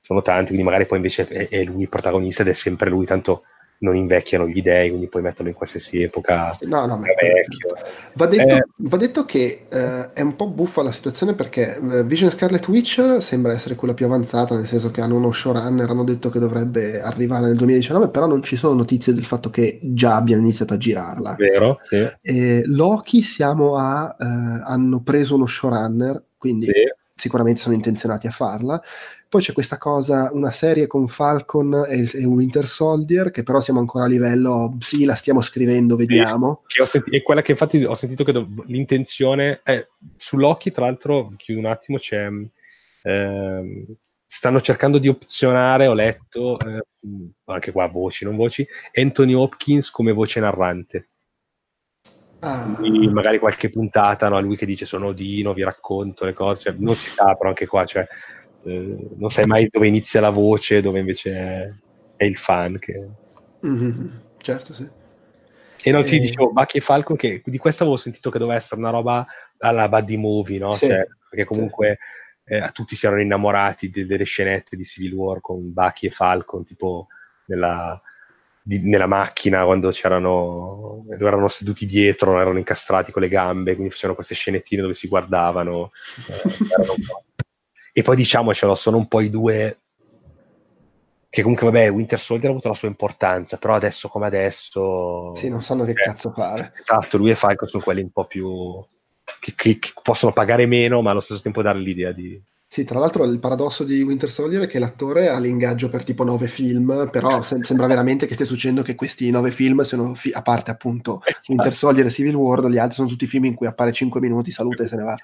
sono tante, quindi magari poi invece è, è lui il protagonista ed è sempre lui, tanto non invecchiano gli dei, quindi puoi metterlo in qualsiasi epoca. No, no, ma va, detto, eh, va detto che eh, è un po' buffa la situazione perché eh, Vision Scarlet Witch sembra essere quella più avanzata, nel senso che hanno uno showrunner, hanno detto che dovrebbe arrivare nel 2019, però non ci sono notizie del fatto che già abbiano iniziato a girarla. Vero, sì. E Loki siamo a... Eh, hanno preso uno showrunner, quindi... Sì sicuramente sono intenzionati a farla. Poi c'è questa cosa, una serie con Falcon e, e, Winter Soldier, che però siamo ancora a livello, sì, la stiamo scrivendo, vediamo. Sì, senti- è quella che infatti ho sentito che do- l'intenzione è, su Loki, tra l'altro, chiudo un attimo, c'è... Ehm, stanno cercando di opzionare, ho letto, eh, anche qua voci, non voci, Anthony Hopkins come voce narrante. Ah. Quindi magari qualche puntata, no? lui che dice sono Odino, vi racconto le cose, cioè, non si sa, però anche qua, cioè, eh, non sai mai dove inizia la voce, dove invece è, è il fan. Che... Mm-hmm. Certo, sì. E non si e... dicevo, Bucky e Falcon, che di questo avevo sentito che doveva essere una roba alla buddy movie, no? Sì. Cioè, perché comunque sì. eh, tutti si erano innamorati de- delle scenette di Civil War con Bucky e Falcon, tipo nella, di, nella macchina quando c'erano erano seduti dietro, erano incastrati con le gambe, quindi facevano queste scenettine dove si guardavano. Eh, e poi diciamocelo, sono un po' i due che comunque, vabbè, Winter Soldier ha avuto la sua importanza, però adesso come adesso... Sì, non sanno che eh, cazzo fare. Esatto, lui e Falco sono quelli un po' più... Che, che, che, possono pagare meno, ma allo stesso tempo dare l'idea di... Sì, tra l'altro il paradosso di Winter Soldier è che l'attore ha l'ingaggio per tipo nove film, però sem- sembra veramente che stia succedendo che questi nove film siano, fi- a parte appunto esatto. Winter Soldier e Civil War, gli altri sono tutti film in cui appare cinque minuti, saluta e se ne va.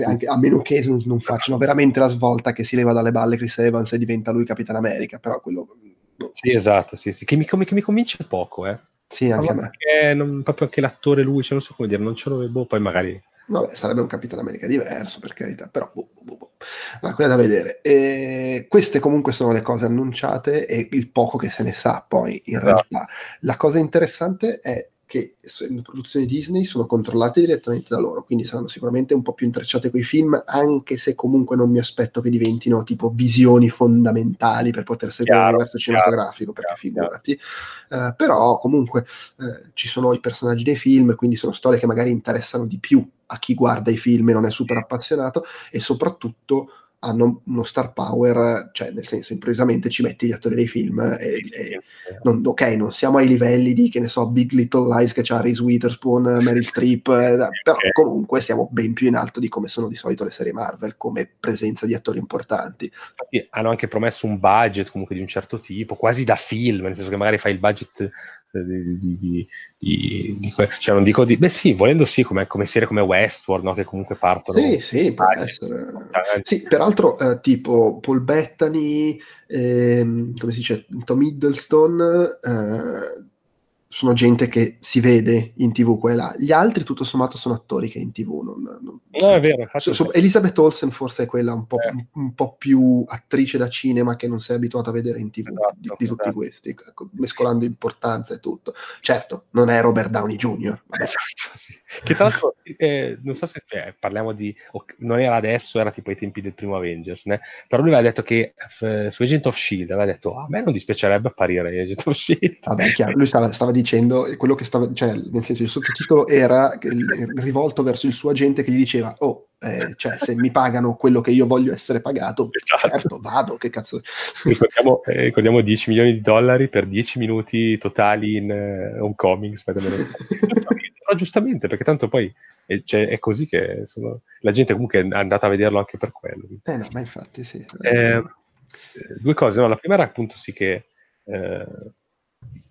Anche, a meno che non, non, facciano veramente la svolta che si leva dalle balle Chris Evans e diventa lui Capitan America, però quello... No. Sì, esatto, sì, sì. Che, mi, che mi convince poco, eh. Sì, anche a me. Non, proprio anche l'attore lui, cioè non so come dire, non ce l'avevo, poi magari Vabbè, sarebbe un Capitan America diverso, per carità, però boh, boh, boh. boh. Ah, quella da vedere. E queste comunque sono le cose annunciate e il poco che se ne sa poi in realtà. La cosa interessante è che le produzioni Disney sono controllate direttamente da loro, quindi saranno sicuramente un po' più intrecciate con i film, anche se comunque non mi aspetto che diventino tipo visioni fondamentali per poter seguire l'universo cinematografico, perché chiaro, figurati. Uh, però comunque uh, ci sono i personaggi dei film, quindi sono storie che magari interessano di più a chi guarda i film e non è super appassionato, e soprattutto hanno uno star power, cioè nel senso improvvisamente ci metti gli attori dei film e, e non, ok, non siamo ai livelli di che ne so, Big Little Lies che c'ha Reese Witherspoon, Mary Streep, eh, però comunque siamo ben più in alto di come sono di solito le serie Marvel come presenza di attori importanti. Infatti hanno anche promesso un budget comunque di un certo tipo, quasi da film, nel senso che magari fai il budget di, di, di, di, cioè non dico di beh sì volendo sì come, come serie come Westworld no? che comunque partono sì sì può essere sì peraltro eh, tipo Paul Bettany ehm, come si dice Tom Hiddleston eh, sono gente che si vede in tv qua e là. Gli altri, tutto sommato, sono attori che in tv non... non... No, è vero. So, so, Elizabeth Olsen forse è quella un po', eh. un, po', più attrice da cinema che non sei abituato a vedere in tv esatto, di, di, tutti esatto. questi, ecco, mescolando importanza e tutto. Certo, non è Robert Downey Jr. Esatto, sì. Che tra l'altro, eh, non so se eh, parliamo di... non era adesso, era tipo ai tempi del primo Avengers, né? però lui aveva detto che eh, su Agent of S.H.I.E.L.D. aveva detto a me non dispiacerebbe apparire Agent of S.H.I.E.L.D. Vabbè, chiaro, lui stava, stava dicendo quello che stava, cioè, nel senso, il sottotitolo era rivolto verso il suo agente che gli diceva: Oh, eh, cioè, se mi pagano quello che io voglio essere pagato, esatto. certo, vado. Che cazzo. Ricordiamo, eh, ricordiamo 10 milioni di dollari per 10 minuti totali in uh, homecoming. Però giustamente, perché tanto poi è, cioè, è così che sono... la gente comunque è andata a vederlo anche per quello. Eh no, ma infatti sì. Eh, due cose, no? la prima era appunto sì che eh,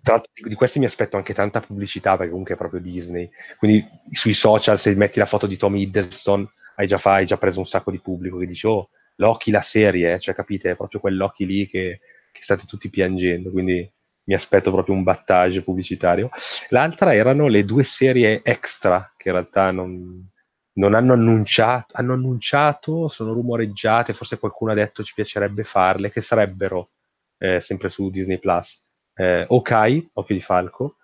tra l'altro di questi mi aspetto anche tanta pubblicità perché comunque è proprio Disney. Quindi sui social se metti la foto di Tom Hiddleston hai già, fa, hai già preso un sacco di pubblico che dice oh Loki la serie cioè capite? È proprio quel Loki lì che, che state tutti piangendo. Quindi mi aspetto proprio un battage pubblicitario. L'altra erano le due serie extra che in realtà non, non hanno annunciato hanno annunciato sono rumoreggiate forse qualcuno ha detto ci piacerebbe farle che sarebbero eh, sempre su Disney Plus eh, Okai, Occhio di Falco,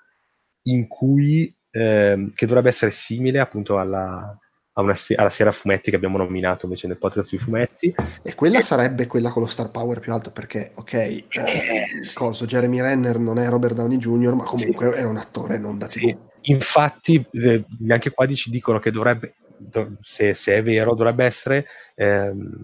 in cui, eh, che dovrebbe essere simile appunto alla, una, alla sera fumetti che abbiamo nominato invece nel podcast sui fumetti. E quella sarebbe quella con lo star power più alto perché, ok, eh, coso, Jeremy Renner non è Robert Downey Jr., ma comunque sì. è un attore non da sì. Infatti, eh, anche qua ci dicono che dovrebbe, se, se, è vero, dovrebbe essere ehm,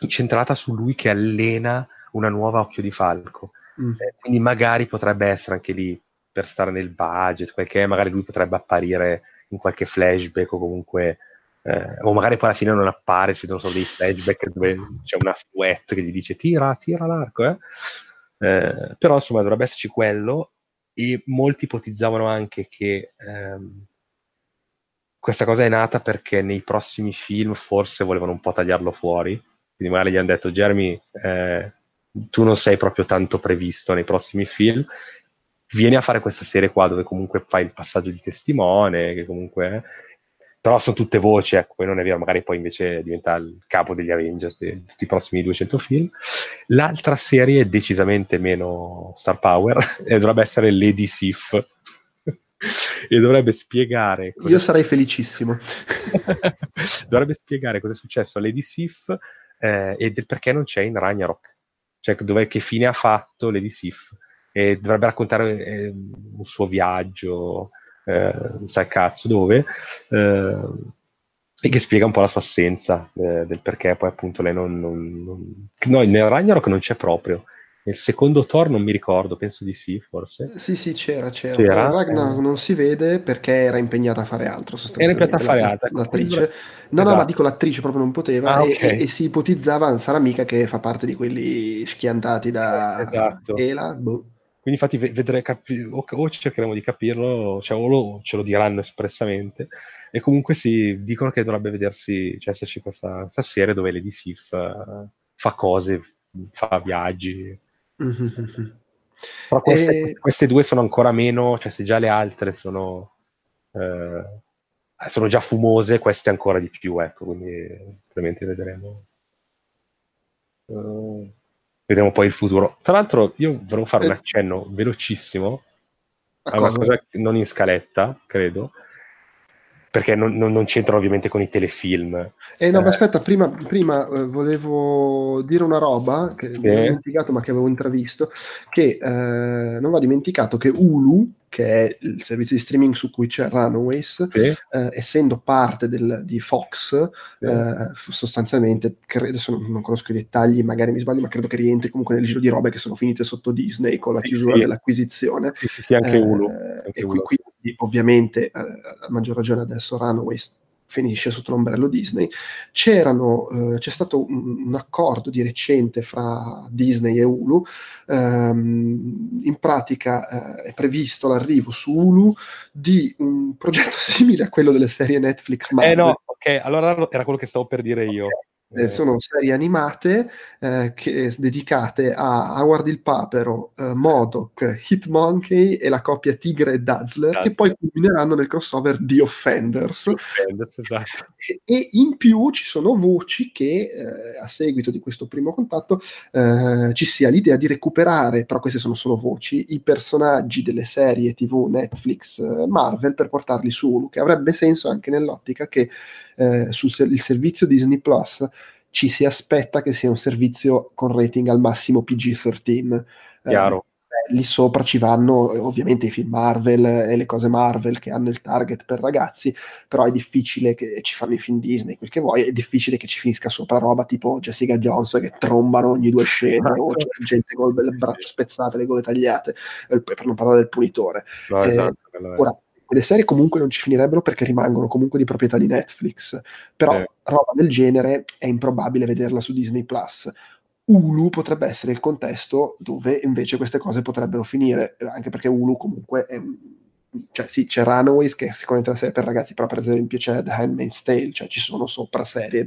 incentrata su lui che allena una nuova Occhio di Falco. Mm. Eh, quindi magari potrebbe essere anche lì per stare nel budget, quel che è, magari lui potrebbe apparire in qualche flashback o comunque eh, o magari poi alla fine non appare, ci sono solo dei flashback dove c'è una silhouette che gli dice tira, tira l'arco, eh? Eh, però insomma dovrebbe esserci quello e molti ipotizzavano anche che ehm, questa cosa è nata perché nei prossimi film forse volevano un po' tagliarlo fuori, quindi magari gli hanno detto Jeremy eh, tu non sei proprio tanto previsto nei prossimi film, vieni a fare questa serie qua dove comunque fai il passaggio di testimone, che comunque... Però sono tutte voci, ecco, poi non è vero, magari poi invece diventa il capo degli Avengers di tutti i prossimi 200 film. L'altra serie è decisamente meno star power e dovrebbe essere Lady Sif e dovrebbe spiegare... Io sarei felicissimo. dovrebbe spiegare cosa è successo a Lady Sif eh, e del perché non c'è in Ragnarok cioè dove, che fine ha fatto Lady Sif? E dovrebbe raccontare eh, un suo viaggio, eh, non sa il cazzo dove, eh, e che spiega un po' la sua assenza eh, del perché poi appunto lei non, non, non... No, nel Ragnarok non c'è proprio, nel secondo Thor non mi ricordo, penso di sì, forse. Sì, sì, c'era, c'era. c'era? Ragnar eh. non si vede perché era impegnata a fare altro, sostanzialmente. Era impegnata a fare altro. L'attrice. No, esatto. no, ma dico l'attrice proprio non poteva ah, e, okay. e, e, si ipotizzava, sarà mica che fa parte di quelli schiantati da esatto. Ela, boh. Quindi infatti vedrei, capi- o, o, cercheremo di capirlo, cioè, o lo, ce lo diranno espressamente, e comunque sì, dicono che dovrebbe vedersi, cioè esserci questa, questa serie dove Lady Sif uh, fa cose, fa viaggi, Mm-hmm. Però queste, e... queste, due sono ancora meno, cioè se già le altre sono, eh, sono già fumose, queste ancora di più, ecco, quindi probabilmente vedremo. Uh, vedremo poi il futuro. Tra l'altro io volevo fare un accenno velocissimo è una cosa non in scaletta, credo, perché non, non, non c'entrano ovviamente con i telefilm. Eh no, eh. ma aspetta, prima, prima eh, volevo dire una roba che sì. mi ho dimenticato ma che avevo intravisto, che eh, non va dimenticato che Hulu, che è il servizio di streaming su cui c'è Runaways, sì. Eh, essendo parte del, di Fox, sì. Eh, sostanzialmente, credo, adesso non, non, conosco i dettagli, magari mi sbaglio, ma credo che rientri comunque nel giro di robe che sono finite sotto Disney con la chiusura dell'acquisizione. Sì, sì, sì, anche Hulu. Anche e. Qui, ovviamente, eh, a maggior ragione adesso Runaways finisce sotto l'ombrello Disney, eh, c'è stato un, un, accordo di recente fra Disney e Hulu, ehm, in pratica eh, è previsto l'arrivo su Hulu di un progetto simile a quello delle serie Netflix Marvel. Eh no, ok, allora era quello che stavo per dire io. Eh, sono serie animate eh, che, dedicate a Howard il Papero, eh, Modoc, Hitmonkey e la coppia Tigre e Dazzler, esatto. che poi culmineranno nel crossover di Offenders. The Offenders esatto. e, e, in più ci sono voci che eh, a seguito di questo primo contatto eh, ci sia l'idea di recuperare, però queste sono solo voci, i personaggi delle serie TV Netflix Marvel per portarli su Hulu, che avrebbe senso anche nell'ottica che sul il servizio Disney Plus ci si aspetta che sia un servizio con rating al massimo PG-13. Chiaro. Eh, lì sopra ci vanno ovviamente i film Marvel e le cose Marvel che hanno il target per ragazzi, però è difficile che ci fanno i film Disney, quel che vuoi, è difficile che ci finisca sopra roba tipo Jessica Jones che trombano ogni due scene esatto. o c'è gente con le braccia spezzate, le gole tagliate, per non parlare del punitore. No, eh, esatto, ora, quelle serie comunque non ci finirebbero perché rimangono comunque di proprietà di Netflix, però eh. roba del genere è improbabile vederla su Disney Plus. Hulu potrebbe essere il contesto dove invece queste cose potrebbero finire, anche perché Hulu comunque è cioè sì, c'è Runaways che è sicuramente una serie per ragazzi, però per esempio c'è The Handmaid's Tale, cioè ci sono sopra serie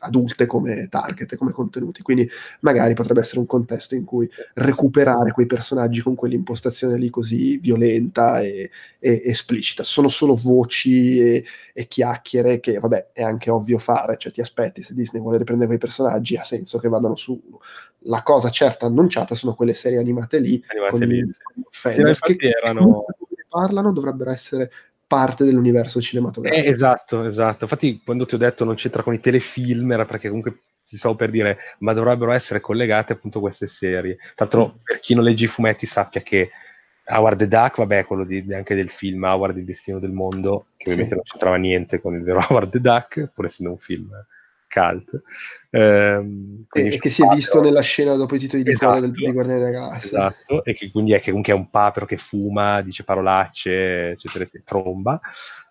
adulte come target, come contenuti. Quindi magari potrebbe essere un contesto in cui recuperare quei personaggi con quell'impostazione lì così violenta e, e esplicita. Sono solo voci e, e, chiacchiere che, vabbè, è anche ovvio fare, cioè ti aspetti se Disney vuole riprendere quei personaggi, ha senso che vadano su La cosa certa annunciata sono quelle serie animate lì, animate con lì. Con sì, che erano... parlano dovrebbero essere parte dell'universo cinematografico. Eh, esatto, esatto. Infatti, quando ti ho detto non c'entra con i telefilm, era perché comunque ti stavo per dire, ma dovrebbero essere collegate appunto queste serie. Tra l'altro, mm. per chi non legge i fumetti, sappia che Howard the Duck, vabbè, quello di, anche del film Howard il destino del mondo, che sì. ovviamente non c'entrava niente con il vero Howard the Duck, pur essendo un film cult. Ehm, e che si è visto nella scena dopo i titoli di esatto, del, di Guardiani della Galassia. Esatto, e che quindi è che comunque è un papero che fuma, dice parolacce, eccetera, eccetera tromba.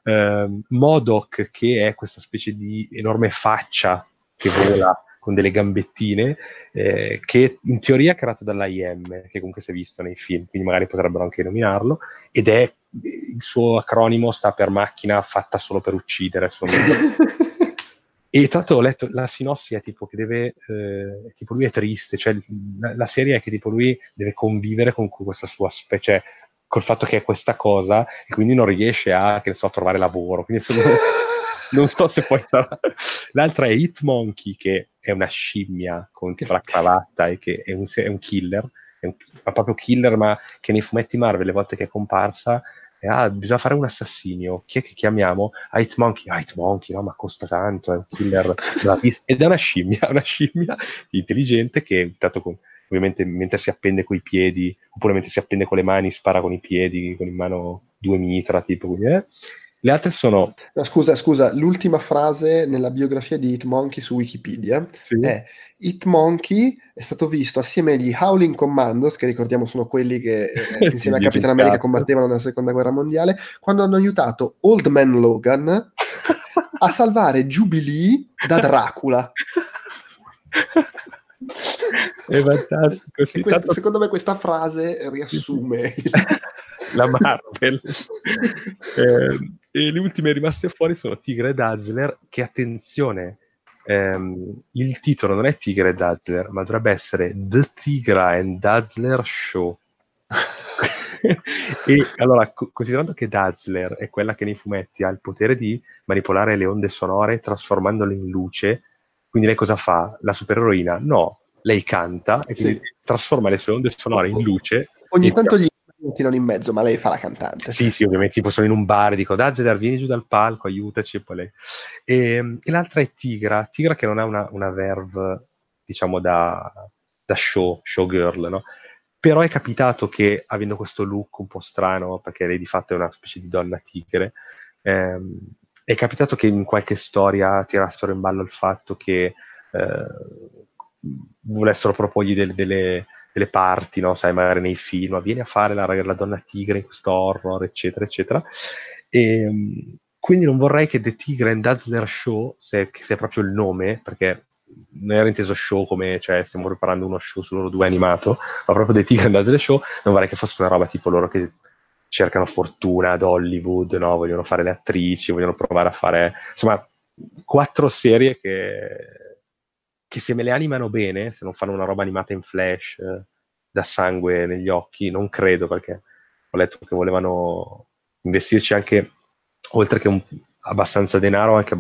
Ehm, Modoc, che è questa specie di enorme faccia che vola con delle gambettine, eh, che in teoria è creato dall'IM, che comunque si è visto nei film, quindi magari potrebbero anche nominarlo, ed è il suo acronimo sta per macchina fatta solo per uccidere. E tra l'altro ho letto la sinossi è tipo che deve, eh, tipo lui è triste, cioè la, la, serie è che tipo lui deve convivere con questa sua specie, cioè, col fatto che è questa cosa e quindi non riesce a, che ne so, a trovare lavoro. Quindi sono, non so se poi sarà. L'altra è Hitmonkey, che è una scimmia con la cravatta e che è un, è un killer, è un, ma proprio killer, ma che nei fumetti Marvel le volte che è comparsa ah, bisogna fare un assassinio, chi è che chiamiamo? Ah, Monkey, ah, Monkey, no, ma costa tanto, è un killer ed è una scimmia, una scimmia intelligente che, intanto con, ovviamente mentre si appende coi piedi, oppure mentre si appende con le mani, spara con i piedi, con in mano due mitra, tipo, quindi, eh, le altre sono... No, scusa, scusa, l'ultima frase nella biografia di Hitmonkey su Wikipedia sì. è Hitmonkey è stato visto assieme agli Howling Commandos, che ricordiamo sono quelli che eh, insieme a Capitan America combattevano nella seconda guerra mondiale, quando hanno aiutato Old Man Logan a salvare Jubilee da Dracula. È fantastico. Sì, questo, tanto... Secondo me questa frase riassume la Marvel. eh, e le ultime rimaste fuori sono Tigre e Dazzler, che attenzione, ehm, il titolo non è Tigre e Dazzler, ma dovrebbe essere The Tigra and Dazzler Show. e allora, co- considerando che Dazzler è quella che nei fumetti ha il potere di manipolare le onde sonore trasformandole in luce, quindi lei cosa fa? La supereroina? No, lei canta e sì. trasforma le sue onde sonore in luce. Ogni tanto gli tirano in mezzo, ma lei fa la cantante. Sì, sì, ovviamente, tipo sono in un bar e dico, Dazedar, vieni giù dal palco, aiutaci, e poi lei. E, ehm, e l'altra è Tigra, Tigra che non ha una, una verve, diciamo, da, da show, showgirl, no? Però è capitato che, avendo questo look un po' strano, perché lei di fatto è una specie di donna tigre, ehm, è capitato che in qualche storia tirassero in ballo il fatto che eh, volessero proporgli delle, delle, delle parti, no? sai, magari nei film, vieni a fare la, la donna tigre in questo horror, eccetera, eccetera. E, ehm, quindi non vorrei che The Tigre and Dazzler Show, se, che sia proprio il nome, perché non era inteso show come, cioè, stiamo preparando uno show su loro due animato, ma proprio The Tigre and Dazzler Show, non vorrei che fosse una roba tipo loro che cercano fortuna ad Hollywood, no? vogliono fare le attrici, vogliono provare a fare, insomma, quattro serie che, che se me le animano bene, se non fanno una roba animata in flash, eh, da sangue negli occhi, non credo perché ho letto che volevano investirci anche, oltre che un, abbastanza denaro, anche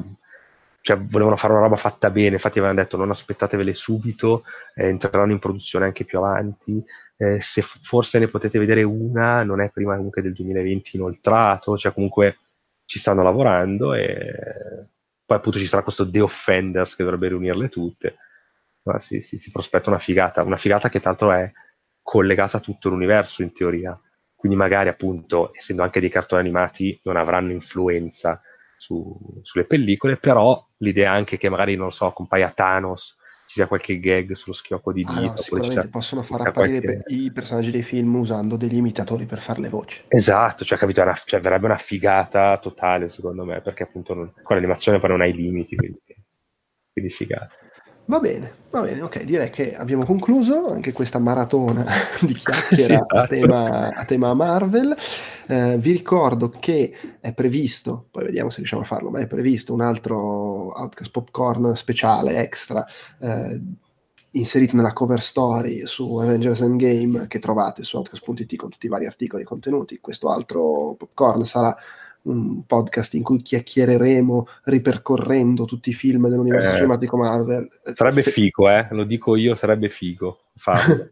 cioè volevano fare una roba fatta bene, infatti avevano detto non aspettatevele subito, eh, entreranno in produzione anche più avanti, eh, se f- forse ne potete vedere una, non è prima comunque del 2020 inoltrato, cioè comunque ci stanno lavorando e poi appunto ci sarà questo The Offenders che dovrebbe riunirle tutte, ma sì, sì, si prospetta una figata, una figata che tanto è collegata a tutto l'universo in teoria, quindi magari appunto essendo anche dei cartoni animati non avranno influenza su, sulle pellicole, però l'idea anche che magari, non so, compaia Thanos, ci sia qualche gag sullo schiocco di dito. Ah, no, sicuramente possono far apparire qualche... i personaggi dei film usando degli imitatori per fare le voci. Esatto, cioè, capito, una, cioè, verrebbe una figata totale secondo me, perché appunto non, con l'animazione poi non hai limiti, quindi, quindi figata. Va bene, va bene, ok, direi che abbiamo concluso anche questa maratona di chiacchiere sì, a, tema, a, tema, Marvel. Eh, vi ricordo che è previsto, poi vediamo se riusciamo a farlo, ma è previsto un altro Outcast Popcorn speciale extra. Eh, inserito nella cover story su Avengers Endgame che trovate su outcast.it con tutti i vari articoli e contenuti. Questo altro popcorn sarà un podcast in cui chiacchiereremo ripercorrendo tutti i film dell'universo eh, cinematico Marvel. Sarebbe Se... figo, eh? lo dico io, sarebbe figo farlo.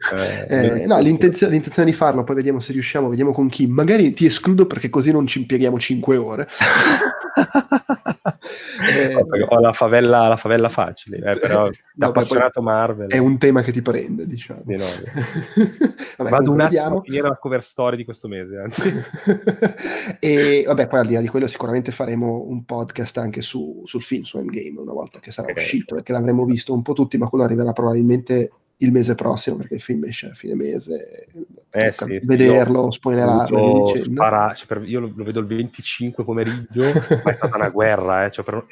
Eh, eh, no, l'intenzione, l'intenzione, di farlo, poi vediamo se riusciamo, vediamo con chi. Magari ti escludo perché così non ci impieghiamo 5 ore. eh, ho la favella, la favella facile, eh, però da appassionato Marvel. È un tema che ti prende, diciamo. No. vabbè, Vado un attimo a finire la cover story di questo mese. e vabbè, poi al di là di quello sicuramente faremo un podcast anche su, sul film, su Endgame, una volta che sarà uscito, perché l'avremo visto un po' tutti, ma quello arriverà probabilmente il mese prossimo perché il film esce a fine mese eh sì, vederlo, spoilerarlo spara, cioè per, io lo, lo, vedo il 25 pomeriggio ma è stata una guerra eh, cioè per,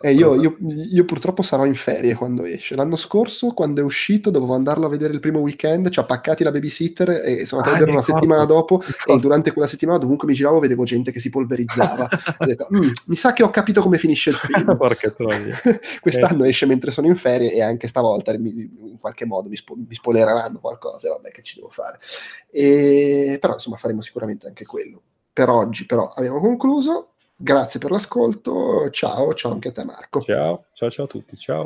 eh, io, io, io, purtroppo sarò in ferie quando esce. L'anno scorso, quando è uscito, dovevo andarlo a vedere il primo weekend, ci ha paccati la babysitter e sono andato ah, a vedere una settimana dopo e durante quella settimana dovunque mi giravo vedevo gente che si polverizzava. detto, mm, mi sa che ho capito come finisce il film. Quest'anno eh. esce mentre sono in ferie e anche stavolta mi, in qualche modo mi, spo- mi spoilereranno qualcosa, vabbè che ci devo fare. E, però insomma faremo sicuramente anche quello. Per oggi però abbiamo concluso Grazie per l'ascolto, ciao, ciao anche a te Marco. Ciao, ciao, ciao a tutti, ciao.